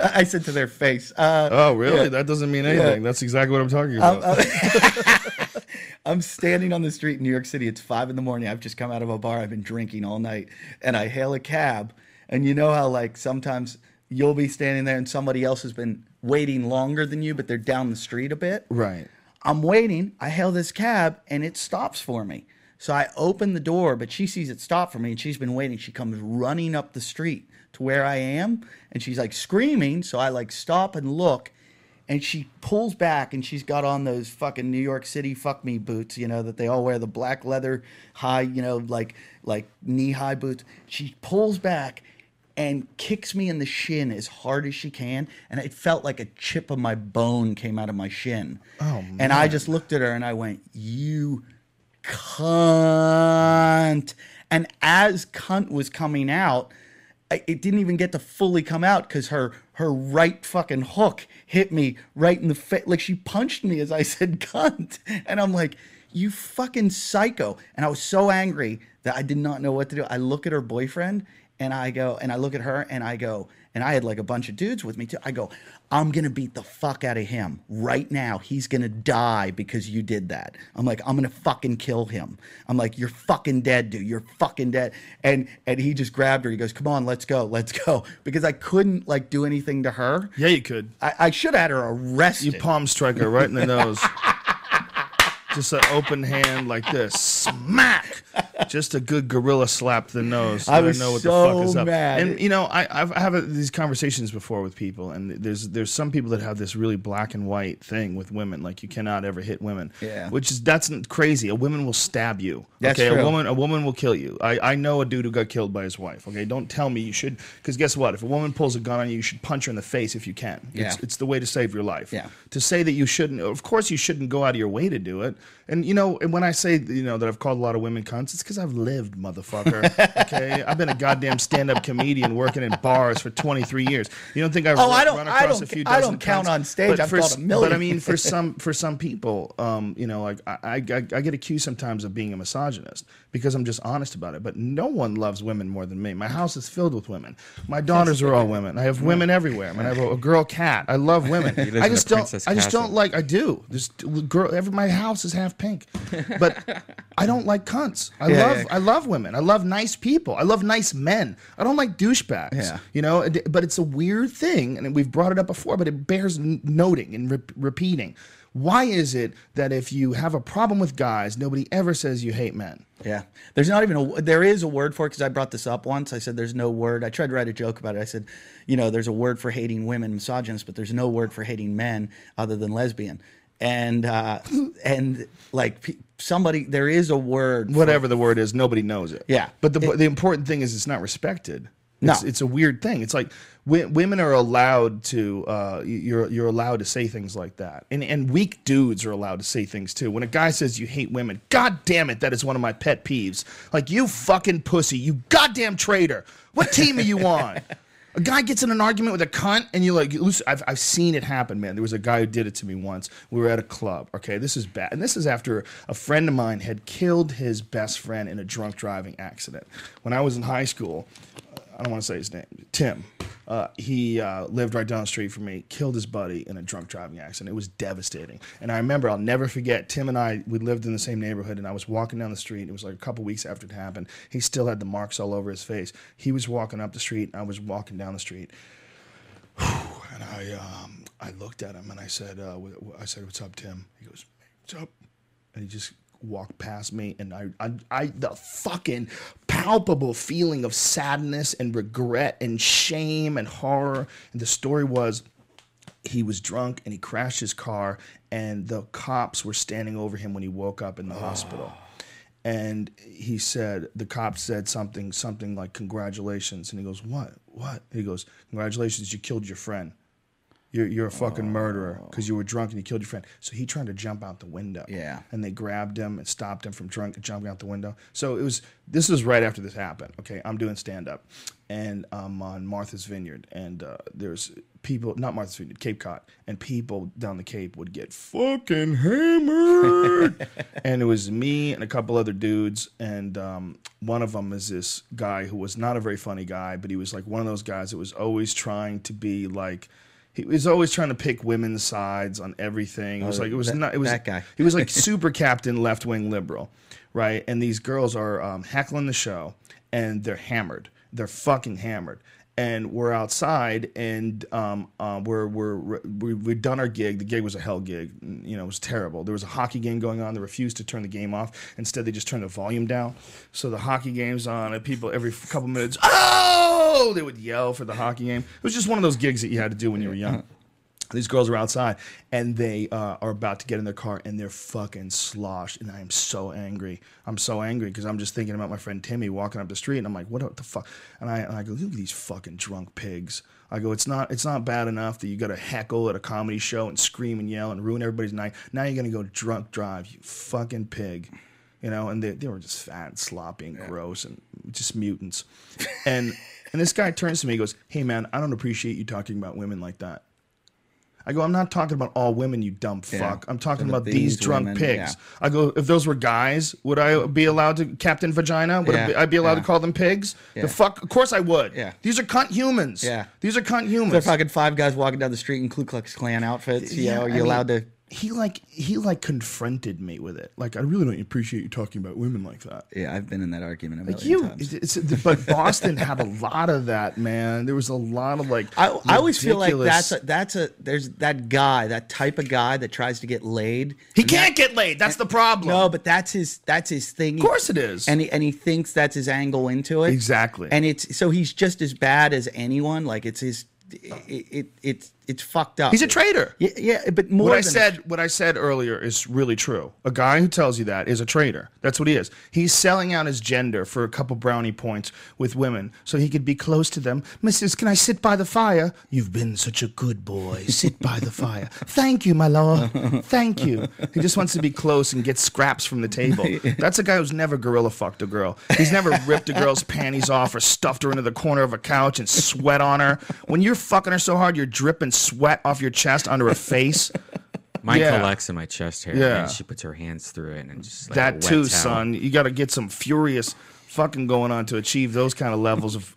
I said to their face. Uh, Oh, really? That doesn't mean anything. That's exactly what I'm talking about. I'm standing on the street in New York City. It's five in the morning. I've just come out of a bar. I've been drinking all night, and I hail a cab. And you know how like sometimes you'll be standing there and somebody else has been waiting longer than you, but they're down the street a bit. right. I'm waiting. I hail this cab and it stops for me. So I open the door, but she sees it stop for me and she's been waiting. She comes running up the street to where I am and she's like screaming. So I like stop and look and she pulls back and she's got on those fucking New York City fuck me boots, you know, that they all wear the black leather high, you know, like like knee high boots. She pulls back and kicks me in the shin as hard as she can and it felt like a chip of my bone came out of my shin. Oh, man. And I just looked at her and I went, "You cunt." And as cunt was coming out, It didn't even get to fully come out because her her right fucking hook hit me right in the face. Like she punched me as I said cunt, and I'm like, "You fucking psycho!" And I was so angry that I did not know what to do. I look at her boyfriend, and I go, and I look at her, and I go, and I had like a bunch of dudes with me too. I go, I'm gonna beat the fuck out of him right now. He's gonna die because you did that. I'm like, I'm gonna fucking kill him. I'm like, you're fucking dead, dude. You're fucking dead. And and he just grabbed her. He goes, come on, let's go, let's go. Because I couldn't like do anything to her. Yeah, you could. I, I should have had her arrested. You palm strike her right in the nose. Just an open hand like this, smack. Just a good gorilla slap to the nose. so I was know what so the fuck is up. mad. And you know, I I've, I have these conversations before with people, and there's there's some people that have this really black and white thing with women, like you cannot ever hit women. Yeah. Which is that's crazy. A woman will stab you. That's okay, true. a woman a woman will kill you. I I know a dude who got killed by his wife. Okay, don't tell me you should, because guess what? If a woman pulls a gun on you, you should punch her in the face if you can. It's, Yeah. it's the way to save your life. Yeah. To say that you shouldn't, of course, you shouldn't go out of your way to do it. And you know, and when I say you know that I've called a lot of women cunts, it's because I've lived, motherfucker. okay, I've been a goddamn stand-up comedian working in bars for 23 years. You don't think I've Oh, run, I don't- run I across don't a few ca- I don't count cunts? on stage. I've for called a million. But I mean, for some for some people, um, you know, like I, I I I get accused sometimes of being a misogynist because I'm just honest about it. But no one loves women more than me. My house is filled with women. My daughters are all women. I have women everywhere. I mean, I have a, a girl cat. I love women. I just don't. I just don't like. I do. Just girl. Every my house is half pink, but I don't like cunts. I Yeah, love. yeah. I love women. I love nice people. I love nice men. I don't like douchebags. Yeah. You know, but it's a weird thing, and we've brought it up before, but it bears noting and re- repeating. Why is it that if you have a problem with guys, nobody ever says you hate men? Yeah, there's not even a. There is a word for it because I brought this up once. I said there's no word. I tried to write a joke about it. I said, you know, there's a word for hating women, misogynist, but there's no word for hating men other than lesbian. And uh, and like somebody, there is a word. Whatever the word is, nobody knows it. Yeah. But the the important thing is it's not respected. No. It's, it's a weird thing. It's like w- women are allowed to uh, you're you're allowed to say things like that, and and weak dudes are allowed to say things too. When a guy says you hate women, god damn it, that is one of my pet peeves. Like you fucking pussy, you goddamn traitor. What team are you on? A guy gets in an argument with a cunt, and you're like, I've, I've seen it happen, man. There was a guy who did it to me once. We were at a club. Okay, this is bad. And this is after a friend of mine had killed his best friend in a drunk driving accident. When I was in high school, I don't want to say his name, Tim. Uh, he uh, lived right down the street from me, killed his buddy in a drunk driving accident. It was devastating. And I remember, I'll never forget, Tim and I, we lived in the same neighborhood, and I was walking down the street. It was like a couple weeks after it happened. He still had the marks all over his face. He was walking up the street, and I was walking down the street. And I, um, I looked at him and I said, uh, I said, "What's up, Tim?" He goes, "What's up?" And he just walked past me, and I, I, I, the fucking palpable feeling of sadness and regret and shame and horror. And the story was, he was drunk and he crashed his car, and the cops were standing over him when he woke up in the hospital. And he said, the cop said something, something like, "Congratulations," and he goes, "What? What?" He goes, "Congratulations, you killed your friend." You're, you're a fucking murderer because you were drunk and you killed your friend. So he tried to jump out the window. Yeah. And they grabbed him and stopped him from drunk jumping out the window. So it was, this was right after this happened. Okay. I'm doing stand up and I'm on Martha's Vineyard and uh, there's people, not Martha's Vineyard, Cape Cod, and people down the Cape would get fucking hammered. and it was me and a couple other dudes. And um, one of them is this guy who was not a very funny guy, but he was like one of those guys that was always trying to be like, he was always trying to pick women's sides on everything. It was like it was that- not. It was that guy. he was like super captain left wing liberal, right? And these girls are um, heckling the show, and they're hammered. They're fucking hammered. And we're outside, and um, uh, we're we're we we'd done our gig. The gig was a hell gig. You know, it was terrible. There was a hockey game going on. They refused to turn the game off. Instead, they just turned the volume down. So the hockey game's on, and people every couple minutes, oh, they would yell for the hockey game. It was just one of those gigs that you had to do when you were young. These girls are outside and they uh, are about to get in their car and they're fucking sloshed. And I am so angry. I'm so angry because I'm just thinking about my friend Timmy walking up the street and I'm like, what the fuck? And I, and I go, look at these fucking drunk pigs. I go, it's not, it's not bad enough that you got to heckle at a comedy show and scream and yell and ruin everybody's night. Now you're going to go drunk drive, you fucking pig. You know, and they, they were just fat and sloppy and gross and just mutants. And, and this guy turns to me and goes, hey man, I don't appreciate you talking about women like that. I go, I'm not talking about all women, you dumb Yeah. fuck. I'm talking About about these drunk women, pigs. yeah. I go, if those were guys, would I be allowed to Captain Vagina? Would Yeah, I, be, allowed yeah. to call them pigs? Yeah. The fuck, of course I would. Yeah. These are cunt humans. Yeah. These are cunt humans. They're fucking five guys walking down the street in Ku Klux Klan outfits. You know, are I you mean, allowed to? He like he like confronted me with it. Like I really don't appreciate you talking about women like that. Yeah, I've been in that argument a Like million you, times. it's, it's- but Boston had a lot of that, man. There was a lot of like. I, I always feel like that's a, that's a there's that guy that type of guy that tries to get laid. he can't get laid. That's the problem. No, but that's his that's his thing. Of course it is. and he, and he thinks that's his angle into it. Exactly. And it's so he's just as bad as anyone. Like it's his it, it it's it's fucked up. He's a traitor. Yeah, yeah, but more what I said, what I said earlier is really true. A guy who tells you that is a traitor. That's what he is. He's selling out his gender for a couple brownie points with women, so he could be close to them. Mrs., can I sit by the fire? You've been such a good boy. Sit by the fire. Thank you, my lord. Thank you. He just wants to be close and get scraps from the table. That's a guy who's never gorilla fucked a girl. He's never ripped a girl's panties off or stuffed her into the corner of a couch and sweat on her. When you're fucking her so hard, you're dripping sweat off your chest onto her face. Mine Yeah. collects in my chest hair, Yeah. and she puts her hands through it, and just like that too, towel. son. You got to get some furious fucking going on to achieve those kind of levels of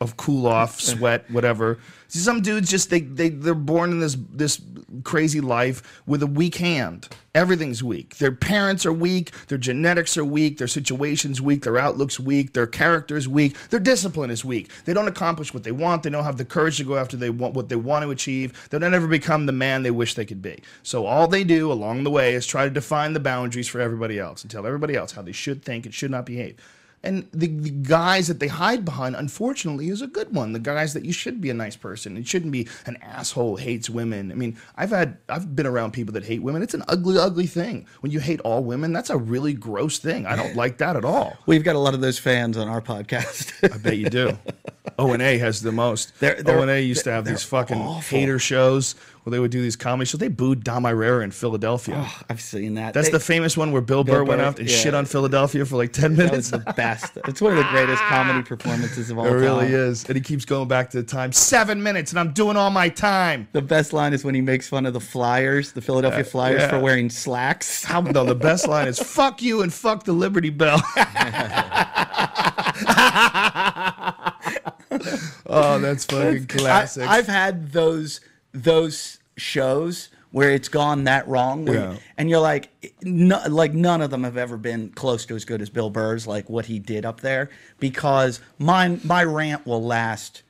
of cool off, sweat, whatever. Some dudes just they they they're born in this this crazy life with a weak hand. Everything's weak. Their parents are weak. Their genetics are weak. Their situation's weak. Their outlook's weak. Their character's weak. Their discipline is weak. They don't accomplish what they want. They don't have the courage to go after they want what they want to achieve. They don't ever become the man they wish they could be. So all they do along the way is try to define the boundaries for everybody else and tell everybody else how they should think and should not behave. And the, the guys that they hide behind, unfortunately, is a good one. The guys that you should be a nice person. It shouldn't be an asshole hates women. I mean, I've had I've been around people that hate women. It's an ugly, ugly thing. When you hate all women, that's a really gross thing. I don't like that at all. We've got a lot of those fans on our podcast. I bet you do. O and A has the most. They're- they're- O and A used to have these fucking awful. hater shows where they would do these comedy shows. They booed Dom Irrera in Philadelphia. Oh, I've seen that. That's They- the famous one where Bill, Bill Burr went Burr, out and yeah. shit on Philadelphia for like ten that was the best. It's one of the greatest comedy performances of all time. It really is. And he keeps going back to the time. Seven minutes, and I'm doing all my time. The best line is when he makes fun of the Flyers, the Philadelphia Flyers, yeah. for wearing slacks. How no, the best line is "fuck you" and "fuck the Liberty Bell." oh, that's fucking classic. I, have had those those shows where it's gone that wrong, where Yeah. and you're like, no, like none of them have ever been close to as good as Bill Burr's, like what he did up there, because my my rant will last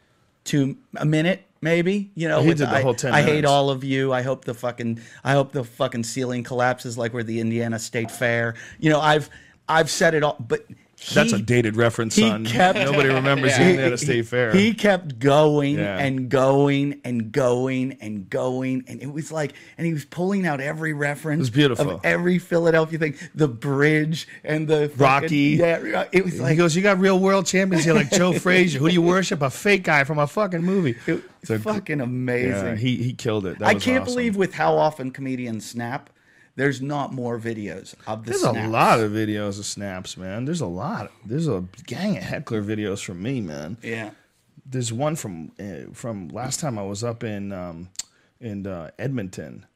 to a minute. Maybe you know He did the I, whole 10 I hate all of you. I hope the fucking I hope the fucking ceiling collapses like we're the Indiana State Fair. You know I've I've said it all, but that's a dated reference, he son. kept- Nobody remembers the he- Indiana State Fair. He kept going Yeah. and going and going and going, and it was like, and he was pulling out every reference. It was beautiful. Of every Philadelphia thing, the bridge and the fucking- Rocky. Yeah, it was he goes, "You got real world champions here, like Joe Frazier. Who do you worship? A fake guy from a fucking movie." it, It's a- fucking Yeah, amazing. he he killed it. That I can't awesome. believe with how often comedians snap. There's not more videos of the There's snaps. a lot of videos of snaps, man. There's a lot. There's a gang of heckler videos from me, man. Yeah. There's one from uh, from last time I was up in um, in uh, Edmonton.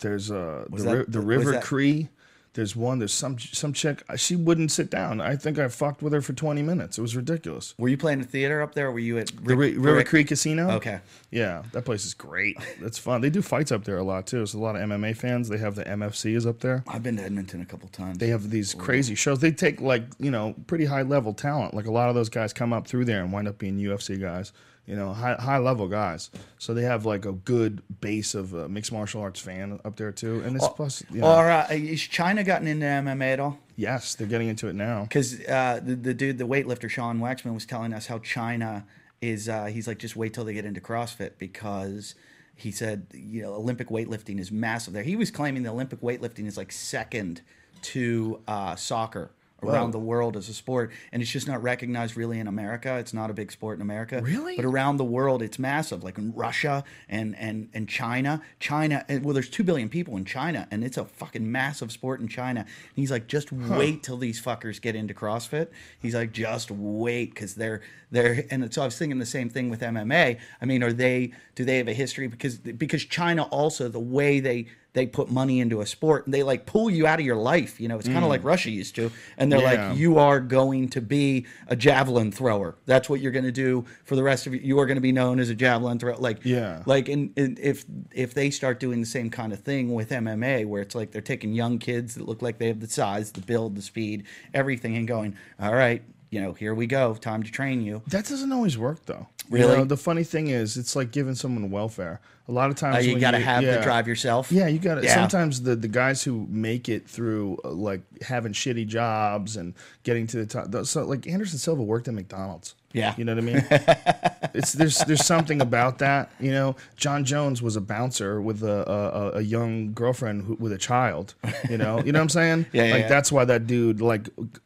There's uh, the, that- ri- the River Cree. There's one. There's some some chick. She wouldn't sit down. I think I fucked with her for 20 minutes. It was ridiculous. Were you playing the theater up there? Or were you at The Rick- Ri- River Rick- Cree Casino. Okay. Yeah, that place is great. That's fun. They do fights up there a lot too. So a lot of MMA fans. They have the MFC is up there. I've been to Edmonton a couple times. They have these crazy shows. They take like you know pretty high level talent. Like a lot of those guys come up through there and wind up being UFC guys. You know, high high level guys. So they have like a good base of uh, mixed martial arts fan up there too. And it's plus, you know, Or uh, is China gotten into MMA at all? yes, they're getting into it now. Because uh, the, the dude, the weightlifter Sean Waxman, was telling us how China is. Uh, he's like, just wait till they get into CrossFit because he said, you know, Olympic weightlifting is massive there. He was claiming the Olympic weightlifting is like second to uh, soccer around the world as a sport, and it's just not recognized really in America. It's not a big sport in America. Really? But around the world, it's massive. Like in Russia and and and China, China. Well, there's two billion people in China, and it's a fucking massive sport in China. And he's like, just wait till these fuckers get into CrossFit. He's like, just wait because they're they're. And so I was thinking the same thing with MMA. I mean, are they? Do they have a history? Because because China also the way they they put money into a sport and they like pull you out of your life. You know, it's kind of like Russia used to, and they're Mm. Yeah. like, you are going to be a javelin thrower. That's what you're going to do for the rest of you. You are going to be known as a javelin thrower. Like, Yeah. like, and, and if if they start doing the same kind of thing with MMA, where it's like they're taking young kids that look like they have the size, the build, the speed, everything, and going, all right, you know, here we go, time to train you. That doesn't always work though. You Really? know, the funny thing is, it's like giving someone welfare. A lot of times Uh, you got to have yeah. the drive yourself. Yeah, you got to. Yeah. Sometimes the the guys who make it through uh, like having shitty jobs and getting to the top. So like Anderson Silva worked at McDonald's. Yeah. you know what I mean. it's there's there's something about that. You know, Jon Jones was a bouncer with a a, a young girlfriend who, with a child. You know, you know what I'm saying? Yeah, yeah, Like yeah. that's why that dude like,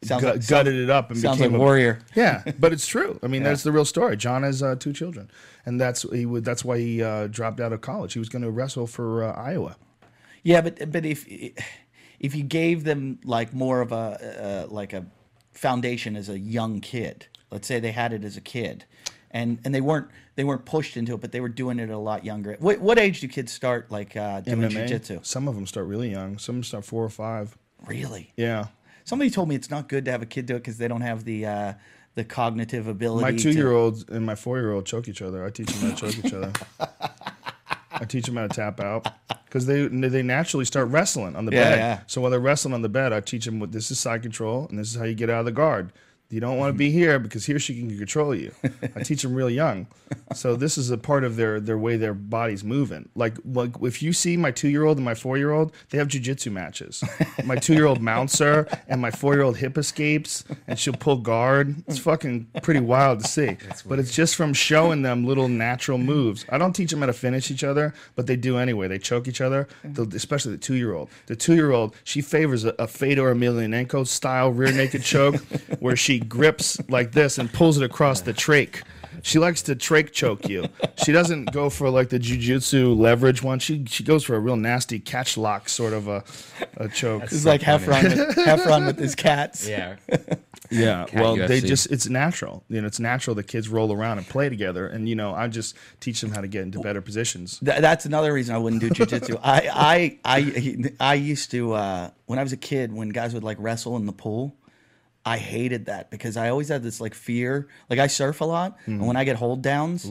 gut- like- gutted it up and became like a warrior. Yeah, but it's true. I mean, that's the real story. Jon has uh, two children, and that's he would. That's why he uh, dropped out of college. He was going to wrestle for uh, Iowa. Yeah, but but if if you gave them like more of a uh, like a foundation as a young kid, let's say they had it as a kid, and and they weren't they weren't pushed into it, but they were doing it a lot younger. What what age do kids start like uh, doing MMA. jujitsu? Some of them start really young. Some of them start four or five. Really? Yeah. Somebody told me it's not good to have a kid do it because they don't have the uh, the cognitive ability. My two year old and my four year old choke each other. I teach them how to choke each other. I teach them how to tap out because they they naturally start wrestling on the Yeah, bed. yeah. So while they're wrestling on the bed, I teach them what this is side control and this is how you get out of the guard. You don't want to be here because here she can control you. I teach them real young, so this is a part of their their way their body's moving. Like like if you see my two year old and my four year old, they have jujitsu matches. My two year old mounts her, and my four year old hip escapes, and she'll pull guard. It's fucking pretty wild to see. But it's just from showing them little natural moves. I don't teach them how to finish each other, but they do anyway. They choke each other, the, especially the two year old. The two year old, she favors a, a Fedor Emelianenko style rear naked choke, where she grips like this and pulls it across the trach. She likes to trach choke you. She doesn't go for like the jujitsu leverage one. She she goes for a real nasty catch lock sort of a, a choke. It's like Heffron with, Heffron with his cats. Yeah. Yeah, Cat well, they just it's natural. You know, it's natural the kids roll around and play together, and you know, I just teach them how to get into better positions. Th- that's another reason I wouldn't do jujitsu. I, I, I, I used to uh, when I was a kid when guys would like wrestle in the pool. I hated that because I always had this like fear. Like I surf a lot, and when I get hold downs,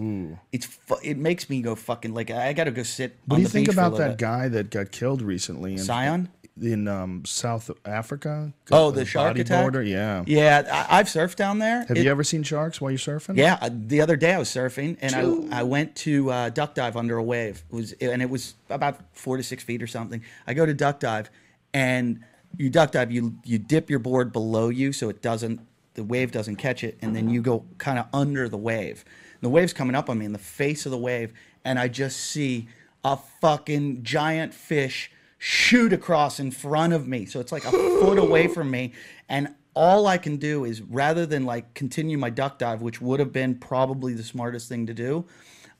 it's fu- it makes me go fucking like I got to go sit. What do you the think beach for a about that bit. guy that got killed recently in Zion? in um, South Africa? Oh, the shark attack. bodyboarder? Yeah. Yeah, I, I've surfed down there. Have It- you ever seen sharks while you're surfing? Yeah, uh, the other day I was surfing and I, I went to uh, duck dive under a wave. It was and it was about four to six feet or something. I go to duck dive, and you duck dive. You you dip your board below you so it doesn't the wave doesn't catch it, and then you go kind of under the wave. And the wave's coming up on me in the face of the wave, and I just see a fucking giant fish shoot across in front of me. So it's like a foot away from me, and all I can do is rather than like continue my duck dive, which would have been probably the smartest thing to do,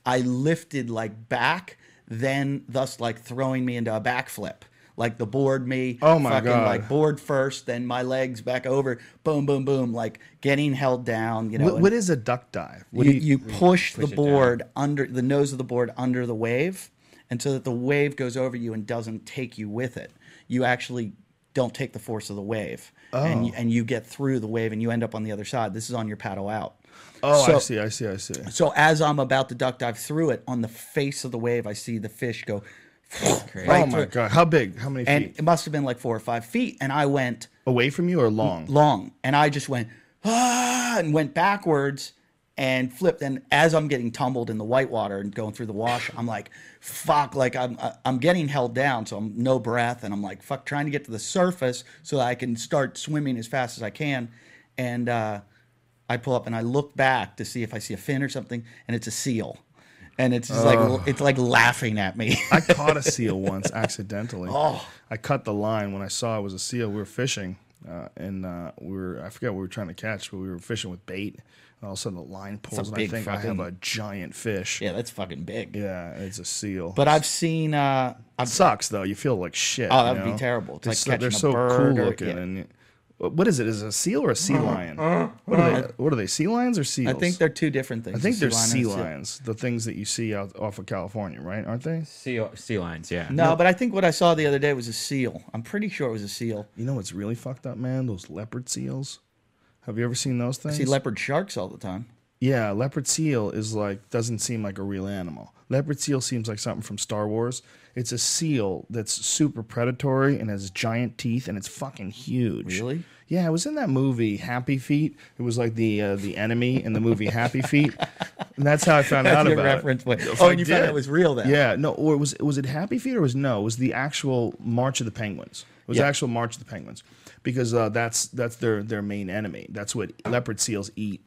I lifted like back, then thus like throwing me into a backflip. Like the board me, Oh my fucking God. like board first, then my legs back over, boom, boom, boom, like getting held down. You know, What, what is a duck dive? What you, do you mm-hmm. push, the push down. board under the nose of the board under the wave, and so that the wave goes over you and doesn't take you with it. You actually don't take the force of the wave, and Oh. you, and you get through the wave and you end up on the other side. This is on your paddle out. oh, I see, I see, I see. So as I'm about to duck dive through it, on the face of the wave, I see the fish go. Crazy. right oh my through. god, how big? How many And feet? it must have been like four or five feet, and I went Away from you or long? long, and I just went ah, and went backwards and flipped. And as I'm getting tumbled in the white water and going through the wash, I'm like, fuck, like I'm I'm getting held down, so I'm no breath, and I'm like, fuck, trying to get to the surface so that I can start swimming as fast as I can, and uh, I pull up and I look back to see if I see a fin or something, and it's a seal. And it's just like it's like laughing at me. I caught a seal once accidentally. Oh. I cut the line when I saw it was a seal. We were fishing, uh, and uh, we were I forget what we were trying to catch, but we were fishing with bait. And all of a sudden, the line pulls, and I think I have a giant fish. Yeah, that's fucking big. Yeah, it's a seal. But I've seen. Uh, it I've sucks though. You feel like shit. Oh, that you would be terrible. It's they're like so, catching they're a so bird cool or- looking. yeah. And what is it? Is it a seal or a sea uh-huh. lion? Uh-huh. What are they? Uh-huh. What are they? Sea lions or seals? I think they're two different things. I think a they're lion sea and lions. The things that you see out off of California, right? Aren't they? Sea, sea lions, yeah. No, but I think what I saw the other day was a seal. I'm pretty sure it was a seal. You know what's really fucked up, man? Those leopard seals. Have you ever seen those things? I things? see leopard sharks all the time. Yeah, leopard seal is like doesn't seem like a real animal. Leopard seal seems like something from Star Wars. It's a seal that's super predatory and has giant teeth and it's fucking huge. Really? Yeah, it was in that movie Happy Feet. It was like the uh, the enemy in the movie Happy Feet, and that's how I found out about reference it. point. Oh, I and you found did. out it was real then. Yeah, no, or was was it Happy Feet or was no? It was the actual March of the Penguins. It was Yeah. actual March of the Penguins because uh, that's that's their their main enemy. That's what leopard seals eat.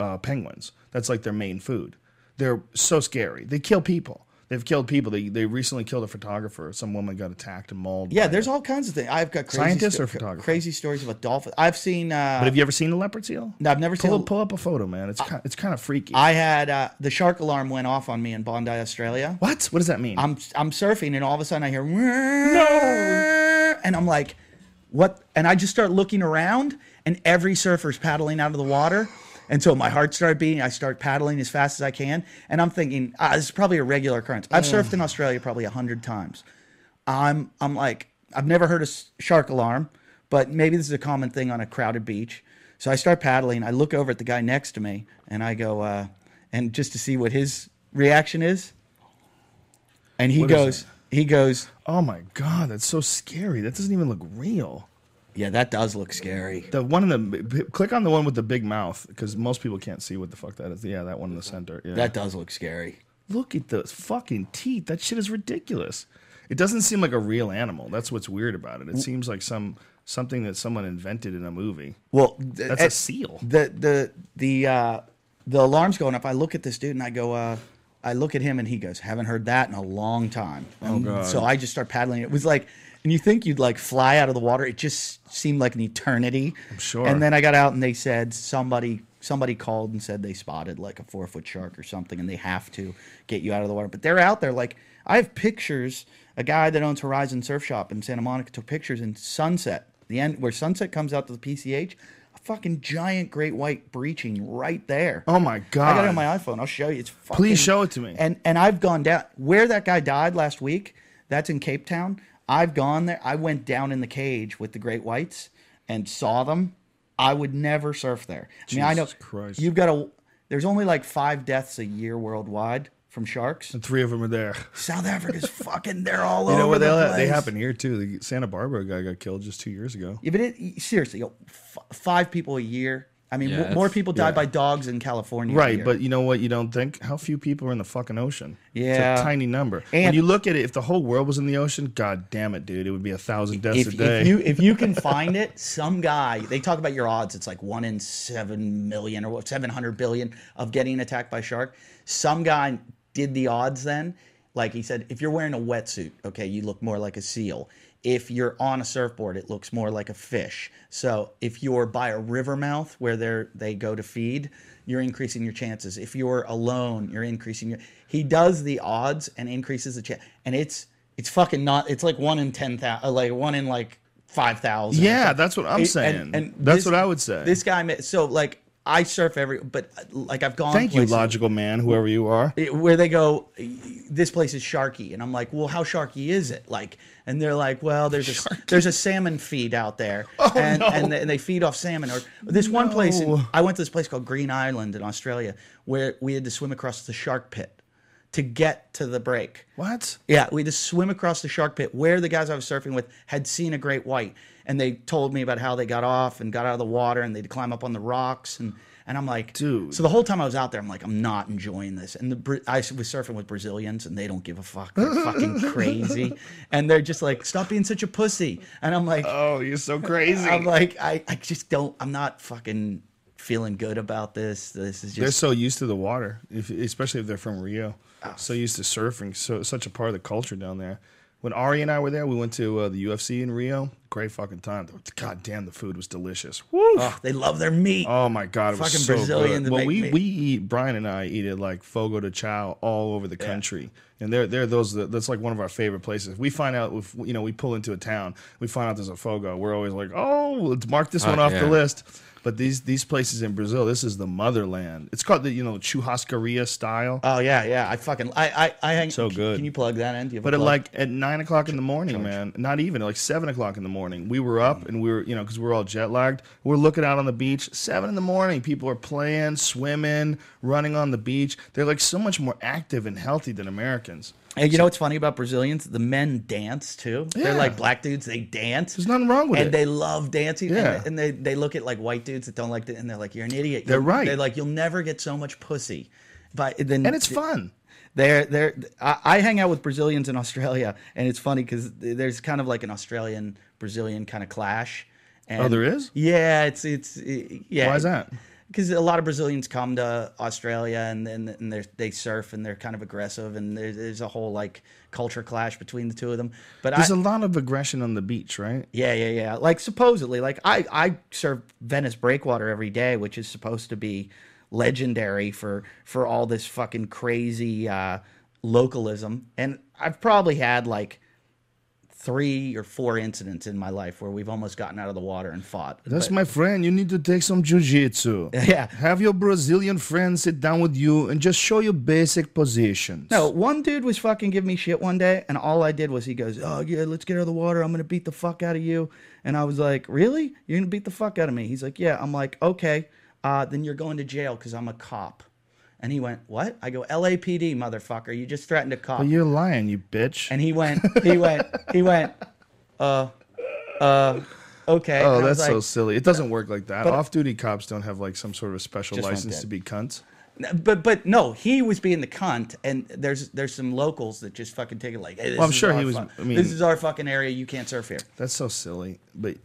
Uh, penguins. That's like their main food. They're so scary. They kill people. They've killed people. They they recently killed a photographer. Some woman got attacked and mauled. Yeah, there's it. all kinds of things. I've got crazy Scientist sto- or photographer? crazy stories about dolphins. I've seen. Uh, But have you ever seen a leopard seal? No, I've never seen. Pull, a- pull up a photo, man. It's kind, it's kind of freaky. I had uh, the shark alarm went off on me in Bondi, Australia. what? What does that mean? I'm I'm surfing and all of a sudden I hear no, and I'm like, what? And I just start looking around, and every surfer's paddling out of the water. And so my heart started beating. I start paddling as fast as I can, and I'm thinking, ah, this is probably a regular occurrence. I've surfed in Australia probably a hundred times. I'm I'm like, I've never heard a shark alarm, but maybe this is a common thing on a crowded beach. So I start paddling. I look over at the guy next to me, and I go, uh, and just to see what his reaction is. And he What goes, he goes, oh my god, that's so scary. That doesn't even look real. Yeah, that does look scary. The one in the click on the one with the big mouth because most people can't see what the fuck that is. Yeah, that one in the center. Yeah. That does look scary. Look at those fucking teeth. That shit is ridiculous. It doesn't seem like a real animal. That's what's weird about it. It seems like some something that someone invented in a movie. Well, th- That's a eh, seal. The the the uh, the alarm's going up. I look at this dude and I go, uh, I look at him and he goes, haven't heard that in a long time. And God. So I just start paddling. It was like, and you think you'd like fly out of the water. It just seemed like an eternity. I'm sure. And then I got out and they said somebody somebody called and said they spotted like a four foot shark or something, and they have to get you out of the water. But they're out there. Like I have pictures. A guy that owns Horizon Surf Shop in Santa Monica took pictures in Sunset, the end where Sunset comes out to the PCH. A fucking giant great white breaching right there. Oh my god! I got it on my iPhone. I'll show you. It's fucking, Please show it to me. And and I've gone down where that guy died last week. That's in Cape Town. I've gone there. I went down in the cage with the great whites and saw them. I would never surf there. I mean, I know Jesus Christ. you've got a. There's only like five deaths a year worldwide from sharks. And three of them are there. South Africa's fucking. They're all You over You know where the They, place. they happen here too. The Santa Barbara guy got killed just two years ago. Yeah, but it, seriously, f- five people a year. I mean, Yeah, w- more people die yeah. by dogs in California. Right, year. but you know what? You don't think how few people are in the fucking ocean. Yeah. it's a tiny number. when And- you look at it, if the whole world was in the ocean, god damn it, dude, it would be a thousand deaths if, a day. if you if you can find it, some guy they talk about your odds. It's like one in seven million or seven hundred billion of getting attacked by shark. Some guy did the odds then. Like he said, if you're wearing a wetsuit, okay, you look more like a seal. If you're on a surfboard, it looks more like a fish. So if you're by a river mouth where they're they go to feed, you're increasing your chances. If you're alone, you're increasing your. He does the odds and increases the chance, and it's it's fucking not. It's like one in ten thousand, uh, like one in like five thousand. Yeah, that's what I'm saying. and That's what I would say. This guy, so like I surf every, but uh, like I've gone. Thank you, logical man, whoever you are. where they go, this place is sharky, and I'm like, well, how sharky is it? Like, and they're like, well, there's a there's a salmon feed out there, and, no. and they, and they feed off salmon. Or this one place, in, I went to this place called Green Island in Australia, where we had to swim across the shark pit to get to the break. What? Yeah, we had to swim across the shark pit where the guys I was surfing with had seen a great white, and they told me about how they got off and got out of the water, and they'd climb up on the rocks, and and I'm like, Dude. So the whole time I was out there, I'm like, I'm not enjoying this. And the I was surfing with Brazilians, and they don't give a fuck. They're fucking crazy, and they're just like, stop being such a pussy. And I'm like, Oh, you're so crazy. I'm like, I, I just don't. I'm not fucking feeling good about this. This is they're so used to the water, if, especially if they're from Rio. Oh. So used to surfing, so such a part of the culture down there. When Ari and I were there, we went to uh, the UFC in Rio. Great fucking time. God damn, the food was delicious. Woo! Oh, they love their meat. Oh my god, it was Fucking so Brazilians good. Well, we me- we eat Brian and I eat it like fogo de chao all over the country, and they're they're those that's like one of our favorite places. We find out if you know we pull into a town, we find out there's a fogo. We're always like, oh, let's mark this one off yeah. the list. But these these places in Brazil, this is the motherland. It's called the you know churrascaria style. Oh yeah, yeah. I fucking I I, I hang. So good. Can you plug that in? Do you have But at like at nine o'clock in the morning, man, not even like seven o'clock in the morning, we were up mm. and we were, you know, because we are all jet lagged. We're looking out on the beach. Seven in the morning, people are playing, swimming, running on the beach. They're like so much more active and healthy than Americans. And you know what's funny about Brazilians? The men dance too. Yeah. They're like black dudes. They dance. There's nothing wrong with and it. And they love dancing. Yeah. And, and they, they look at like white dudes that don't like it, and they're like, "You're an idiot." They're You'll- right. They're like, "You'll never get so much pussy." But then and it's fun. They're they're. I, I hang out with Brazilians in Australia, and it's funny because there's kind of like an Australian Brazilian kind of clash. And Oh, there is? Yeah, it's it's yeah. Why is that? Because a lot of Brazilians come to Australia and and, and they're- surf and they're kind of aggressive and there's, there's a whole like culture clash between the two of them. But There's I, a lot of aggression on the beach, right? yeah, yeah, yeah. Like supposedly, like I I surf Venice breakwater every day, which is supposed to be legendary for for all this fucking crazy uh, localism. And I've probably had like three or four incidents in my life where we've almost gotten out of the water and fought. That's But- my friend. You need to take some jujitsu. Yeah. Have your Brazilian friend sit down with you and just show you basic positions. No, one dude was fucking giving me shit one day, and all I did was he goes, "Oh yeah, let's get out of the water. I'm gonna beat the fuck out of you." And I was like, "Really? You're gonna beat the fuck out of me?" He's like, "Yeah." I'm like, "Okay, uh, then you're going to jail because I'm a cop." And he went, "What?" I go, "LAPD, motherfucker. You just threatened a cop." But you're lying, you bitch. and he went, he went, he went, uh, uh, okay. Oh, that's so like- silly. It doesn't work like that. But- Off-duty cops don't have like some sort of special license to be cunts. But but no, he was being the cunt, and there's there's some locals that just fucking take it like, hey, this Well, I'm sure he was- I mean- this is our fucking area. You can't surf here. That's so silly. But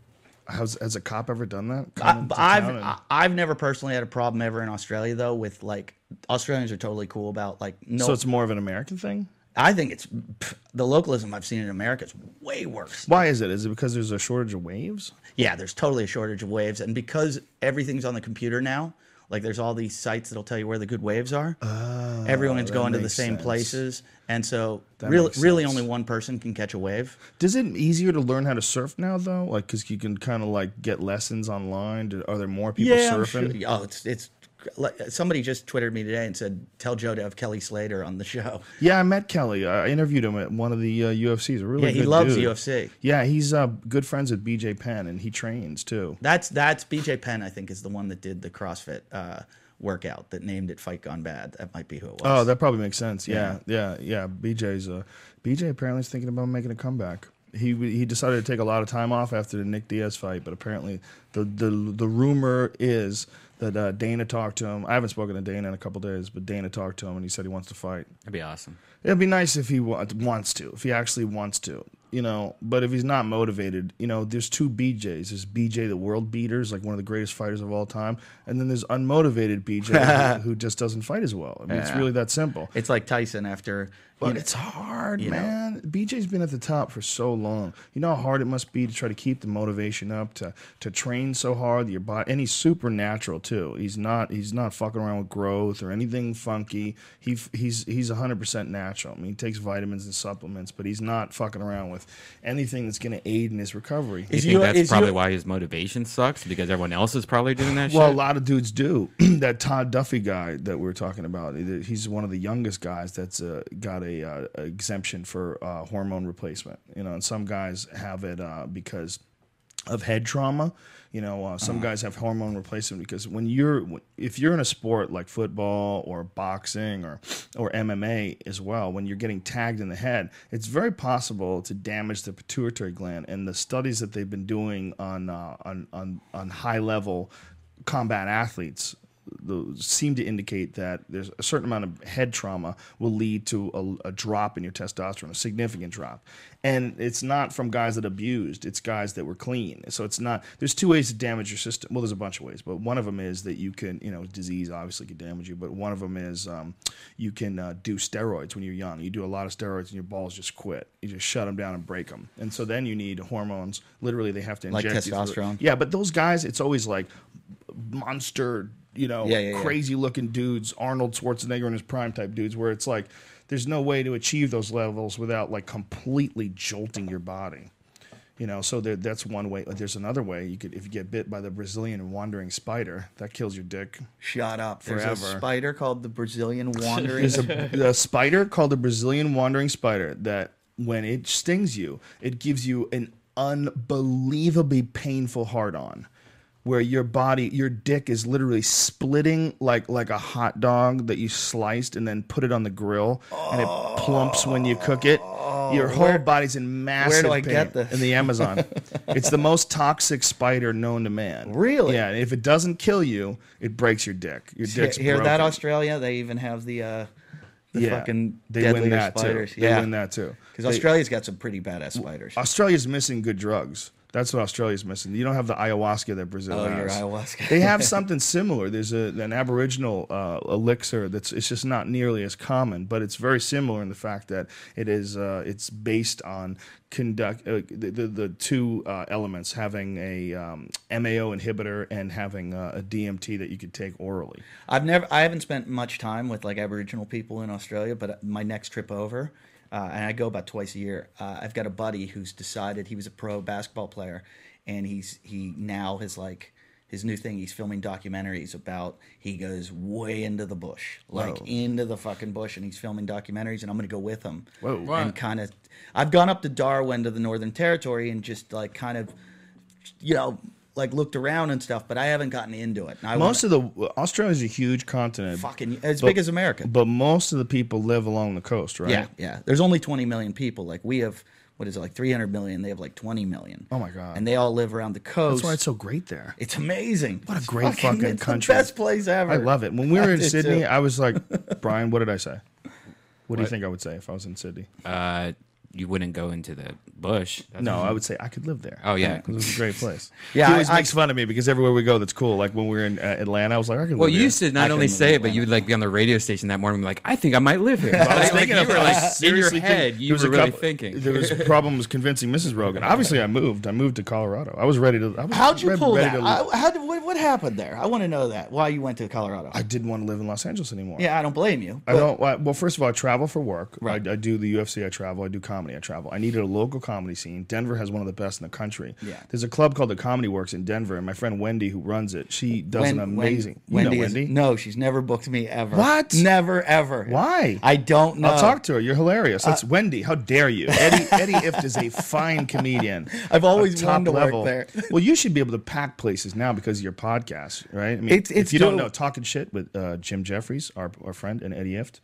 has has a cop ever done that? I, Come I've and- I've never personally had a problem ever in Australia though with like Australians are totally cool about like no. so it's more of an American thing. I think it's pff, the localism I've seen in America is way worse. Why is it? Is it because there's a shortage of waves? Yeah, there's totally a shortage of waves, and because everything's on the computer now, like there's all these sites that'll tell you where the good waves are. Oh, Everyone's that going to the same sense. places, and so That really, really only one person can catch a wave. Does it easier to learn how to surf now though? Like, cause you can kind of like get lessons online. Are there more people I'm surfing? sure- Oh, it's it's somebody just twittered me today and said, "Tell Joe to have Kelly Slater on the show." Yeah, I met Kelly. I interviewed him at one of the uh, UFCs. A really Yeah, he loves dude. UFC. Yeah, he's uh, good friends with BJ Penn, and he trains too. That's that's BJ Penn. I think is the one that did the CrossFit uh, workout that named it Fight Gone Bad. That might be who it was. Oh, that probably makes sense. Yeah, yeah, yeah. BJ's uh, BJ apparently is thinking about making a comeback. He he decided to take a lot of time off after the Nick Diaz fight, but apparently the the the rumor is that uh, Dana talked to him. I haven't spoken to Dana in a couple days, but Dana talked to him and he said he wants to fight. That'd be awesome. It'd be nice if he wa- wants to, if he actually wants to, you know. But if he's not motivated, you know, there's two BJs. There's BJ, the world beaters, like one of the greatest fighters of all time, and then there's unmotivated BJ who, who just doesn't fight as well. I mean, it's Yeah. really that simple. it's like Tyson after. But you know- it's hard, you know. man. BJ's been at the top for so long. You know how hard it must be to try to keep the motivation up, to to train so hard. Your body, and he's super natural too. He's not he's not fucking around with growth or anything funky. He he's he's hundred percent natural. I mean, he takes vitamins and supplements, but he's not fucking around with anything that's going to aid in his recovery. You Is think you- that's is probably you- why his motivation sucks because everyone else is probably doing that Well, a lot of dudes do. that Todd Duffee guy that we are talking about, he's one of the youngest guys that's uh, got a uh, exemption for uh, hormone replacement. You know, and some guys have it uh, because of head trauma. You know, uh, some guys have hormone replacement because when you're if you're in a sport like football or boxing or or MMA as well, when you're getting tagged in the head, it's very possible to damage the pituitary gland. And the studies that they've been doing on uh, on on on high level combat athletes the seem to indicate that there's a certain amount of head trauma will lead to a, a drop in your testosterone, a significant drop. And it's not from guys that abused; it's guys that were clean. So it's not. There's two ways to damage your system. Well, there's a bunch of ways, but one of them is that you can, you know, disease obviously could damage you, but one of them is um, you can uh, do steroids when you're young. You do a lot of steroids, and your balls just quit. You just shut them down and break them. And so then you need hormones. Literally, they have to Like inject you through testosterone? Yeah, but those guys, it's always like monster, you know, Yeah, yeah, yeah. crazy looking dudes, Arnold Schwarzenegger in his prime type dudes, where it's like there's no way to achieve those levels without like completely jolting your body. You know, so there, that's one way. There's another way. You could, if you get bit by the Brazilian wandering spider, that kills your dick. Shut up. There's a Forever. spider called the Brazilian wandering. There's a, a spider called the Brazilian wandering spider that when it stings you, it gives you an unbelievably painful hard on. Where your body, your dick is literally splitting like like a hot dog that you sliced and then put it on the grill, and it plumps when you cook it. Your whole body's in massive where do I pain get this? in the Amazon. it's the most toxic spider known to man. Really? Yeah. If it doesn't kill you, it breaks your dick. Your dick's Hear that. Australia? They even have the uh, the fucking they win that spiders. too. Yeah, They win that too. because Australia's got some pretty badass spiders. Australia's missing good drugs. That's what Australia's missing. You don't have the ayahuasca that Brazil Oh, has. your ayahuasca. they have something similar. There's a, an Aboriginal uh, elixir that's it's just not nearly as common, but it's very similar in the fact that it is uh, it's based on conduct uh, the, the the two uh, elements having a um, MAO inhibitor and having uh, a DMT that you could take orally. I've never, I haven't spent much time with like Aboriginal people in Australia, but my next trip over, uh, and I go about twice a year. Uh, I've got a buddy who's decided he was a pro basketball player, and he's he now has like his new thing. He's filming documentaries about. He goes way into the bush, like Whoa. into the fucking bush, and he's filming documentaries, and I'm gonna go with him. Whoa. And kind of, I've gone up to Darwin to the Northern Territory and just like kind of, you know. Like looked around and stuff, but I haven't gotten into it. And I Most of the Australia's a huge continent. fucking as but- big as America. But most of the people live along the coast, right? Yeah, yeah. There's only 20 million people. Like we have, what is it, like 300 million? They have like 20 million. Oh my God. And they all live around the coast. That's why it's so great there. It's amazing. What a It's great fucking it's country. The best place ever. I love it. When we were in Sydney, too. I was like, Brian, what did I say? What, do you think I would say if I was in Sydney? Uh, you wouldn't go into the bush. That's No, I would say I could live there. Oh, yeah, yeah. 'Cause it's a great place. Yeah, he always I- makes fun of me because everywhere we go, that's cool. Like when we were in uh, Atlanta, I was like, I could Well, live you here. used to not I only say it, but you would like be on the radio station that morning, like, I think I might live here. I was Like, thinking you of were I like was in your seriously head, thinking- you there was were a really couple- thinking. There was problems convincing Mrs. Rogan. Obviously, I moved. I moved to Colorado. I was ready to. I was How'd you ready- pull ready that? to- I, how did, what, what happened there? I want to know that. Why you went to Colorado? I didn't want to live in Los Angeles anymore. yeah, I don't blame you. I but- don't. Well, well, first of all, I travel for work. Right. I, I do the UFC. I travel. I do comedy. I travel. I needed a local comedy scene. Denver has one of the best in the country. Yeah. There's a club called the Comedy Works in Denver, and my friend Wendy, who runs it, she does an Wen- amazing. you Wendy, know is- Wendy. no, she's never booked me ever. What? Never ever. Why? I don't know. I'll talk to her. You're hilarious. That's Wendy. How dare you? Eddie Eddie Ifft is a fine comedian. I've always wanted to work there. well, you should be able to pack places now because of your podcast, right? I mean, It's- it's if you don't know, talking shit with uh, Jim Jeffries, our, our friend, and Eddie Ifft,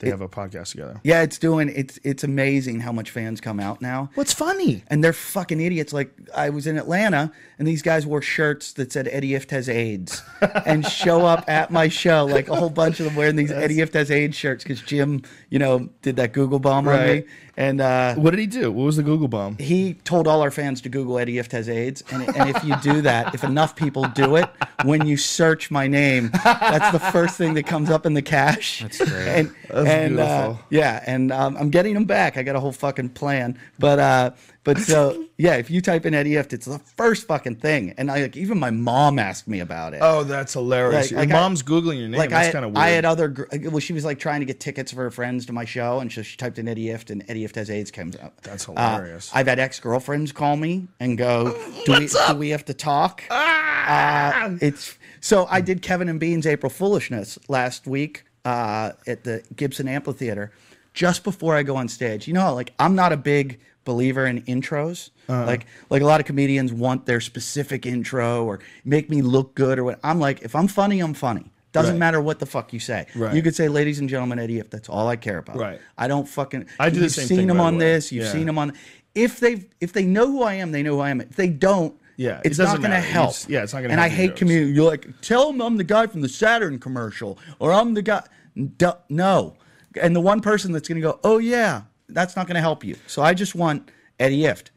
they have a podcast together. Yeah, it's doing. It's it's amazing how much fans come out now. What's funny? and they're fucking idiots. Like I was in Atlanta, and these guys wore shirts that said Eddie Ifft has AIDS, and show up at my show. Like a whole bunch of them wearing these Eddie Ifft has AIDS shirts because Jim, you know, did that Google bomb on Right. me, and uh, What did he do? What was the Google bomb? he told all our fans to Google Eddie Ifft has AIDS, and, and if you do that, if enough people do it, when you search my name, that's the first thing that comes up in the cache. That's great. And, That's and uh, beautiful. yeah, and um, I'm getting them back. I got a whole fucking plan, but uh, but so yeah, if you type in Eddie Ifft, it's the first fucking thing, and I like even my mom asked me about it. Oh, that's hilarious. Like- Your like I- mom's googling your name. Like that's I, kind of weird. I had other. gr- Well, she was like trying to get tickets for her friends to my show, and so she typed in Eddie Ifft, and Eddie Ifft has AIDS comes up. That's Uh, hilarious. I've had ex girlfriends call me and go, "Do we do we have to talk?" Uh, it's so I did Kevin and Bean's April Foolishness last week uh, at the Gibson Amphitheater. Just before I go on stage, you know, like I'm not a big believer in intros. Uh-huh. Like like a lot of comedians want their specific intro or make me look good or what. I'm like, if I'm funny, I'm funny. Doesn't Right. matter what the fuck you say. Right. You could say, "Ladies and gentlemen, Eddie," if that's all I care about. Right. I don't fucking. I do the you've same seen thing, them on way. this. You've Yeah. seen them on. If they if they know who I am, they know who I am. If they don't, Yeah, it's not doesn't going to help. just- yeah, it's not gonna help. And I hate community. You're like, tell them I'm the guy from the Saturn commercial, or I'm the guy. No, and the one person that's going to go, oh yeah, that's not going to help you. So I just want Eddie Ifft.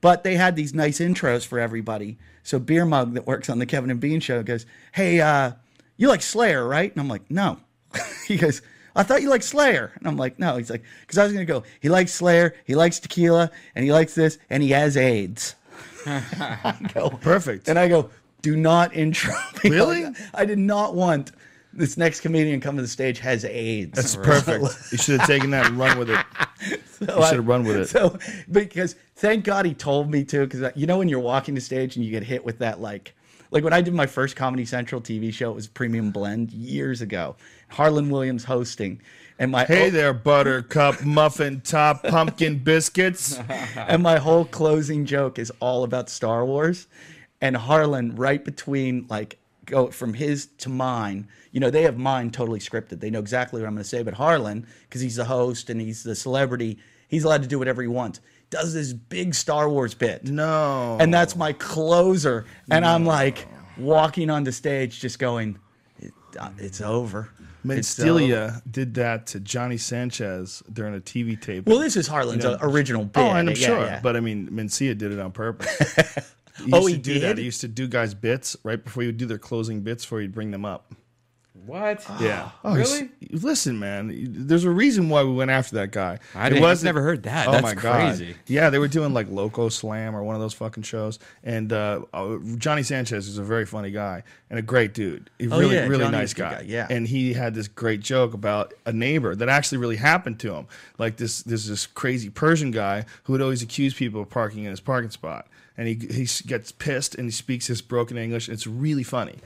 But they had these nice intros for everybody. So Beer Mug that works on the Kevin and Bean show goes, hey, uh, you like Slayer, right? And I'm like, no. he goes, I thought you liked Slayer. And I'm like, no. He's like, because I was going to go, he likes Slayer, he likes tequila, and he likes this, and he has AIDS. Go, Perfect. And I go, do not intro me. Really? I did not want this next comedian coming to the stage has AIDS. That's perfect. you should have taken that and run with it. So You should have run with it. So because thank God he told me to, because you know when you're walking the stage and you get hit with that like. Like when I did my first Comedy Central TV show, it was Premium Blend years ago. Harland Williams hosting, and my Hey there, buttercup, muffin top, pumpkin biscuits. and my whole closing joke is all about Star Wars. And Harland, right between like go from his to mine, you know, they have mine totally scripted. They know exactly what I'm going to say. But Harland, because he's the host and he's the celebrity, he's allowed to do whatever he wants. Does this big Star Wars bit. No. And that's my closer. And I'm like walking onto stage just going, it, uh, it's over. It's did that to Johnny Sanchez during a TV tape. Well, this is Harland's uh, original bit. oh, and I'm Yeah, sure. yeah. But I mean, Mencia did it on purpose. He Oh, he to do that. did? He used to do guys' bits right before he would do their closing bits before he'd bring them up. What? Yeah. Oh, Really? Listen, man. There's a reason why we went after that guy. I It wasn't- never heard that. Oh That's my God. Yeah, they were doing like Loco Slam or one of those fucking shows, and uh, uh, Johnny Sanchez is a very funny guy and a great dude. A Oh, really, yeah, really Johnny nice is a good guy. guy, yeah. And he had this great joke about a neighbor that actually really happened to him. Like this, this this crazy Persian guy who would always accuse people of parking in his parking spot, and he he gets pissed and he speaks his broken English. and It's really funny.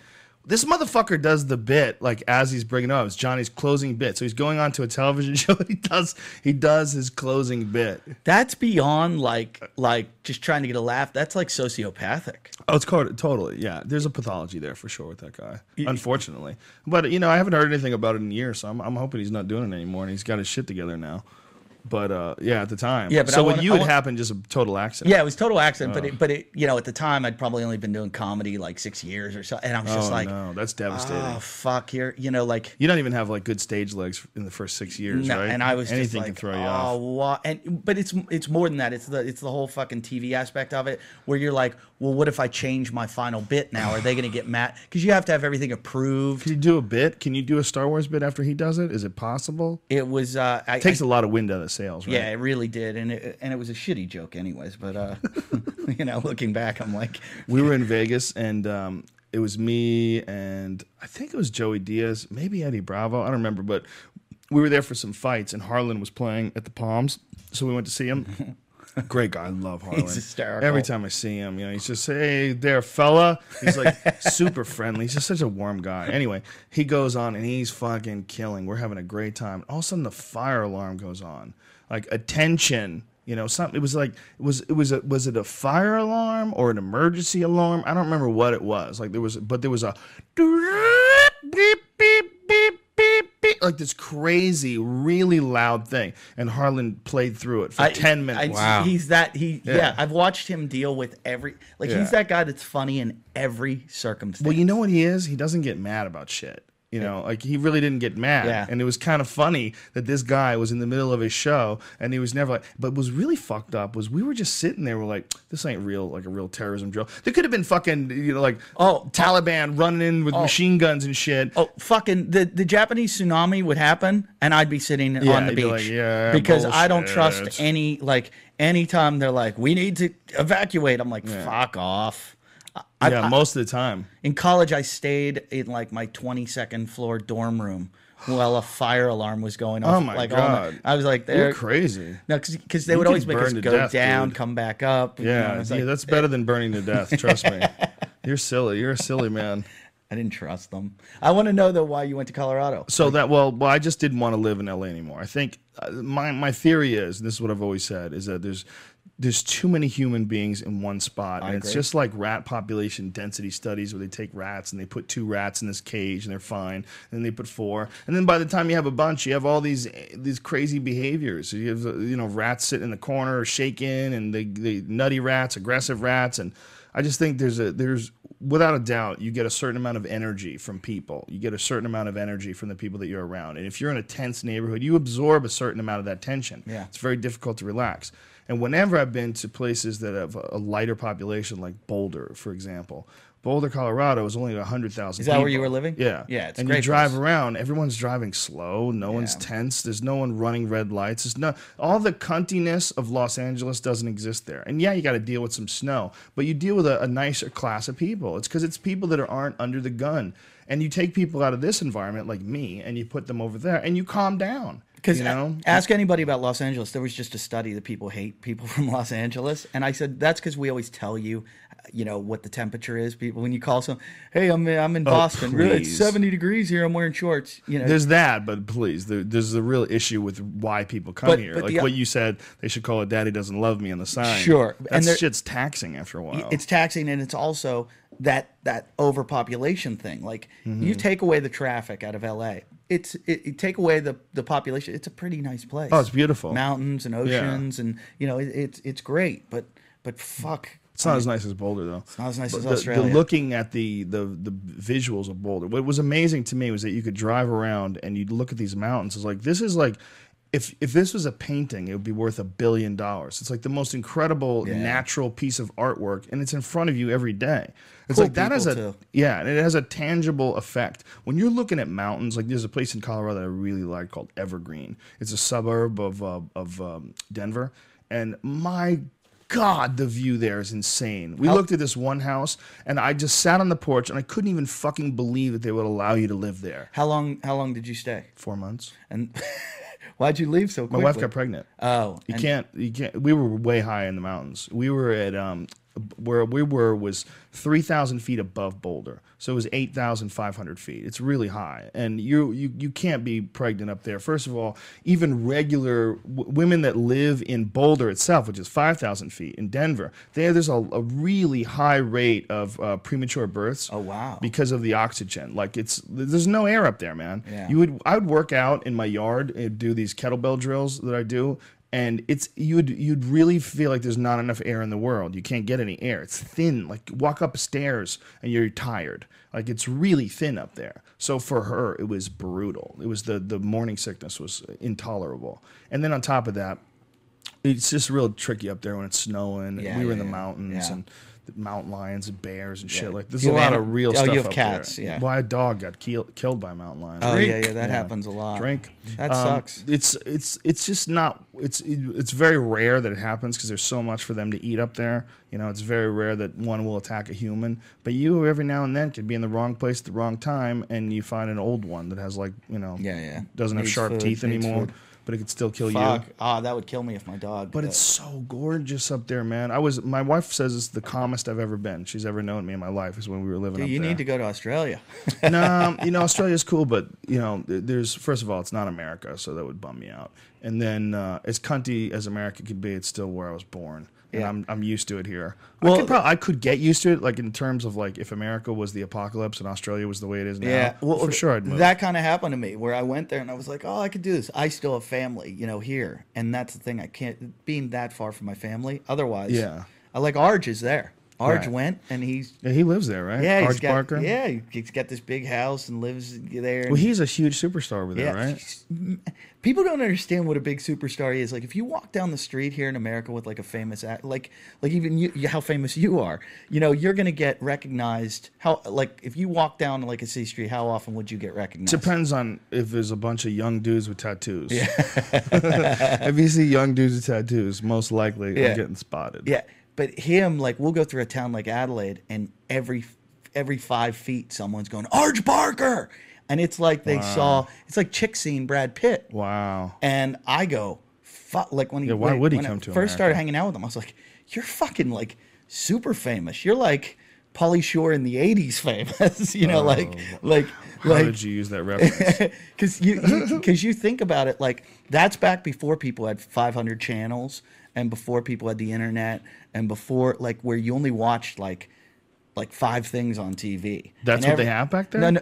This motherfucker does the bit like as he's bringing it up. It's Johnny's closing bit. So he's going on to a television show. He does he does his closing bit. That's beyond like like just trying to get a laugh. That's like sociopathic. Oh, it's called, totally yeah. There's a pathology there for sure with that guy. Unfortunately, but you know I haven't heard anything about it in years, so I'm, I'm hoping he's not doing it anymore and he's got his shit together now. But uh, yeah, at the time, Yeah, but so wanna- you, had happened just a total accident. Yeah, it was total accident, but it, but it, you know, at the time I'd probably only been doing comedy like six years or so, and I was Oh just like, no, that's devastating. oh fuck, you're, you know, like. you don't even have like good stage legs in the first six years, No, right? and I was anything just like, can throw you oh, off. what? And but it's it's more than that. It's the it's the whole fucking TV aspect of it, where you're like, well, what if I change my final bit now? Are they going to get mad? Because you have to have everything approved. Can you do a bit? Can you do a Star Wars bit after he does it? Is it possible? It was uh, I, It takes I- a lot of wind out of sails, right? Yeah, it really did, and it and it was a shitty joke, anyways. But uh, you know, looking back, I'm like, we were in Vegas and um, it was me and I think it was Joey Diaz, maybe Eddie Bravo. I don't remember, but we were there for some fights and Harland was playing at the Palms, so we went to see him. Great guy, I love Harland. hysterical. Every time I see him, you know, he's just hey there, fella. He's like super friendly. He's just such a warm guy. Anyway, he goes on and he's fucking killing. We're having a great time. All of a sudden, the fire alarm goes on, like attention. You know, something. It was like it was it was a was it a fire alarm or an emergency alarm? I don't remember what it was. Like there was, but there was a beep beep beep beep beep like this crazy, really loud thing, and Harland played through it for I- ten minutes. I- Wow. He's that he yeah. Yeah. I've watched him deal with every like Yeah. he's that guy that's funny in every circumstance. Well, you know what he is? He doesn't get mad about shit. You know, like he really didn't get mad. Yeah. And it was kind of funny that this guy was in the middle of his show and he was never like, but what was really fucked up was we were just sitting there, we're like, this ain't real, like a real terrorism drill. There could have been fucking, you know, like, Oh, Taliban running in with oh. machine guns and shit. Oh, fucking the, the Japanese tsunami would happen, and I'd be sitting Yeah, on the you'd be beach like, "Yeah, because I don't trust any like anytime they're like we need to evacuate. I'm like fuck off. I, yeah, I- most of the time. in college, I stayed in like my 22nd floor dorm room while a fire alarm was going off. Oh, my like. God. I was like, You're crazy. No, because they You would always make us go death, down, dude. come back up. you know, Yeah, yeah, like- that's better than burning to death. Trust me. You're silly. You're a silly man. I didn't trust them. I want to know though why you went to Colorado. So that well, well, I just didn't want to live in LA anymore. I think uh, my my theory is, this is what I've always said, is that there's there's too many human beings in one spot, and it's agree. just like rat population density studies where they take rats and they put two rats in this cage and they're fine, and then they put four, and then by the time you have a bunch, you have all these these crazy behaviors. You have you know rats sitting in the corner shaking, and they, they nutty rats, aggressive rats, and I just think there's a there's without a doubt you get a certain amount of energy from people. You get a certain amount of energy from the people that you're around. And if you're in a tense neighborhood, you absorb a certain amount of that tension. Yeah. It's very difficult to relax. And whenever I've been to places that have a lighter population, like Boulder, for example, Boulder, Colorado is only 100,000 Is that where you were living? Yeah. Yeah, it's and you drive place. around, everyone's driving slow. No one's tense. There's no one running red lights. There's no all the cuntiness of Los Angeles doesn't exist there. And yeah, you got to deal with some snow, but you deal with a, a nicer class of people. It's because it's people that are, aren't under the gun. And you take people out of this environment, like me, and you put them over there, and you calm down. Because you know, ask anybody about Los Angeles. There was just a study that people hate people from Los Angeles, and I said that's because we always tell you, you know, what the temperature is. People, when you call some, hey, I'm I'm in oh, Boston. Really, it's seventy degrees here. I'm wearing shorts. You know, There's that, but please, there, there's a real issue with why people come But- here. but like the- what you said, they should call it "Daddy doesn't love me" on the sign. Sure. that And shit's taxing after a while. it's taxing, and it's also that that overpopulation thing. Like Mm-hmm. you take away the traffic out of LA, it's it, you take away the the population. It's a pretty nice place. Oh, it's beautiful. Mountains and oceans, and you know, it, it's it's great. But but fuck, It's not as nice as Boulder though. It's not as nice as the, Australia. The looking at the, the the visuals of Boulder. What was amazing to me was that you could drive around and you'd look at these mountains. It's like this is like if if this was a painting, it would be worth a billion dollars. It's like the most incredible Yeah. natural piece of artwork, and it's in front of you every day. It's Cool like that has a too. yeah, and it has a tangible effect. When you're looking at mountains, like there's a place in Colorado that I really like called Evergreen. It's a suburb of uh, of um, Denver, and my God, the view there is insane. We looked at this one house, and I just sat on the porch, and I couldn't even fucking believe that they would allow you to live there. How long? How long did you stay? Four months. And why'd you leave so quickly? My wife got pregnant. Oh, You and- can't. You can't. We were way high in the mountains. We were at um, where we were was three thousand feet above Boulder, so it was eight thousand five hundred feet. It's really high, and you you you can't be pregnant up there. First of all, even regular w- women that live in Boulder itself, which is five thousand feet in Denver, there there's a, a really high rate of uh, premature births. Oh, wow. Because of the oxygen, like it's there's no air up there, man. Yeah. You would I would work out in my yard and do these kettlebell drills that I do, and it's you'd you'd really feel like there's not enough air in the world. You can't get any air. It's thin. Like walk upstairs and you're tired. Like it's really thin up there. So for her, it was brutal. It was the the morning sickness was intolerable. And then on top of that, it's just real tricky up there when it's snowing. Yeah, we were in the mountains Yeah. and mountain lions and bears and shit. Yeah. Like there's a lot of real oh, stuff. you have cats, there. yeah. Why a dog got killed killed by a mountain lion. Oh Drink. yeah, yeah, that happens a lot. Drink. That Um, sucks. It's it's it's just not. It's it's very rare that it happens because there's so much for them to eat up there. You know, it's very rare that one will attack a human. But you every now and then could be in the wrong place at the wrong time, and you find an old one that has like you know Yeah, yeah. doesn't have sharp food, teeth anymore, food. But it could still kill Fuck. you. Ah, that would kill me if my dog. But it's so gorgeous up there, man. I was my wife says it's the calmest I've ever been. She's ever known me in my life is when we were living Dude, up you there. need to go to Australia. no, you know Australia's cool, but you know there's first of all it's not America, so that would bum me out. And then uh, as cunty as America could be, it's still where I was born, and Yeah. I'm I'm used to it here. Well, I could prob- I could get used to it, like in terms of like if America was the apocalypse and Australia was the way it is now. Yeah, well, for sure I'd move. That kind of happened to me where I went there and I was like, oh, I could do this. I still have family, you know, here, and that's the thing. I can't being that far from my family. Otherwise, Yeah. I like Arj is there. Arj Right. went and he's yeah, he lives there, right? yeah, he's Arj got Barker. yeah, he's got this big house and lives there. Well, he's a huge superstar over there, Yeah. right? People don't understand what a big superstar is. Like, if you walk down the street here in America with like a famous act, like, like even you, you- how famous you are, you know, you're gonna get recognized. How, like, if you walk down like a city street, how often would you get recognized? Depends on if there's a bunch of young dudes with tattoos. Yeah. if you see young dudes with tattoos, most likely Yeah. I'm getting spotted. Yeah, but him, like, we'll go through a town like Adelaide, and every every five feet, someone's going Arj Barker, and it's like they saw. It's like chick seeing Brad Pitt. Wow. And I go, fuck. Like when he, Yeah, why when, would he when I come to first started hanging out with him, I was like, you're fucking like super famous. You're like Pauly Shore in the '80s famous. you know, oh, like like How like did you use that reference? because you because you think about it like that's back before people had 500 channels and before people had the internet and before like where you only watched like like five things on TV. That's And what they have back there? No, no.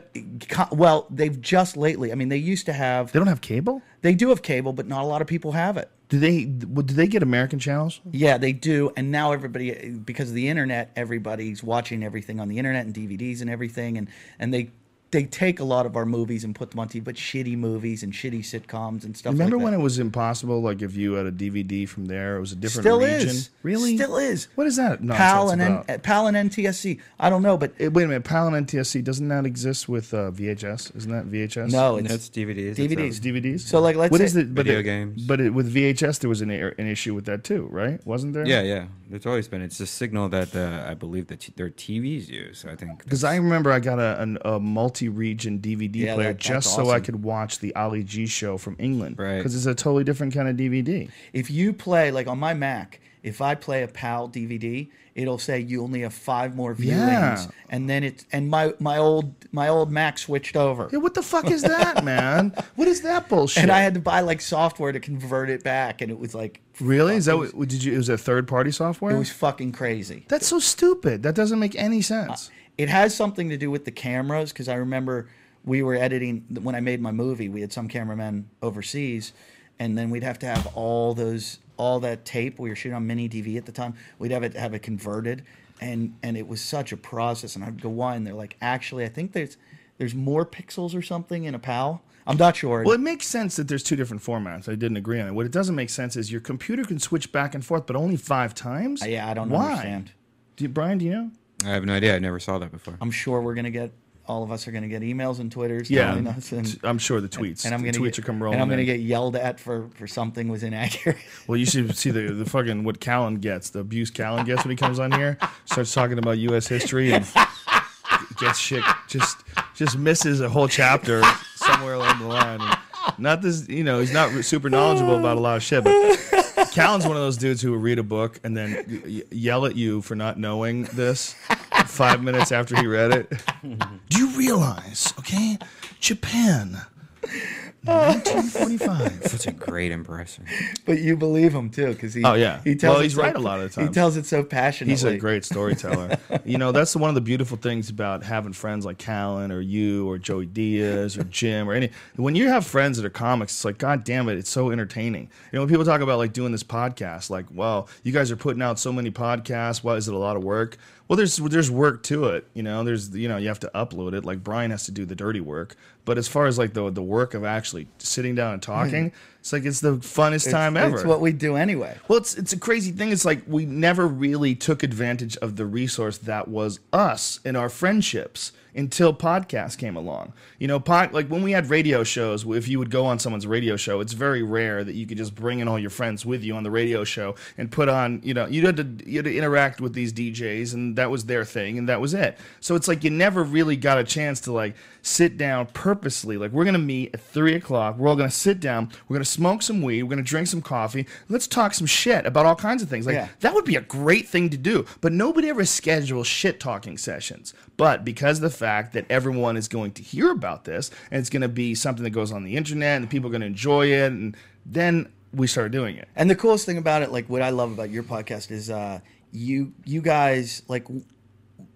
Well, they've just lately. I mean, they used to have. they don't have cable? They do have cable, but not a lot of people have it. Do they do they get American channels? Yeah, they do. And now everybody, because of the internet, everybody's watching everything on the internet and DVDs and everything. And, and they they take a lot of our movies and put them on TV, but shitty movies and shitty sitcoms and stuff. Remember like when that. it was impossible? Like if you had a DVD from there, it was a different Still region. is. Really? Still is. What is that? PAL and N- about? PAL and NTSC. I don't know, but Eh, wait a minute, PAL and NTSC doesn't that exist with uh, VHS? Isn't that VHS? no, No, it's it's DVDs. It's, DVDs. it's DVDs. So, like, let's what say- is the but Video it- games. But it, with VHS, there was an an issue with that too, right? Wasn't there? Yeah, yeah. There's always been. It's a signal that the I believe that t- their TVs use. I think Because I remember I got a, an, a multi-region DVD Yeah, player that- just that's so I could watch the Ali G show from England. Right. Because it's a totally different kind of DVD. if you play like on my Mac, if I play a PAL DVD, it'll say you only have five more viewings, Yeah. and then it and my my old my old Mac switched over, Yeah, what the fuck is that, man? What is that bullshit? and I had to buy like software to convert it back, and it was like really? Is that what did you? It was a third-party software. it was fucking crazy. That's so stupid. That doesn't make any sense. Uh, it has something to do with the cameras because I remember we were editing when I made my movie. We had some cameramen overseas, and then we'd have to have all those all that tape. We were shooting on mini DV at the time. We'd have it have it converted, and and it was such a process. And I'd go, why? And they're like, actually, I think there's there's more pixels or something in a PAL. I'm not sure. Well, it makes sense that there's two different formats. I didn't agree on it. What it doesn't make sense is your computer can switch back and forth, but only five times. Uh, yeah, I don't Why? understand. Do you, Brian, do you know? I have no idea. I never saw that before. I'm sure we're gonna get all of us are gonna get emails and twitters Yeah, telling us, and, I'm sure the tweets. and I'm the gonna tweets get, are come rolling. and I'm gonna get yelled at for for something was inaccurate. Well, you should see the the fucking what Callen gets, the abuse Callen gets when he comes on here, starts talking about U.S. history and gets shit, just just misses a whole chapter somewhere along the line. And not this, you know, he's not super knowledgeable about a lot of shit, but Callen's one of those dudes who will read a book and then yell at you for not knowing this five minutes after he read it. Do you realize, okay, Japan, 1945. That's a great impression. But you believe him too, because he. Oh, yeah. He tells Well, it he's so- right a lot of the He tells it so passionately. He's a great storyteller. you know, that's one of the beautiful things about having friends like Callen or you or Joey Diaz or Jim or any. When you have friends that are comics, it's like, God damn it, it's so entertaining. You know, when people talk about like doing this podcast, like, well, you guys are putting out so many podcasts. Why is it a lot of work? Well, there's there's work to it. You know, there's you know you have to upload it. Like Brian has to do the dirty work. But as far as like the the work of actually sitting down and talking, hmm. it's like it's the funnest It's- time ever. It's what we do anyway. Well, it's it's a crazy thing. It's like we never really took advantage of the resource that was us and our friendships until podcasts came along. You know, pod, like when we had radio shows, if you would go on someone's radio show, it's very rare that you could just bring in all your friends with you on the radio show and put on, you know, you had to you had to interact with these DJs and that was their thing and that was it. So it's like you never really got a chance to like sit down purposely. Like we're gonna meet at three o'clock. We're all gonna sit down. We're gonna smoke some weed. We're gonna drink some coffee. Let's talk some shit about all kinds of things. Like Yeah. that would be a great thing to do. But nobody ever schedules shit talking sessions. But because of the fact that everyone is going to hear about this and it's gonna be something that goes on the internet and people are gonna enjoy it, and then we started doing it. And the coolest thing about it, like what I love about your podcast, is uh, you you guys like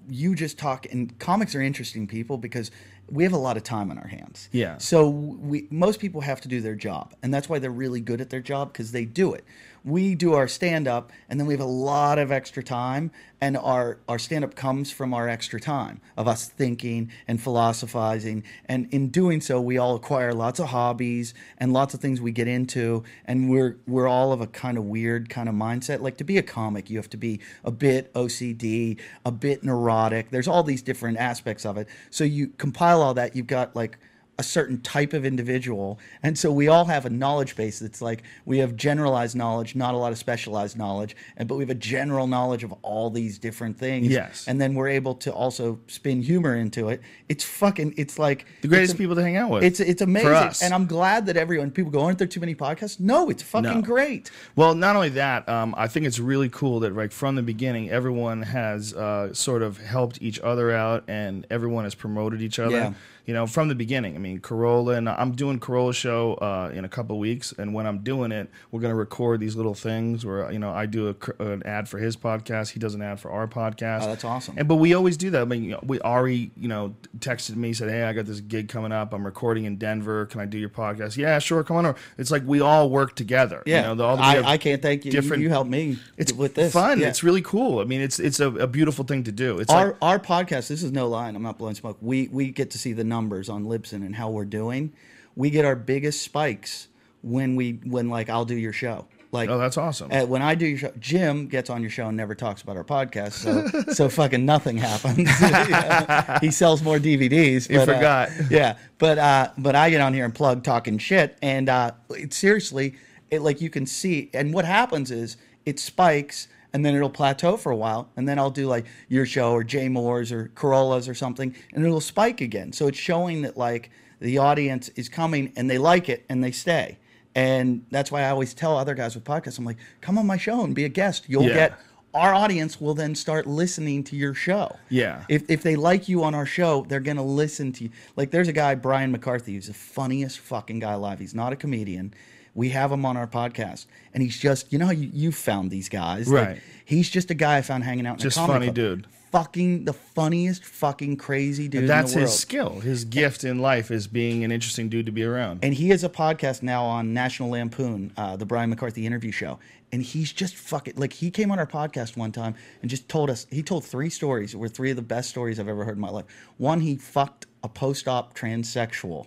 you just talk. And comics are interesting people because we have a lot of time on our hands. Yeah. So we most people have to do their job, and that's why they're really good at their job because they do it. We do our stand up, and then we have a lot of extra time, and our our stand up comes from our extra time of us thinking and philosophizing, and in doing so, we all acquire lots of hobbies and lots of things we get into, and we're we're all of a kind of weird kind of mindset. Like to be a comic, you have to be a bit OCD, a bit neurotic. There's all these different aspects of it. So you compile all that, you've got like a certain type of individual. And so we all have a knowledge base that's like we have generalized knowledge, not a lot of specialized knowledge, and but we have a general knowledge of all these different things. Yes. And then we're able to also spin humor into it. It's fucking it's like The greatest people to hang out with. It's it's amazing. And I'm glad that everyone people go, aren't there too many podcasts? No, it's fucking No. great. Well, not only that, um, I think it's really cool that right from the beginning, everyone has uh, sort of helped each other out, and everyone has promoted each other. Yeah. You know, from the beginning. I mean, Carolla, and I'm doing Carolla show uh, in a couple weeks, and when I'm doing it, we're gonna record these little things where you know I do a, an ad for his podcast, he does an ad for our podcast. Oh, that's awesome. And but we always do that. I mean, you know, we Ari, you know, texted me said, "Hey, I got this gig coming up. I'm recording in Denver. Can I do your podcast?" Yeah, sure. Come on over. It's like we all work together. Yeah, you know, the, all the, I, I can't thank you. different- you. You helped me It's with this. fun. Yeah. It's really cool. I mean, it's it's a, a beautiful thing to do. It's our like, our podcast. This is no line. I'm not blowing smoke. We we get to see the numbers on Libsyn and how we're doing. We get our biggest spikes when we when like I'll do your show. Like oh, that's awesome. uh, when I do your show, Jim gets on your show and never talks about our podcast, so so fucking nothing happens. he sells more DVDs. You but, uh, forgot. yeah, but uh, but I get on here and plug talking shit, and uh, it, seriously, it like you can see, and what happens is it spikes, and then it'll plateau for a while, and then I'll do like your show or Jay Mohr's or Carolla's or something, and it'll spike again. So it's showing that like the audience is coming and they like it and they stay. And that's why I always tell other guys with podcasts, I'm like, come on my show and be a guest. You'll Yeah. get our audience will then start listening to your show. Yeah. If, if they like you on our show, they're going to listen to you. Like, there's a guy, Brian McCarthy, who's the funniest fucking guy alive. He's not a comedian. We have him on our podcast. And he's just, you know how you, you found these guys? Like, Right. he's just a guy I found hanging out in Just a funny club. dude. Fucking the funniest fucking crazy dude that's in the world. his skill. His gift in life is being an interesting dude to be around. And he has a podcast now on National Lampoon, uh, the Brian McCarthy interview show. And he's just fucking like he came on our podcast one time and just told us he told three stories that were three of the best stories I've ever heard in my life. One, he fucked a post-op transsexual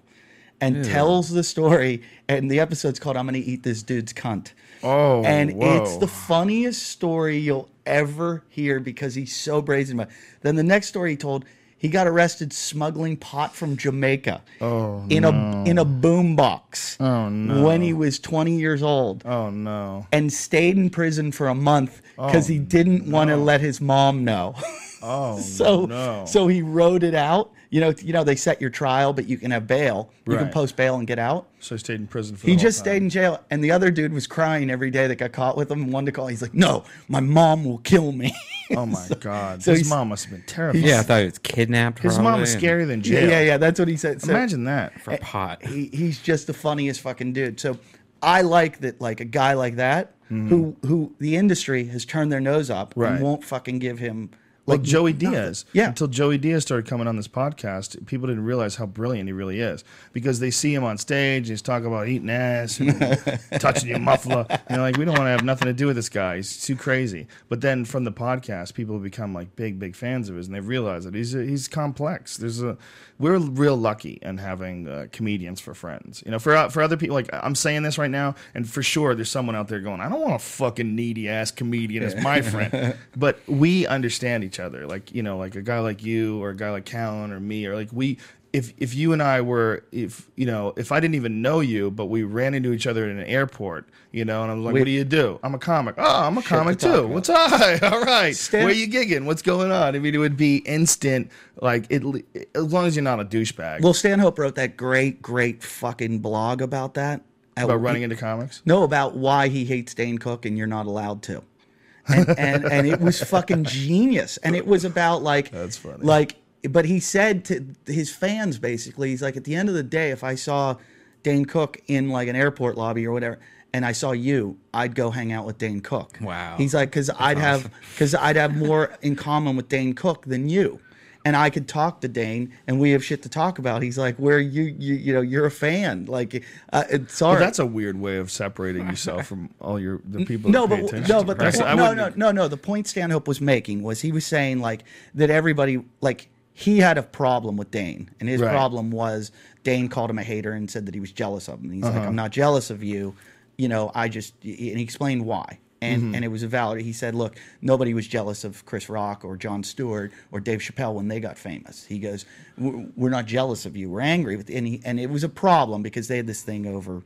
and tells the story. And the episode's called "I'm Gonna Eat This Dude's Cunt." Oh, and it's the funniest story you'll ever hear because he's so brazen about. It. Then the next story he told, he got arrested smuggling pot from Jamaica. Oh, in a in a boombox. Oh, no. When he was 20 years old. oh no. And stayed in prison for a month oh, because he didn't want to let his mom know. Oh so no. so he wrote it out. You know, you know they set your trial, but you can have bail. You can post bail and get out. so he stayed in prison for. He the whole just time. stayed in jail, and the other dude was crying every day that got caught with him. and Wanted to call. He's like, "No, my mom will kill me." Oh my god. so His mom must have been terrified. Yeah, I thought he was kidnapped. His mom probably, was scarier than yeah, jail. yeah, yeah. That's what he said. So- Imagine that. for pot. he, he's just the funniest fucking dude. So I like that, like a guy like that, who who the industry has turned their nose up Mm-hmm. Right. and won't fucking give him like like Joey. Diaz. Yeah. Until Joey Diaz started coming on this podcast, people didn't realize how brilliant he really is because they see him on stage. And he's talking about eating ass and touching your muffler. You know, like we don't want to have nothing to do with this guy. He's too crazy. But then from the podcast, people become like big, big fans of his, and they realize that he's he's complex. There's a we're real lucky in having uh, comedians for friends. You know, for for other people, like I'm saying this right now, and for sure there's someone out there going, I don't want a fucking needy ass comedian as my friend. but we understand each other. Like you know, like a guy like you or a guy like Callen or me or like we. If, if you and I were if you know if I didn't even know you but we ran into each other in an airport you know and I was like We- what do you do? I'm a comic. Oh I'm a comic too. what's up? All right. Stan- where you gigging? What's going on? I mean it would be instant like it as long as you're not a douchebag. Well, Stanhope wrote that great, great fucking blog about that. At- about running into comics? No, about why he hates Dane Cook and you're not allowed to. And, and and it was fucking genius. And it was about like That's funny. Like but he said to his fans basically, he's like, at the end of the day, if I saw Dane Cook in like an airport lobby or whatever, and I saw you, I'd go hang out with Dane Cook. Wow. He's like, because I'd have because I'd have more in common with Dane Cook than you. And I could talk to Dane, and we have shit to talk about. He's like, "Where you, you, you know, you're a fan. Like, uh, it's sorry, Well, that's a weird way of separating yourself from all your the people no, but attention no, to but you. the, point- no, no, no, no. The point Stanhope was making was he was saying like that everybody like he had a problem with Dane, and his Right. problem was Dane called him a hater and said that he was jealous of him. And he's Uh-huh. like, I'm not jealous of you, you know. I just and he explained why. And, Mm-hmm. and it was a valid. He said, "Look, nobody was jealous of Chris Rock or Jon Stewart or Dave Chappelle when they got famous." He goes, "We're not jealous of you. We're angry with." And he, and it was a problem because they had this thing over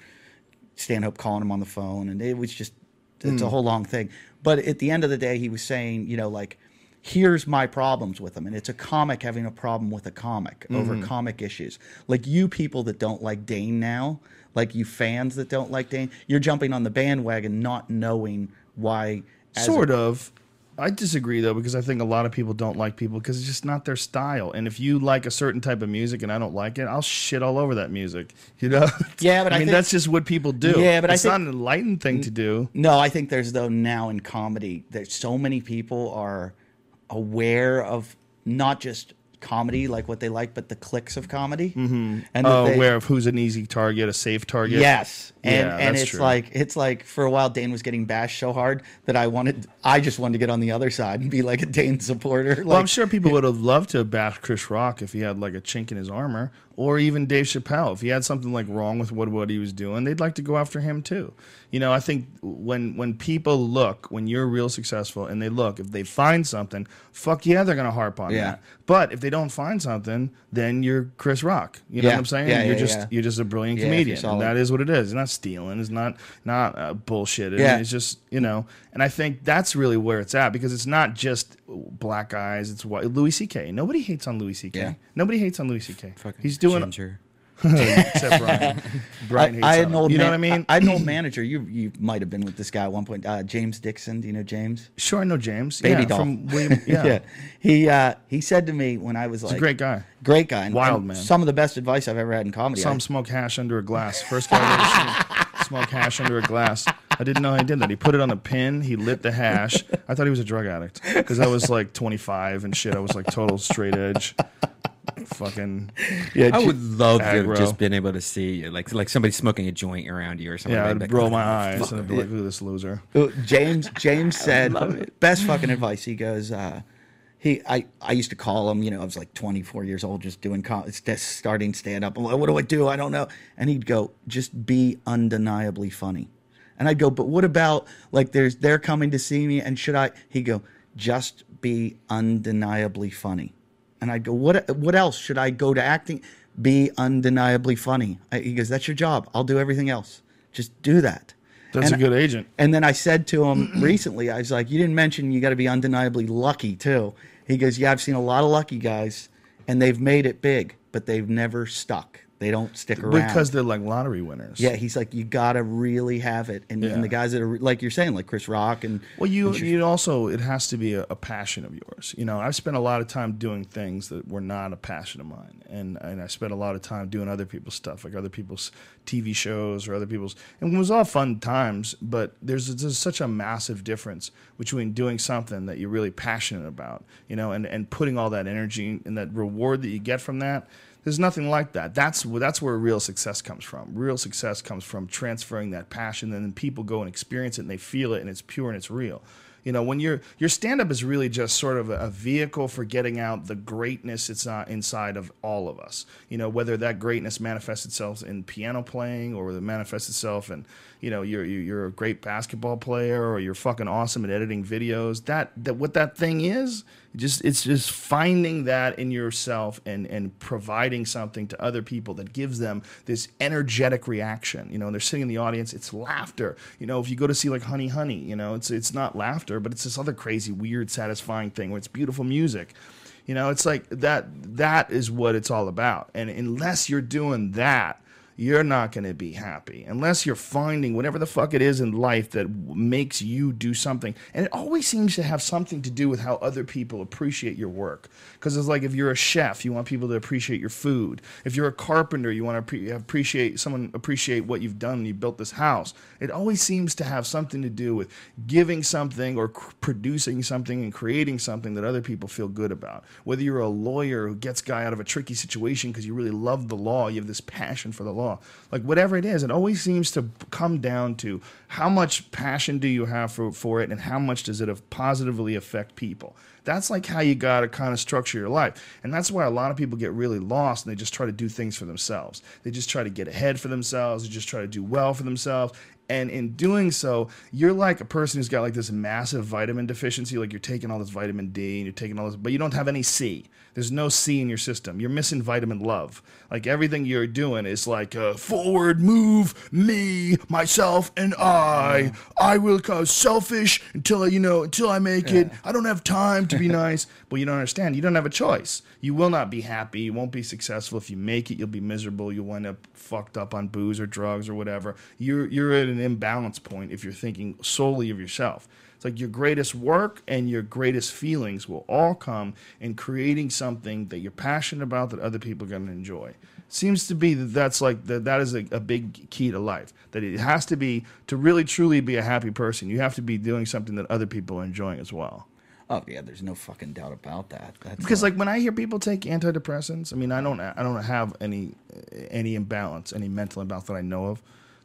Stanhope calling him on the phone, and it was just it's Hmm. a whole long thing. But at the end of the day, he was saying, you know, like, here's my problems with him, and it's a comic having a problem with a comic over Mm-hmm. comic issues. Like you people that don't like Dane now, like you fans that don't like Dane, you're jumping on the bandwagon not knowing why. sort of I disagree though because I think a lot of people don't like people because it's just not their style. And if you like a certain type of music and I don't like it, I'll shit all over that music. You know? Yeah, but I mean think- that's just what people do. Yeah, but I it's think- not an enlightened thing to do. No, I think there's though now in comedy that so many people are aware of not just comedy, like what they like, but the clicks of comedy. Mm-hmm. And Oh, they- aware of who's an easy target, a safe target. Yes, and Yeah, and that's it's true. like it's like for a while Dane was getting bashed so hard that I wanted I just wanted to get on the other side and be like a Dane supporter. Like, Well, I'm sure people would have loved to have bashed Chris Rock if he had like a chink in his armor, or even Dave Chappelle if he had something like wrong with what what he was doing. They'd like to go after him too. You know, I think when when people look, when you're real successful, and they look, if they find something, fuck yeah, they're gonna harp on Yeah. that. But if they don't find something, then you're Chris Rock. You know Yeah. what I'm saying? Yeah, you're just you're just a brilliant comedian. And that is what it is. It's not stealing. It's not not uh, bullshitting. Yeah. It's just you know. And I think that's really where it's at because it's not just black guys. It's white. Louis C.K. Nobody hates on Louis C.K. Yeah. Nobody hates on Louis C.K. Fucking He's doing ginger. except Brian. Brian hates I had an him. old You know man- what I mean? I, had an old manager. You you might have been with this guy at one point. Uh, James Dixon. Do you know James? sure, I know James. Baby yeah, doll. from William. Yeah, He uh, he said to me when I was he's like a great guy. great guy, and- Wild and man. Some of the best advice I've ever had in comedy. Some I- smoke hash under a glass. First guy I've ever seen smoke hash under a glass. I didn't know he did that. He put it on a pin. He lit the hash. I thought he was a drug addict because I was like 25 and shit. I was like total straight edge. Fucking yeah, I would love to have just been able to see like like somebody smoking a joint around you or something. yeah. I'd I'd like, roll "Oh, my eyes and I'd be it." like, "Look at this loser." James James said best fucking advice. He goes, uh, he I I used to call him. You know, I was like 24 years old, just doing com- st- starting stand up. What do I do? I don't know. And he'd go, just be undeniably funny. And I'd go, but what about like there's they're coming to see me and should I? He'd go, just be undeniably funny. And I'd go, what what else should I go to acting? Be undeniably funny. I, he goes, that's your job. I'll do everything else. Just do that. That's And- a good agent. and then I said to him recently, I was like, "You didn't mention you got to be undeniably lucky too." He goes, "Yeah, I've seen a lot of lucky guys, and they've made it big, but they've never stuck. They don't stick around Because they're like lottery winners. yeah." He's like, "You got to really have it." And, Yeah. and the guys that are like you're saying, like Chris Rock and Well, you and you also it has to be a, a passion of yours. You know, I've spent a lot of time doing things that were not a passion of mine, and and I spent a lot of time doing other people's stuff, like other people's TV shows or other people's, and it was all fun times. But there's there's such a massive difference between doing something that you're really passionate about, you know, and and putting all that energy and that reward that you get from that. There's nothing like that. That's that's where real success comes from. Real success comes from transferring that passion, and then people go and experience it, and they feel it, and it's pure and it's real. You know, when you're your stand up is really just sort of a, vehicle for getting out the greatness it's not inside of all of us. You know, whether that greatness manifests itself in piano playing or it manifests itself in, you know, you're you- you're a great basketball player or you're fucking awesome at editing videos. That that what that thing is, just it's just finding that in yourself and and providing something to other people that gives them this energetic reaction. You know, and they're sitting in the audience, it's laughter. You know, if you go to see like Honey Honey, you know, it's it's not laughter, but it's this other crazy, weird, satisfying thing where it's beautiful music. You know, it's like that that is what it's all about. And unless you're doing that, you're not going to be happy unless you're finding whatever the fuck it is in life that makes you do something. And it always seems to have something to do with how other people appreciate your work. Because it's like if you're a chef, you want people to appreciate your food. If you're a carpenter, you want to appre- appreciate someone appreciate what you've done and you built this house. It always seems to have something to do with giving something or producing something and creating something that other people feel good about. Whether you're a lawyer who gets guy out of a tricky situation because you really love the law, you have this passion for the law. Like whatever it is, it always seems to come down to how much passion do you have for, for it and how much does it positively affect people. That's like how you got to kind of structure your life. And that's why a lot of people get really lost and they just try to do things for themselves. They just try to get ahead for themselves, they just try to do well for themselves. And in doing so, you're like a person who's got like this massive vitamin deficiency. Like you're taking all this vitamin D and you're taking all this, but you don't have any C. There's no C in your system. You're missing vitamin love. Like everything you're doing is like uh, forward move, me, myself, and I. I will cause selfish until I, you know until I make it. I don't have time to be nice. But you don't understand. You don't have a choice. You will not be happy. You won't be successful. If you make it, you'll be miserable. You'll wind up fucked up on booze or drugs or whatever. You're you're at an imbalance point if you're thinking solely of yourself. It's like your greatest work and your greatest feelings will all come in creating something that you're passionate about that other people are going to enjoy. Seems to be that that's like that that is a, a big key to life. That it has to be to really truly be a happy person. You have to be doing something that other people are enjoying as well. Oh yeah, there's no fucking doubt about that. That's Because not- like when I hear people take antidepressants, I mean I don't I don't have any any imbalance, any mental imbalance that I know of.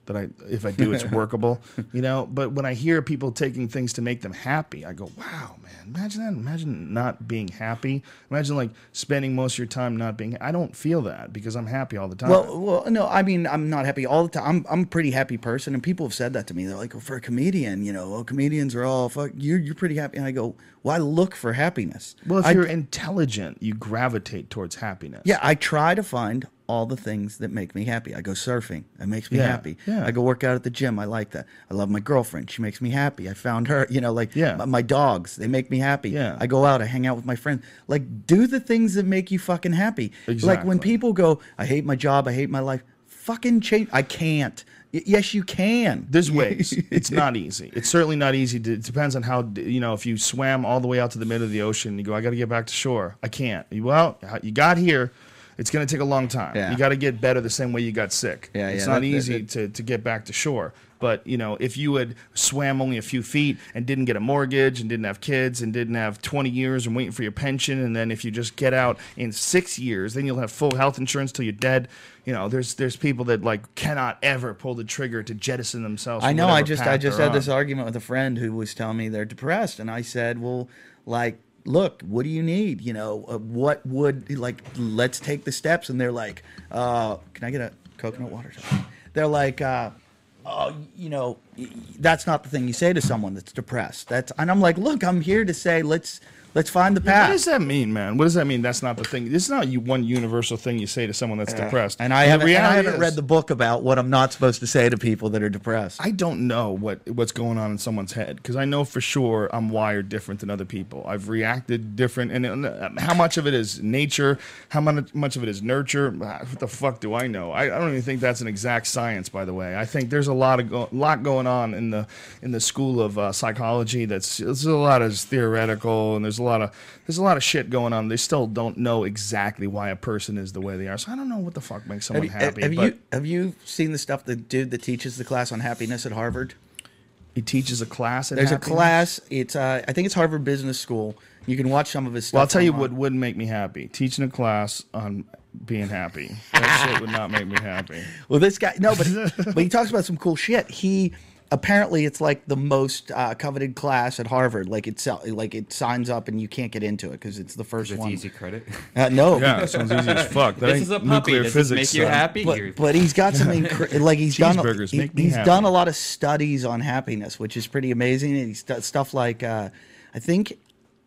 That I if I do it's workable, you know. But when I hear people taking things to make them happy, I go, wow, man, imagine that. Imagine not being happy. Imagine like spending most of your time not being. I don't feel that because I'm happy all the time. Well, well, no, I mean, I'm not happy all the time. I'm, I'm a pretty happy person, and people have said that to me. They're like, well, for a comedian, you know, well, comedians are all fuck. You're, you're pretty happy, and I go, well, I look for happiness. well, if I, you're intelligent, you gravitate towards happiness. yeah, I try to find all the things that make me happy. I go surfing, it makes me Yeah, happy. yeah. I go work out at the gym, I like that. I love my girlfriend, she makes me happy. I found her, you know, like Yeah. my, my dogs, they make me happy. Yeah. I go out, I hang out with my friends. Like, do the things that make you fucking happy. Like when people go, I hate my job, I hate my life. Fucking change. I can't. Y- yes, you can. There's ways. it's not easy. It's certainly not easy. To, it depends on how you know. If you swam all the way out to the middle of the ocean, you go, I got to get back to shore. I can't. You- Well, you got here. It's going to take a long time. Yeah. You got to get better the same way you got sick. Yeah, it's yeah, not that- that- easy that- to, to get back to shore. But you know, if you had swam only a few feet and didn't get a mortgage and didn't have kids and didn't have 20 years and waiting for your pension, and then if you just get out in six years, then you'll have full health insurance till you're dead. You know, there's there's people that like cannot ever pull the trigger to jettison themselves. I know. I just I just had this argument with a friend who was telling me they're depressed, and I said, well, like, look, what do you need? You know, uh, what would like? Let's take the steps. And they're like, uh, can I get a coconut water? They're like, uh, oh, you know, that's not the thing you say to someone that's depressed. That's and I'm like, look, I'm here to say, let's let's find the path. What does that mean, man? What does that mean? That's not the thing. This is not you one universal thing you say to someone that's depressed. and I haven't, and I haven't is- read the book about what I'm not supposed to say to people that are depressed. I don't know what what's going on in someone's head because I know for sure I'm wired different than other people. I've reacted different, and uh, how much of it is nature? How much much of it is nurture? Ah, What the fuck do I know? I, I don't even think that's an exact science. By the way, I think there's a lot of go- lot going on in the in the school of uh, psychology. That's there's a lot of theoretical, and there's a lot of there's a lot of shit going on. They still don't know exactly why a person is the way they are. So I don't know what the fuck makes someone Have, you- happy. have you have you seen the stuff the dude that teaches the class on happiness at Harvard? he teaches a class. At There's Happiness? a class. It's uh, I think it's Harvard Business School. You can watch some of his stuff. Well, I'll tell you online. what wouldn't make me happy: teaching a class on being happy. That shit would not make me happy. Well, this guy no, but but he talks about some cool shit. He apparently it's like the most uh, coveted class at Harvard. Like it's like it signs up and you can't get into it because it's the first It's one. easy credit. Uh, no, Yeah, it sounds easy as fuck. That this is a puppy. nuclear Does physics. make you son. happy? But, but he's got some incre- like he's done Cheeseburgers he- make me he's happy. done a lot of studies on happiness which is pretty amazing and he's done stuff like uh, i think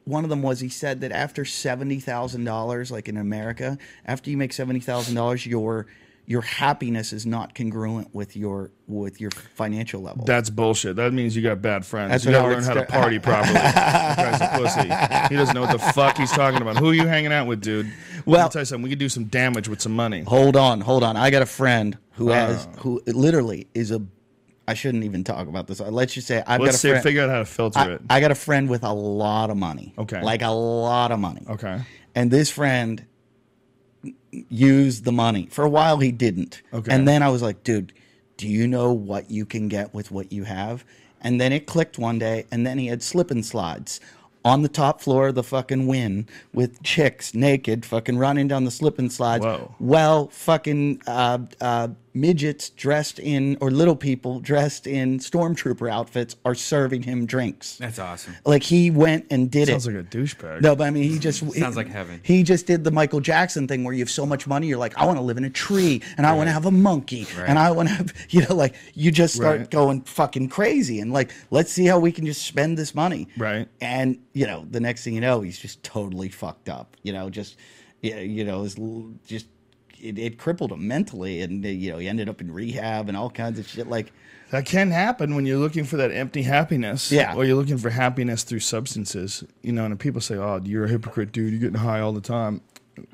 one of them was he said that after $70,000 like in America after you make $70,000 your your happiness is not congruent with your with your financial level That's bullshit. That means you got bad friends. That's you gotta learn how to party properly. Guy's a pussy. He doesn't know what the fuck he's talking about. Who are you hanging out with, dude? Well- I'll tell you something. We could do some damage with some money. hold on hold on i got a friend who Uh. has who literally is a I shouldn't even talk about this. Let's just say I've Let's got a friend. figure out how to filter I, it. I got a friend with a lot of money. Okay. Like a lot of money. Okay. And this friend used the money. For a while, he didn't. Okay. And then I was like, dude, do you know what you can get with what you have? And then it clicked one day, and then he had slip and slides on the top floor of the fucking Wynn with chicks naked fucking running down the slip and slides. Whoa. Well, fucking uh, uh, midgets dressed in, or little people dressed in stormtrooper outfits are serving him drinks. That's awesome. Like he went and did Sounds it. Sounds like a douchebag. No, but I mean, he just Sounds like heaven. He just did the Michael Jackson thing where you have so much money, you're like, I want to live in a tree, and I want to have a monkey, Right. and I want to have, you know, like you just start Right. going fucking crazy, and like, let's see how we can just spend this money, Right. And you know, the next thing you know, he's just totally fucked up. You know, just yeah, you know, is just it, it crippled him mentally, and you know, he ended up in rehab and all kinds of shit. Like, That can happen when you're looking for that empty happiness. Yeah. Or you're looking for happiness through substances. You know, and people say, oh, you're a hypocrite, dude. You're getting high all the time.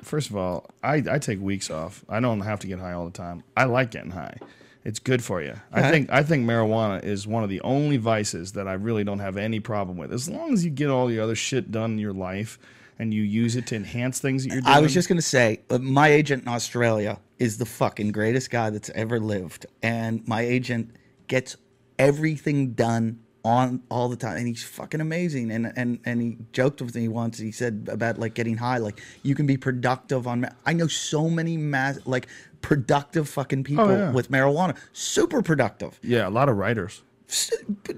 First of all, I, I take weeks off. I don't have to get high all the time. I like getting high. It's good for you. I uh-huh. think I think marijuana is one of the only vices that I really don't have any problem with. As long as you get all the other shit done in your life and you use it to enhance things that you're doing. I was just gonna say, uh, my agent in Australia is the fucking greatest guy that's ever lived, and my agent gets everything done on all the time, and he's fucking amazing. And and and he joked with me once. He said about like getting high, like you can be productive on. ma- I know so many mass like productive fucking people yeah. with marijuana, super productive. yeah, a lot of writers.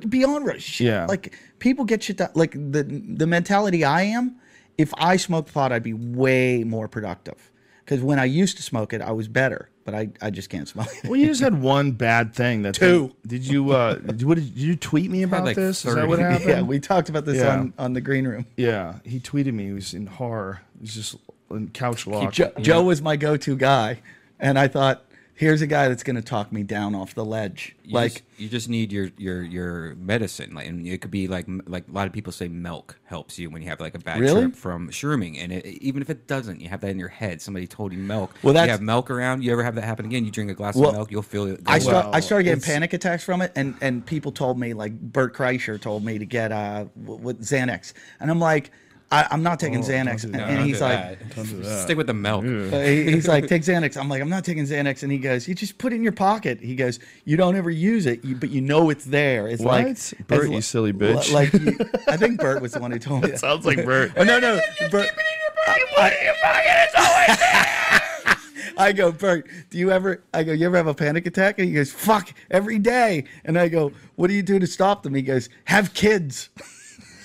beyond rush. Yeah. Like people get shit done. Like the the mentality I am, if I smoked pot, I'd be way more productive. Because when I used to smoke it, I was better. But I, I just can't smoke it. Well, you just had one bad thing. That Two. Did you? Uh, did, what did, did you tweet me about like this? Is that what happened? yeah, we talked about this Yeah. on, on the green room. Yeah, he tweeted me. He was in horror. He was just in couch lock. Joe, Joe was my go-to guy, and I thought, here's a guy that's going to talk me down off the ledge. You like, just, you just need your your your medicine, like, and it could be like like a lot of people say milk helps you when you have like a bad Really? trip from shrooming, and it, even if it doesn't, you have that in your head. Somebody told you milk. Well, you that's- have milk around. You ever have that happen again? You drink a glass Well, of milk, you'll feel it. I start, up. I started getting it's- panic attacks from it, and and people told me like Bert Kreischer told me to get uh w- with Xanax, and I'm like, I, I'm not taking Xanax, do and. No, and he's like. that. Don't do that. Stick with the milk. Uh, he- he's like, take Xanax. I'm like, I'm not taking Xanax. And he goes, you just put it in your pocket. He goes, you don't ever use it, but you know it's there. It's What? like Bert, it's you li- silly bitch. Like, you, I think Bert was the one who told me. that. Sounds like Bert. Oh no, no, Bert. What are you fucking? It's always there. I go, Bert, do you ever? I go, you ever have a panic attack? And he goes, fuck, every day. And I go, what do you do to stop them? He goes, have kids.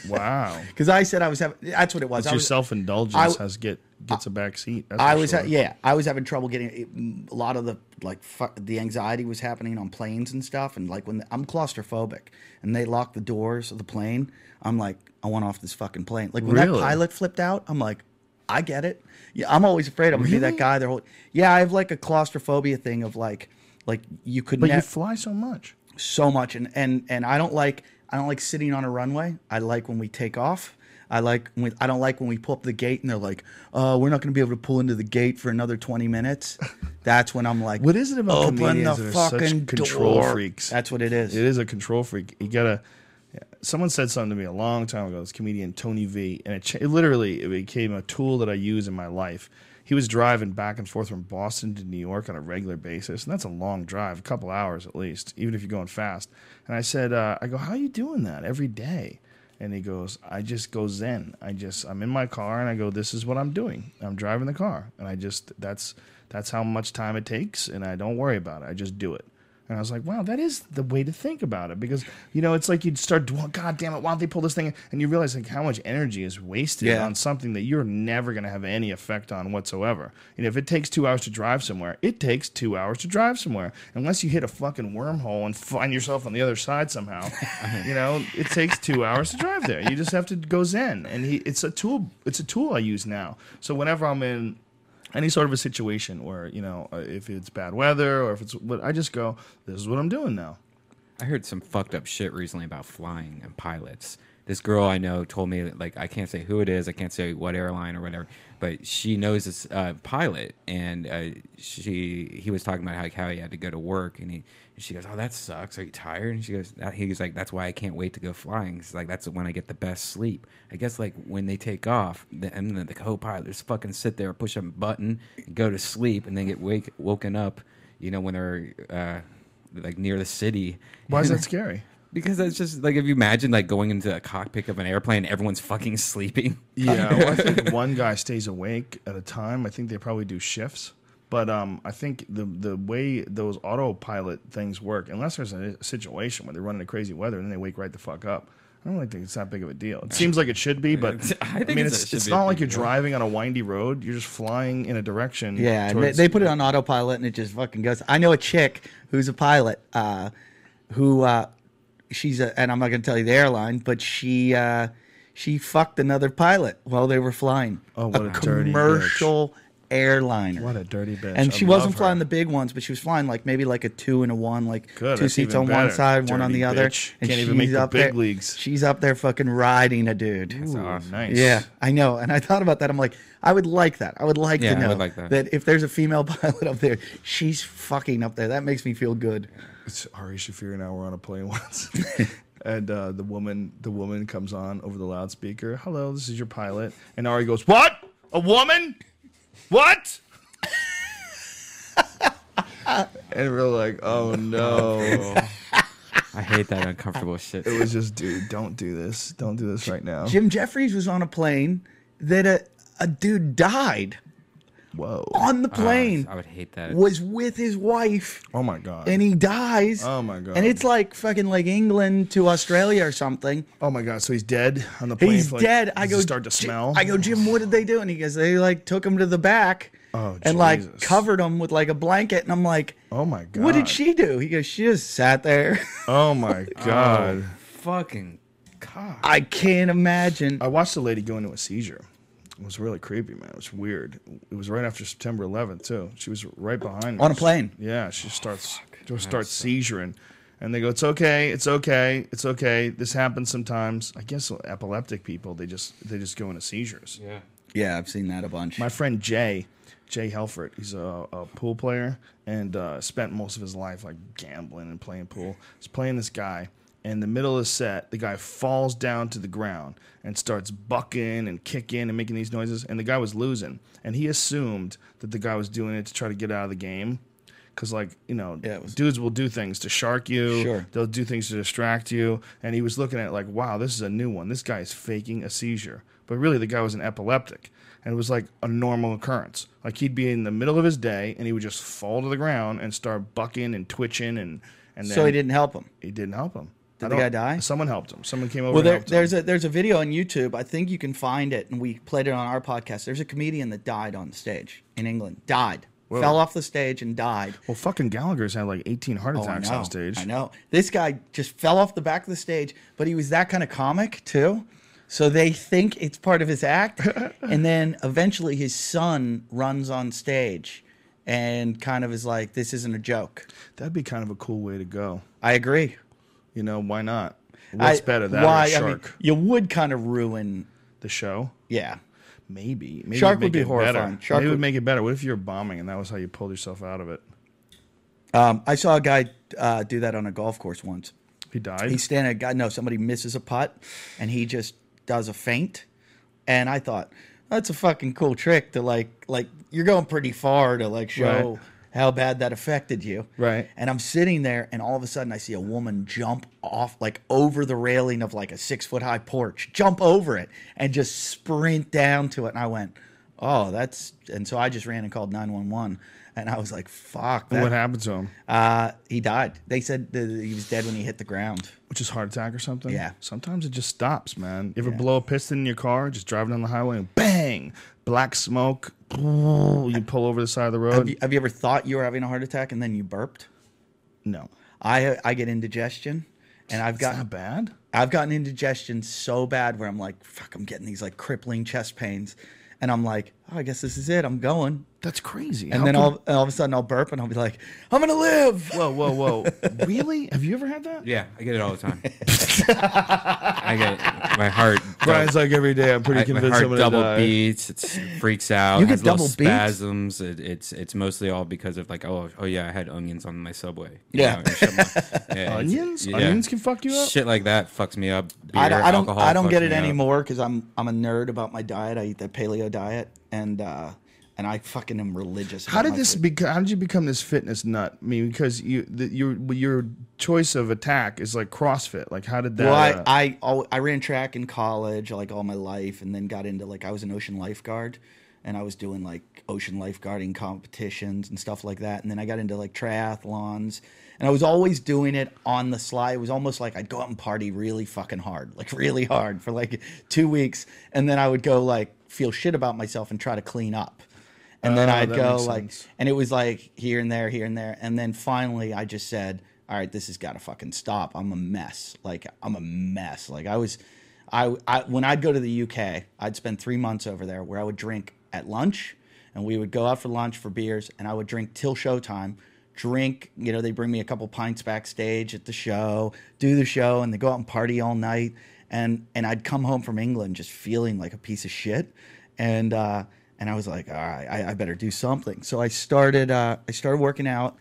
Wow. Because I said I was having. That's what it was. It's your self indulgence has get gets a back seat. I was sure. ha- yeah, I was having trouble getting it, a lot of the like fu- the anxiety was happening on planes and stuff, and like when I'm claustrophobic and they lock the doors of the plane, I'm like, I want off this fucking plane. Like when Really? that pilot flipped out, I'm like, I get it. Yeah, I'm always afraid I'm gonna be that guy. They're whole, yeah, I have like a claustrophobia thing of like, like you could But you fly so much. so much and and and I don't like I don't like sitting on a runway. I like when we take off. I like when I don't like when we pull up the gate and they're like, "Uh, we're not going to be able to pull into the gate for another 20 minutes." That's when I'm like, What is it about Open the comedians that are such fucking control door." freaks? That's what it is. It is a control freak. You gotta. Someone said something to me a long time ago. This comedian Tony V, and it, it literally it became a tool that I use in my life. He was driving back and forth from Boston to New York on a regular basis, and that's a long drive, a couple hours at least, even if you're going fast. And I said, uh, I go, how are you doing that every day? And he goes, I just go zen. I just I'm in my car and I go, this is what I'm doing. I'm driving the car, and I just that's that's how much time it takes, and I don't worry about it. I just do it. And I was like, wow, that is the way to think about it because you know it's like you'd start, dwell- God damn it, why don't they pull this thing? And you realize like how much energy is wasted Yeah. on something that you're never going to have any effect on whatsoever. And if it takes two hours to drive somewhere, it takes two hours to drive somewhere. Unless you hit a fucking wormhole and find yourself on the other side somehow, you know, it takes two hours to drive there. You just have to go zen. And he, it's a tool. It's a tool I use now. So whenever I'm in any sort of a situation where you know uh, if it's bad weather or if it's what I just go this is what I'm doing now I heard some fucked up shit recently about flying and pilots. This girl I know told me like I can't say who it is, I can't say what airline or whatever, but she knows this uh, pilot, and uh, she he was talking about how, how he had to go to work, and he and she goes, "Oh, that sucks. Are you tired?" And she goes, that, "He like, that's why I can't wait to go flying. It's like that's when I get the best sleep. I guess like when they take off, the, and then the co-pilots fucking sit there, push a button, go to sleep, and then get wake woken up, you know, when they're uh, like near the city." why is that scary Because that's just like if you imagine like going into a cockpit of an airplane, everyone's fucking sleeping. yeah well, I think one guy stays awake at a time I think they probably do shifts but um, I think the the way those autopilot things work unless there's a situation where they're running a crazy weather and then they wake right the fuck up I don't think it's that big of a deal. It seems like it should be, but I I, mean, it's- it's, it it's not like you're deal. driving on a windy road. You're just flying in a direction. Yeah, and they, they put it on autopilot and it just fucking goes. I know a chick who's a pilot, uh, who uh, she's a, and I'm not going to tell you the airline, but she uh, she fucked another pilot while they were flying. Oh, what a dirty commercial airliner. What a dirty bitch. And she love wasn't her. flying the big ones, but she was flying like maybe like a two and a one, like Good, two seats even on one better. side, one on Dirty the other. And Can't even she's make the up big there, leagues. She's up there fucking riding a dude. Ooh, nice. Yeah, I know. And I thought about that. I'm like, I would like that. I would like Yeah, to know would like that. if there's a female pilot up there, she's fucking up there. That makes me feel good. It's Ari Shafir and I were on a plane once. and uh, the woman the woman comes on over the loudspeaker. Hello, this is your pilot. And Ari goes, What? A woman? What? and we're like, oh no. I hate that uncomfortable shit. It was just, dude, don't do this. Don't do this right now. Jim Jeffries was on a plane that a, a dude died Whoa. on the Uh, plane. I would hate that. was with his wife Oh my god. and he dies. Oh my God. And it's like fucking like England to Australia or something. oh my god. So he's dead on the plane. He's for, like, dead. I does go start to "Jim-" smell. I go, Jim, what did they do? And he goes, they like took him to the back Oh, and like Jesus. covered him with like a blanket. And I'm like, Oh my god. what did she do? He goes, she just sat there. Oh my god. Fucking God. I can't imagine. I watched a lady go into a seizure. It was really creepy, man. It was weird. It was right after September 11th too. She was right behind me. On a plane? Yeah, she starts just starts seizuring, and they go, "It's okay, it's okay, it's okay. This happens sometimes." I guess epileptic people they just they just go into seizures. Yeah. Yeah, I've seen that a bunch. My friend Jay, Jay Helfert, he's a, a pool player and uh, spent most of his life like gambling and playing pool. He's playing this guy. And In the middle of the set, the guy falls down to the ground and starts bucking and kicking and making these noises. And the guy was losing, and he assumed that the guy was doing it to try to get out of the game, because like you know, Yeah, was- dudes will do things to shark you. Sure. They'll do things to distract you. And he was looking at it like, wow, this is a new one. This guy is faking a seizure. But really, the guy was an epileptic. And it was like a normal occurrence. Like he'd be in the middle of his day and he would just fall to the ground and start bucking and twitching. And, and then so he didn't help him. He didn't help him. Did the guy die? Someone helped him. Someone came over Well, and there, there's him. a there's a video on YouTube. I think you can find it, and we played it on our podcast. There's a comedian that died on stage in England. Died, Whoa. fell off the stage and died. well, fucking Gallagher's had like 18 heart Oh, attacks know. on stage. I know. This guy just fell off the back of the stage, but he was that kind of comic too. So they think it's part of his act. and then eventually his son runs on stage and kind of is like, this isn't a joke. That'd be kind of a cool way to go. I agree. You know, why not? What's I- better, that why, a I mean, shark? you would kind of ruin, the show? yeah. Maybe. Maybe Shark it'd be horrifying. Better. Shark Maybe would- would make it better. What if you're bombing and that was how you pulled yourself out of it? Um, I saw a guy uh, do that on a golf course once. He died. He's standing. God, no, somebody misses a putt, and he just does a feint. And I thought that's a fucking cool trick to like, like you're going pretty far to like show Right. How bad that affected you. Right. And I'm sitting there, and all of a sudden I see a woman jump off, like over the railing of like a six foot high porch, jump over it, and just sprint down to it. And I went, oh, that's. And so I just ran and called nine one one. And I was like, "Fuck!" And what happened to him? uh, he died. They said that he was dead when he hit the ground. Which is heart attack or something? Yeah. Sometimes it just stops, man. You ever Yeah. blow a piston in your car, just driving down the highway and bang, black smoke. You pull over the side of the road. Have you, have you ever thought you were having a heart attack and then you burped? no. I I get indigestion, and I've It's got not bad. I've gotten indigestion so bad where I'm like, fuck, I'm getting these like crippling chest pains, and I'm like, oh, I guess this is it. I'm going, That's crazy. and How then come- all, all of a sudden I'll burp and I'll be like, I'm gonna live. Whoa, whoa, whoa. really? Have you ever had that? Yeah, I get it all the time. I get it. my heart. Brian's like every day, I'm pretty I, my convinced heart I'm gonna double die. beats. It freaks out. You has get little double beats? spasms. It, it's it's mostly all because of like oh oh yeah I had onions on my subway. you Yeah. know, or something like- yeah, it's- Onions? yeah. Onions can fuck you up? Shit like that fucks me up. Beer, I don't, I don't, alcohol I don't fucks get it me up. anymore because I'm I'm a nerd about my diet. I eat the paleo diet, and uh, and I fucking am religious. How did this? How did you become this fitness nut? I mean, because you the, your your choice of attack is like CrossFit. Like, how did that? Well, I, uh, I I ran track in college like all my life, and then got into like I was an ocean lifeguard, and I was doing like ocean lifeguarding competitions and stuff like that. And then I got into like triathlons, and I was always doing it on the sly. It was almost like I'd go out and party really fucking hard, like really hard for like two weeks, and then I would go like feel shit about myself and try to clean up. And then Oh, I'd go like, sense. and it was like here and there, here and there. And then finally I just said, all right, this has got to fucking stop. I'm a mess. Like, I'm a mess. Like, I was, I, I, when I'd go to the UK, I'd spend three months over there where I would drink at lunch. and we would go out for lunch for beers, and I would drink till showtime. Drink, you know, they bring me a couple pints backstage at the show, do the show, and they go out and party all night. And and I'd come home from England just feeling like a piece of shit, and uh, and I was like, all right, I, I better do something. So I started uh, I started working out,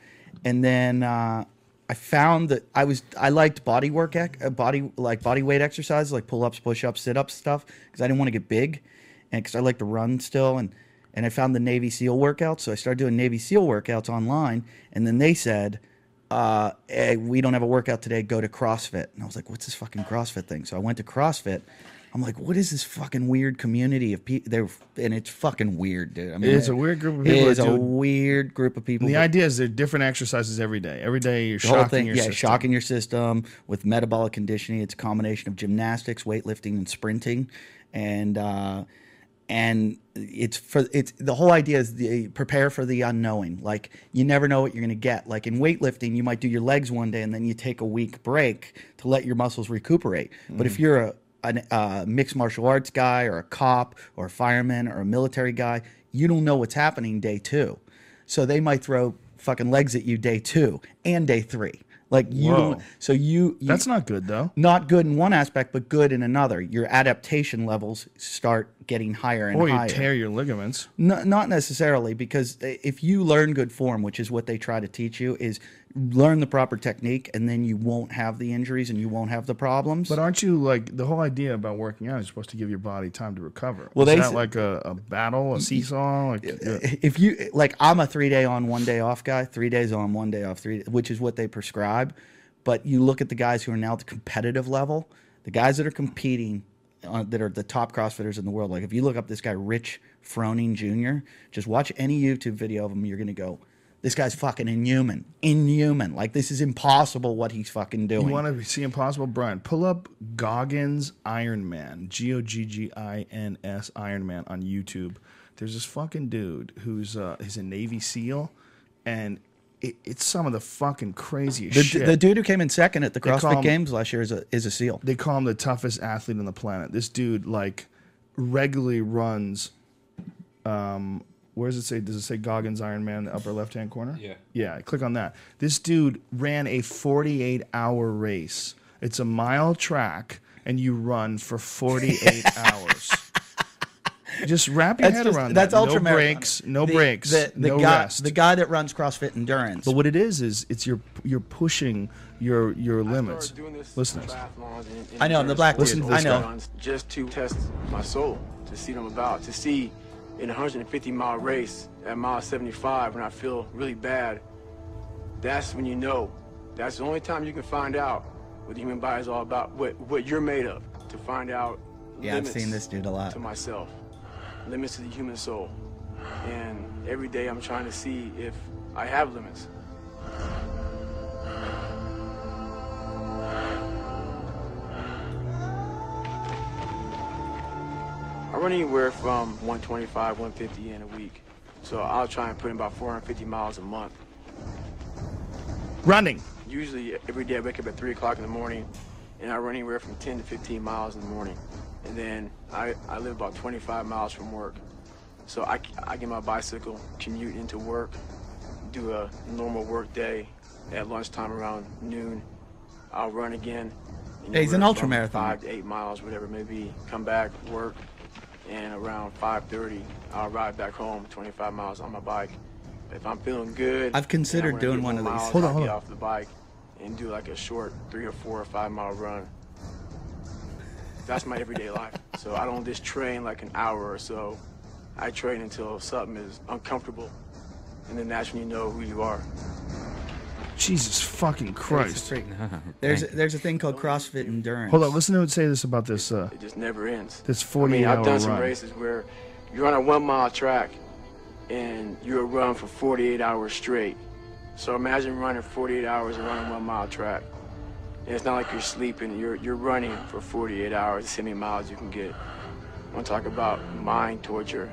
and then uh, I found that I was I liked body work, uh, body like body weight exercises, like pull ups, push ups, sit ups, stuff, because I didn't want to get big, and because I like to run still, and and I found the Navy SEAL workouts, so I started doing Navy SEAL workouts online, and then they said, uh, hey, we don't have a workout today, go to CrossFit, and I was like, what's this fucking CrossFit thing? So I went to CrossFit. I'm like, what is this fucking weird community of people? They're and it's fucking weird, dude. I mean, It is a weird group of people is that a weird group of people. The idea is there are different exercises every day. Every day you're the whole shocking thing, your yeah, system. shocking your system with metabolic conditioning. It's a combination of gymnastics, weightlifting, and sprinting, and uh, and it's for it's the whole idea is the prepare for the unknowing. Like you never know what you're going to get. Like in weightlifting, you might do your legs one day and then you take a week break to let your muscles recuperate. But Mm. if you're a a uh, mixed martial arts guy or a cop or a fireman or a military guy, you don't know what's happening day two. So they might throw fucking legs at you day two and day three. Like you Whoa. don't. So you, you That's not good though. not good in one aspect, but good in another. Your adaptation levels start getting higher and higher. Or you tear your ligaments. No, not necessarily, because if you learn good form, which is what they try to teach you, is learn the proper technique, and then you won't have the injuries and you won't have the problems. But aren't you like the whole idea about working out is supposed to give your body time to recover? Well, is that like a, a battle, a seesaw? Like, if you like, I'm a three day on, one day off guy. Three days on, one day off. Three, which is what they prescribe. But you look at the guys who are now at the competitive level, the guys that are competing, uh, that are the top CrossFitters in the world. Like if you look up this guy Rich Froning Jr., just watch any YouTube video of him, you're gonna go, this guy's fucking inhuman, inhuman. Like this is impossible what he's fucking doing. You want to see impossible, Brian? Pull up Goggins Iron Man, G O G G I N S Iron Man on YouTube. There's this fucking dude who's uh, he's a Navy SEAL, and it, it's some of the fucking craziest the, shit. the dude who came in second at the CrossFit him- Games last year is a is a SEAL. they call him the toughest athlete on the planet. This dude like regularly runs. Um, where does it say? Does it say Goggins Iron Man in the upper left hand corner? Yeah. Yeah. Click on that. This dude ran a 48 hour race. It's a mile track, and you run for 48 hours. Just wrap your That's head just around that's that. ultra no breaks. No the, breaks. The, the no guy, rest. the guy that runs CrossFit Endurance. but what it is is it's you're you're pushing your your limits. Listen to this. I know, I'm the black Listen dude. to this I know. guy. Just to test my soul, to see what I'm about, to see in a 150 mile race at mile 75 when I feel really bad. That's when you know. That's the only time you can find out what the human body is all about, what what you're made of. To find out. Yeah, I've seen this dude a lot. To myself, limits to the human soul, and every day I'm trying to see if I have limits. I run anywhere from 125, 150 in a week. So I'll try and put in about 450 miles a month. Running. Usually every day I wake up at 3 o'clock in the morning and I run anywhere from 10 to 15 miles in the morning. And then I, I live about 25 miles from work. So I, I get my bicycle, commute into work, do a normal work day. At lunchtime around noon, I'll run again. Yeah, he's an ultra marathon. Five to eight miles, whatever it may be. Come back, work, and around 5:30, I'll ride back home, 25 miles on my bike. If I'm feeling good, I've considered and I wanna doing one of these. miles, Hold on, I'll hold get on. off the bike and do like a short three or four or five mile run. That's my everyday life. So I don't just train like an hour or so. I train until something is uncomfortable, and then that's when you know who you are. Jesus fucking Christ. There's there's a thing called CrossFit Endurance. Hold on, listen to it say this about this. Uh, It just never ends. This I mean, 48 I've done hour some run. races where you're on a one mile track and you'll run for 48 hours straight. So imagine running 48 hours and running one mile track. And it's not like you're sleeping, you're, you're running for 48 hours, to see how many miles you can get. I want to talk about mind torture.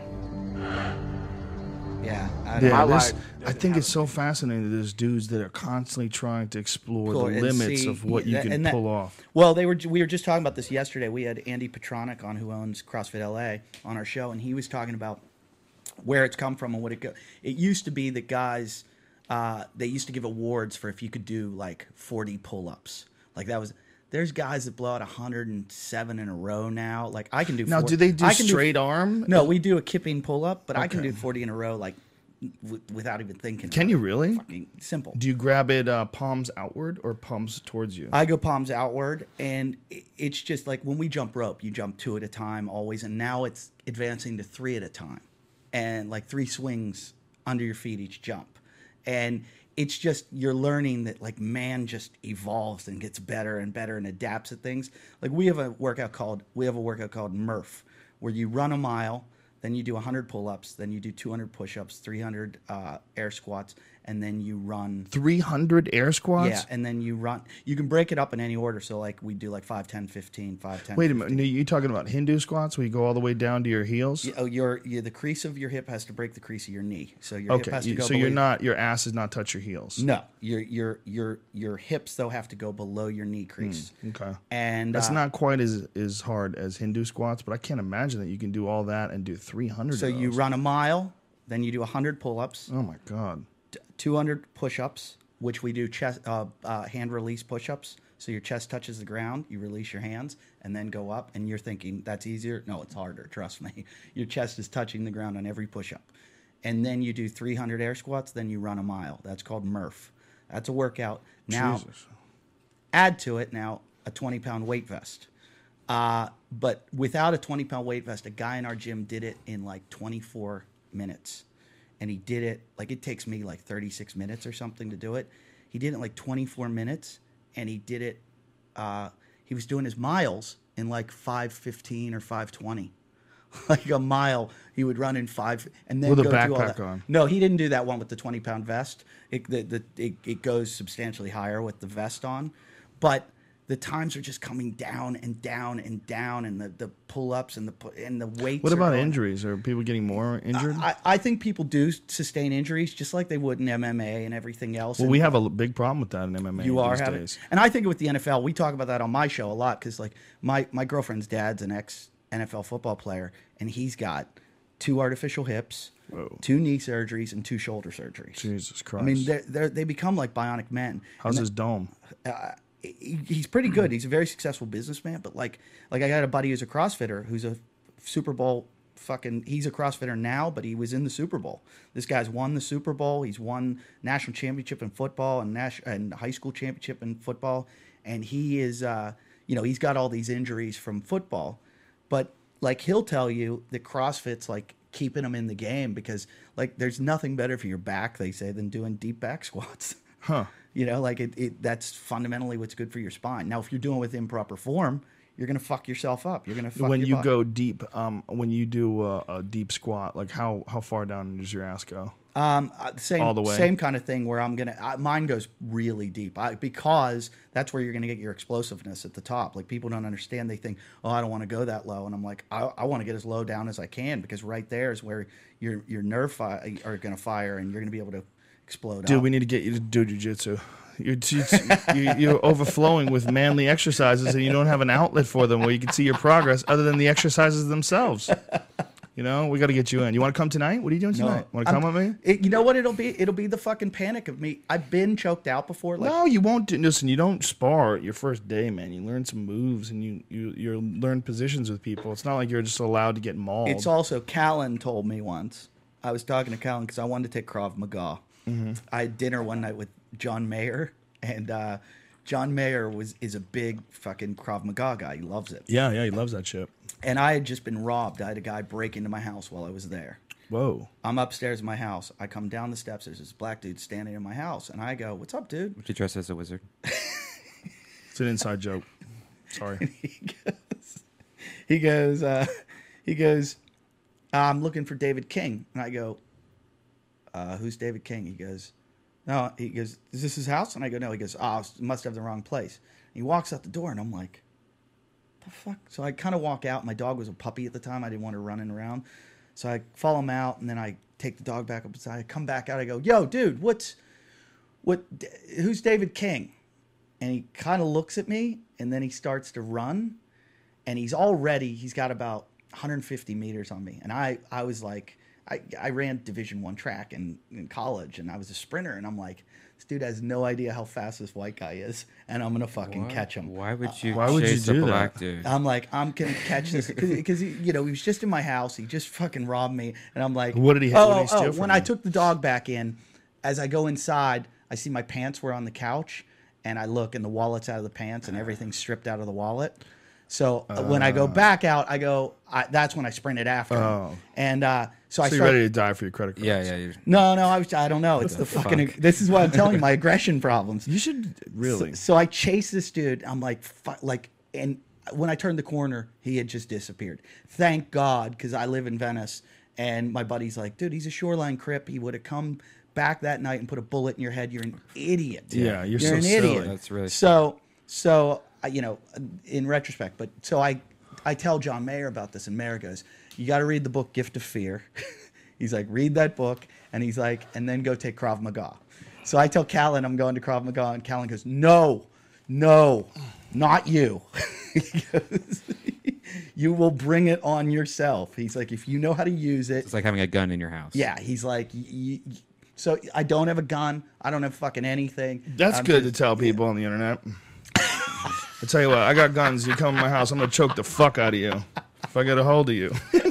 Yeah, I yeah, this, I think it's so fascinating. that There's dudes that are constantly trying to explore Cool, the and limits see, of what you that- can and that- pull off. Well, they were. We were just talking about this yesterday. We had Andy Petranek on, who owns CrossFit LA, on our show, and he was talking about where it's come from and what it go. It used to be that guys uh, they used to give awards for if you could do like 40 pull-ups. Like that was there's guys that blow out 107 in a row now. Like I can do Now, 40 do they do I can straight arm? No, we do a kipping pull-up, but I can do 40 in a row like w- without even thinking. Can you really? Fucking simple. Do you grab it uh, palms outward or palms towards you? I go palms outward, and it's just like when we jump rope, you jump two at a time always, and now it's advancing to three at a time, and like three swings under your feet each jump, and it's just you're learning that like man just evolves and gets better and better and adapts to things. Like we have a workout called we have a workout called Murph, where you run a mile, then you do 100 pull-ups, then you do 200 push-ups, 300 uh, air squats, and then you run 300 air squats? yeah, and then you run. You can break it up in any order. So like we do like 5, 10, 15, 5, 10. Wait a minute. Are you talking about Hindu squats where you go all the way down to your heels? Oh, your, the crease of your hip has to break the crease of your knee. So your hip Okay. has to go. so below you're not, your ass does not touch your heels. No, your your your your hips though have to go below your knee crease. Okay. And That's uh, not quite as as hard as Hindu squats, but I can't imagine that you can do all that and do 300 So you run a mile, then you do 100 pull-ups, Oh my god. T- 200 push-ups, which we do chest uh, uh, hand release push-ups. So your chest touches the ground, you release your hands, and then go up. And you're thinking that's easier. No, it's harder. Trust me. Your chest is touching the ground on every push-up. And then you do 300 air squats. Then you run a mile. That's called Murph. That's a workout. Now Jesus. add to it now a 20 pound weight vest. Uh, but without a 20 pound weight vest, a guy in our gym did it in like 24 minutes. And he did it like it takes me like 36 minutes or something to do it. He did it in like 24 minutes and he did it. Uh, he was doing his miles in like 515 or 520. like a mile, he would run in five and then With a go do all backpack that. on. No, he didn't do that one with the 20 pound vest. It, the, the, it, it goes substantially higher with the vest on. But the times are just coming down and down and down, and the, the pull ups and the and the weights. What about injuries? Are people getting more injured? I, I think people do sustain injuries just like they would in MMA and everything else. well, and we have a big problem with that in MMA you are these having, days. and I think with the NFL, we talk about that on my show a lot because like my my girlfriend's dad's an ex NFL football player, and he's got two artificial hips, Whoa. two knee surgeries, and two shoulder surgeries. Jesus Christ. I mean, they're, they're, they become like bionic men. How's his dome? he, he's pretty good. He's a very successful businessman, but like like I got a buddy who's a CrossFitter who's a Super Bowl fucking he's a CrossFitter now, but he was in the Super Bowl. This guy's won the Super Bowl. He's won national championship in football and nas- and high school championship in football, and he is uh, you know he's got all these injuries from football, but like he'll tell you that CrossFit's like keeping him in the game because like there's nothing better for your back they say than doing deep back squats. Huh. You know, like it, it that's fundamentally what's good for your spine. Now, if you're doing it with improper form, you're gonna fuck yourself up. You're gonna fuck when your you butt. go deep, um, when you do a, a deep squat, like how how far down does your ass go? um, uh, same all the way. same kind of thing where I'm gonna uh, mine goes really deep I, because that's where you're gonna get your explosiveness at the top. Like people don't understand. They think, oh, I don't want to go that low, and I'm like, I, I want to get as low down as I can because right there is where your your nerve fi- are gonna fire and you're gonna be able to explode. Dude, out. we need to get you to do jujitsu. You're, too- you- you're overflowing with manly exercises, and you don't have an outlet for them where you can see your progress other than the exercises themselves. You know, we got to get you in. You want to come tonight? What are you doing tonight? Want to I'm- come with me? It, you know what it'll be? It'll be the fucking panic of me. I've been choked out before. Like no, you won't. Do, listen, you don't spar your first day, man. You learn some moves and you you you learn positions with people. It's not like you're just allowed to get mauled. It's also Callen told me once. I was talking to Callen because I wanted to take Krav Maga. Mm-hmm. I had dinner one night with John Mayer, and uh, John Mayer was is a big fucking Krav Maga guy. He loves it. yeah, yeah. He loves that shit. And I had just been robbed. I had a guy break into my house while I was there. Whoa. I'm upstairs in my house. I come down the steps. There's this black dude standing in my house, and I go, "What's up, dude?" Would you dress as a wizard? It's an inside joke. Sorry. he goes, uh, he goes, I'm looking for David King. And I go, uh, who's David King? He goes, no, he goes, is this his house? And I go, no. He goes, oh, must have the wrong place. And he walks out the door and I'm like, the fuck? So I kind of walk out. My dog was a puppy at the time. I didn't want her running around. So I follow him out and then I take the dog back up inside. I come back out. I go, yo, dude, what's, what, who's David King? And he kind of looks at me and then he starts to run and he's already he's got about 150 meters on me and i i was like I, I ran Division One track in, in college, and I was a sprinter, and I'm like, this dude has no idea how fast this white guy is, and I'm gonna fucking catch him. Why would uh, you Why would you do a that? dude? I'm like, I'm gonna catch this because you know he was just in my house. He just fucking robbed me, and I'm like, What did he- Oh, did he oh, oh. when you? I took the dog back in, as I go inside, I see my pants were on the couch, and I look, and the wallet's out of the pants, and ah. everything's stripped out of the wallet. So uh, when I go back out, I go. I, that's when I sprinted after him, Oh. and uh, so, I So you're started. ready to die for your credit cards. yeah, yeah. you're- No, no, I was. I don't know. It's the, fucking. This is what I'm telling you. My aggression problems. You should really. So, so I chase this dude. I'm like, fu- like, and when I turned the corner, he had just disappeared. Thank God, because I live in Venice, and my buddy's like, dude, he's a shoreline crip. He would have come back that night and put a bullet in your head. You're an idiot. Yeah, you're so an silly. idiot. That's really so. So uh, you know, in retrospect, but so I, I tell John Mayer about this, and Mayer goes, "You got to read the book Gift of Fear." he's like, "Read that book," and he's like, "And then go take Krav Maga." So I tell Callen I'm going to Krav Maga, and Callen goes, "No, no, not you." He goes, you will bring it on yourself. He's like, if you know how to use it, It's like having a gun in your house. yeah. He's like, y- y- y- so I don't have a gun. I don't have fucking anything. That's I'm good just- to tell people on the internet. I tell you what, I got guns. You come to my house, I'm gonna choke the fuck out of you if I get a hold of you.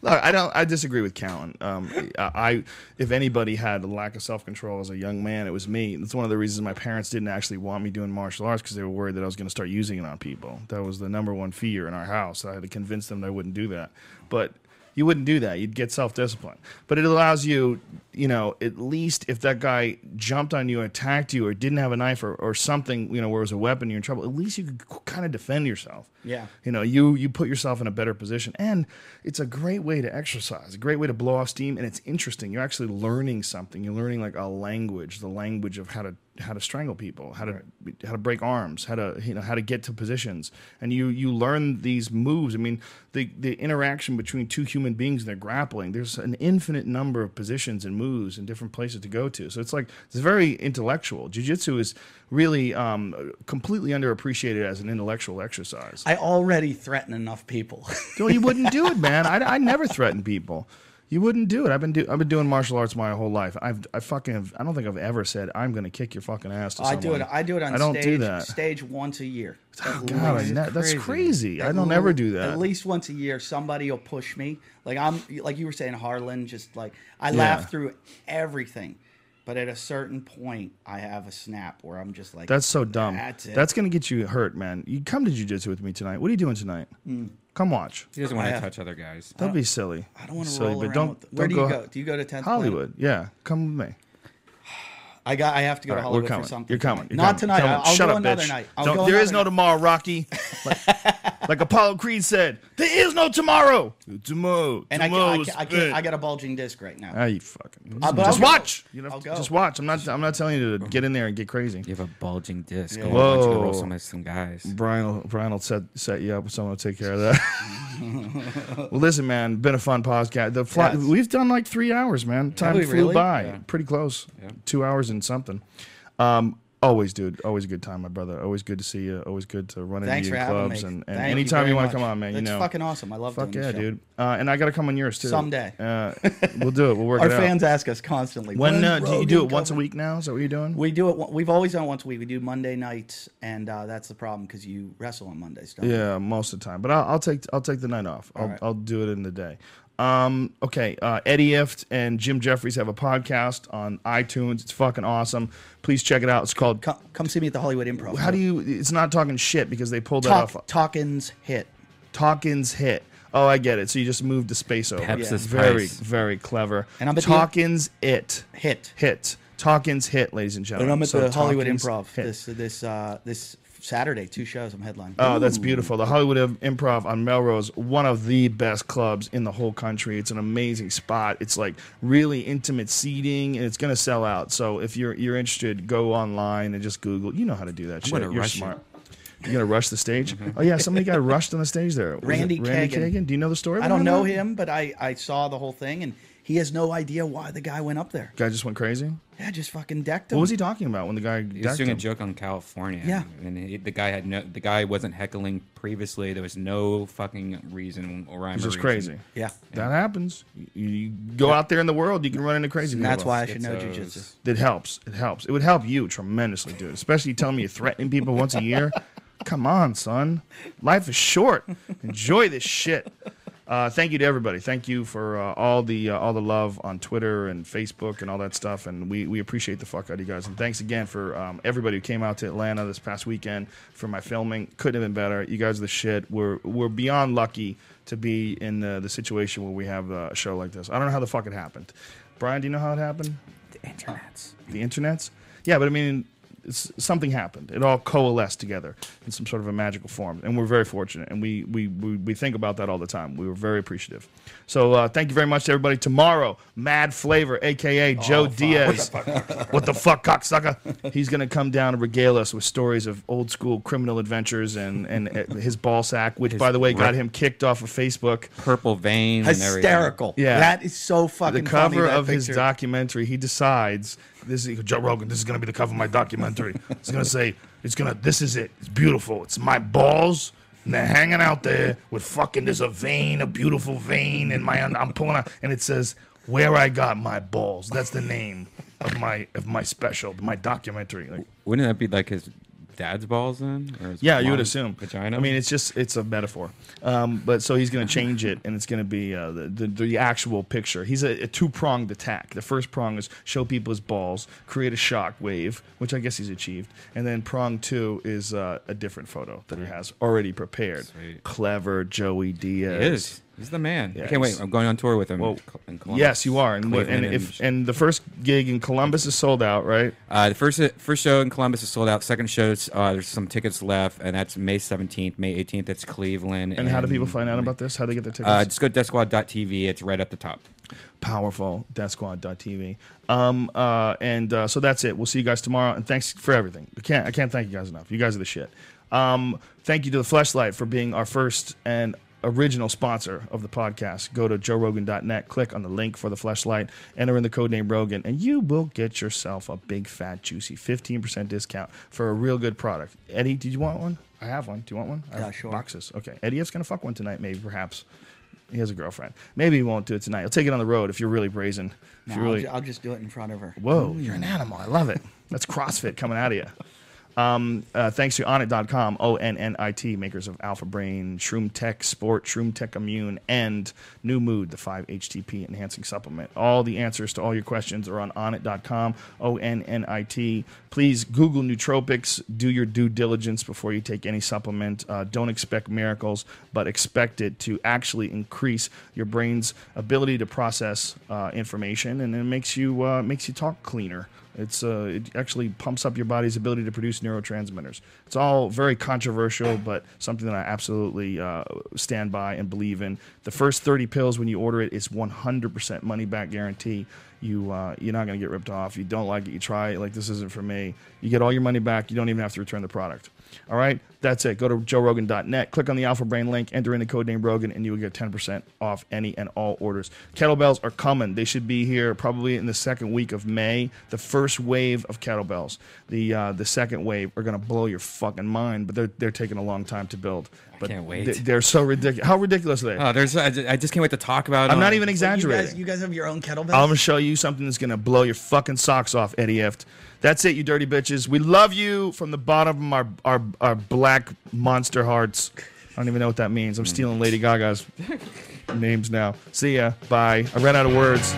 Look, I don't. I disagree with Callen. Um, I, if anybody had a lack of self control as a young man, it was me. That's one of the reasons my parents didn't actually want me doing martial arts because they were worried that I was going to start using it on people. That was the number one fear in our house. I had to convince them that I wouldn't do that. But you wouldn't do that. You'd get self discipline. But it allows you, you know, at least if that guy jumped on you, attacked you, or didn't have a knife or, or something, you know, where it was a weapon, you're in trouble. At least you could kind of defend yourself. Yeah. You know, you you put yourself in a better position, and it's a great way to exercise, a great way to blow off steam, and it's interesting. You're actually learning something. You're learning like a language, the language of how to how to strangle people, how to how to break arms, how to you know how to get to positions, and you you learn these moves. I mean, the the interaction between two human beings and they're grappling. There's an infinite number of positions and moves and different places to go to. So it's like it's very intellectual. Jiu Jitsu is really um, completely underappreciated as an intellectual exercise. I already threaten enough people. No, you wouldn't do it, man. I, I never threaten people. You wouldn't do it. I've been do, I've been doing martial arts my whole life. I've I fucking have, I don't think I've ever said I'm going to kick your fucking ass to I someone. do it. I do it on I don't stage. do that. Stage once a year. Oh, God, I that's crazy. crazy. I don't ever do that. At least once a year, somebody will push me. Like I'm, like you were saying, Harland. Just like I Yeah. laugh through everything, but at a certain point, I have a snap where I'm just like, That's so dumb. That's it. That's going to get you hurt, man. You come to jujitsu with me tonight. What are you doing tonight? Hmm. Come watch. He doesn't want to oh, touch other guys. Don't be silly. I don't want to Silly, roll but around. don't, with Where don't do you go go? Do you go to 10th Hollywood. Yeah, come with me. I got. I have to go All to right, we're Hollywood coming. for something. You're coming. You're Not coming. tonight. Coming. I'll, I'll Shut go up, another bitch. night. I'll go there is no night. tomorrow, Rocky. Like, like Apollo Creed said, there is no tomorrow. Tomorrow. And I, I, can't, I can't. spent. I got a bulging disc right now. Ah, you fucking. Uh, but just watch. You know, I'll go. just watch. I'm not. I'm not telling you to get in there and get crazy. You have a bulging disc. Yeah. Go, why don't you go Whoa. roll some, some guys. Brian will, Brian will set set you up with someone to take care of that. well, listen, man, been a fun podcast. The fly, Yes. we've done like three hours, man. Time we flew really? by, Yeah. pretty close. Yeah. Two hours and something. Um, always, dude. Always a good time, my brother. Always good to see you. Always good to run Thanks into for you in having clubs me. and, and Thank anytime very you, want to come on, man. You know, fucking awesome. I love fuck doing yeah, this show. dude. Uh, and I got to come on yours too. Someday. Uh, we'll do it. We'll work Our it out. fans ask us constantly. When "When's uh, do you do it once a week now? Is that what you're doing? We do it. We've always done it once a week. We do Monday nights, and uh, that's the problem because you wrestle on Mondays. Don't you? Yeah, most of the time. But I'll, I'll take I'll take the night off. I'll, right. I'll do it in the day. Um, okay, uh, Eddie Ifft and Jim Jeffries have a podcast on iTunes. It's fucking awesome. Please check it out. It's called. Come, come see me at the Hollywood Improv. How do you? It's not talking shit because they pulled that talk? off. Talkins hit. Talkins hit. Oh, I get it. So you just moved the space over. Peps this very, price. very clever. And I'm at the- Talkins it Hit. hit. Talkins hit, ladies and And gentlemen. I'm at So the Hollywood Improv hit. this this uh, this Saturday. Two shows. I'm headlining. Oh, that's beautiful. The Hollywood Improv on Melrose, one of the best clubs in the whole country. It's an amazing spot. It's like really intimate seating, and it's going to sell out. So if you're you're interested, go online and just Google. You know how to do that shit. gonna You're rush smart. You're gonna rush the stage. Mm-hmm. Oh yeah, somebody got rushed on the stage there. Randy Randy Kagan. Kagan. Do you know the story? I don't know that? him, but I, I saw the whole thing, and He has no idea why the guy went up there. Guy just went crazy. Yeah, just fucking decked him. What was he talking about when the guy He was decked doing a joke on California. Yeah. and he, the guy had no. The guy wasn't heckling previously. There was no fucking reason or rhyme. It's or just reason. crazy. Yeah. That happens. You, you go out there in the world, you can run into crazy And people. that's why I should know Schizos. jujitsu. It helps. It helps. It would help you tremendously, dude. Especially telling me you're threatening people once a year. Come on, son. Life is short. Enjoy this shit. Uh, thank you to everybody. Thank you for uh, all the uh, all the love on Twitter and Facebook and all that stuff. And we, we appreciate the fuck out of you guys. And thanks again for um, everybody who came out to Atlanta this past weekend for my filming. Couldn't have been better. You guys are the shit. We're we're beyond lucky to be in the, the situation where we have uh, a show like this. I don't know how the fuck it happened. Brian, do you know how it happened? The internet's. the internets. Yeah, but I mean, it's, something happened. It all coalesced together in some sort of a magical form, and we're very fortunate. And we we, we, we think about that all the time. We were very appreciative. So uh, thank you very much to everybody. Tomorrow, Mad Flavor, aka Joe Diaz, what the fuck, cocksucker? He's gonna come down and regale us with stories of old school criminal adventures and and uh, his ball sack, which His by the way got him kicked off of Facebook. Purple vein. and. Hysterical. Yeah. That is so fucking funny. the cover that of his documentary, he decides this is Joe Rogan. This is gonna be the cover of my documentary. it's gonna say it's gonna. This is it. It's beautiful. It's my balls. And they're hanging out there with fucking. There's a vein, a beautiful vein, in my. I'm pulling out, and it says where I got my balls. That's the name of my of my special, my documentary. Like, Wouldn't that be like his dad's balls in? Or his yeah, you would mom's assume. Vagina. I mean, it's just it's a metaphor. Um, but so he's going to change it, and it's going to be uh, the, the the actual picture. He's a, a two pronged attack. The first prong is show people his balls, create a shock wave, which I guess he's achieved, and then prong two is uh, a different photo that he has already prepared. Sweet. Clever Joey he Diaz. is. He's the man. Yeah, I can't wait. I'm going on tour with him. Well. Yes, you are, and, and if and the first gig in Columbus is sold out, right? Uh, the first first show in Columbus is sold out. Second show, uh, there's some tickets left, and that's May 17th. May 18th, it's Cleveland. And how do people find out about this? How do they get their tickets? Uh, just go to deathsquad.tv. It's right up the top. powerful deathsquad.tv um uh and uh, so that's it we'll see you guys tomorrow and thanks for everything i can't i can't thank you guys enough you guys are the shit um thank you to the fleshlight for being our first and original sponsor of the podcast go to joerogan.net click on the link for the Fleshlight, enter in the code name rogan and you will get yourself a big fat juicy 15% discount for a real good product eddie did you want one i have one do you want one I Yeah, sure. boxes okay eddie is gonna fuck one tonight maybe perhaps he has a girlfriend. Maybe he won't do it tonight. He'll take it on the road if you're really brazen. If No, you're I'll, ju- I'll just do it in front of her. whoa, you're an animal. I love it. That's CrossFit coming out of you. Um, uh, thanks to Onnit.com, O N N I T, makers of Alpha Brain, Shroom Tech Sport, Shroom Tech Immune, and New Mood, the 5-HTP enhancing supplement. All the answers to all your questions are on Onnit.com, O N N I T. Please Google nootropics. Do your due diligence before you take any supplement. Uh, don't expect miracles, but expect it to actually increase your brain's ability to process uh, information, and it makes you uh, makes you talk cleaner. It's uh, it actually pumps up your body's ability to produce neurotransmitters. It's all very controversial, but something that I absolutely uh, stand by and believe in. The first 30 pills when you order it is 100% money back guarantee. You uh, you're not gonna get ripped off. You don't like it, you try it. Like this isn't for me. You get all your money back. You don't even have to return the product. All right, that's it. Go to joerogan.net, click on the Alpha Brain link, enter in the code name Rogan, and you will get 10% off any and all orders. Kettlebells are coming. They should be here probably in the second week of May. The first wave of kettlebells. The uh, the second wave are going to blow your fucking mind, but they're, they're taking a long time to build. But can't wait. They, they're so ridiculous. How ridiculous are they? Oh, there's. I ju- I just can't wait to talk about. it I'm not even You exaggerating. guys, you guys have your own kettlebells? I'm gonna show you something that's gonna blow your fucking socks off, Eddie Ifft. That's it, you dirty bitches. We love you from the bottom of our, our, our black monster hearts. I don't even know what that means. I'm stealing Lady Gaga's names now. See ya. Bye. I ran out of words.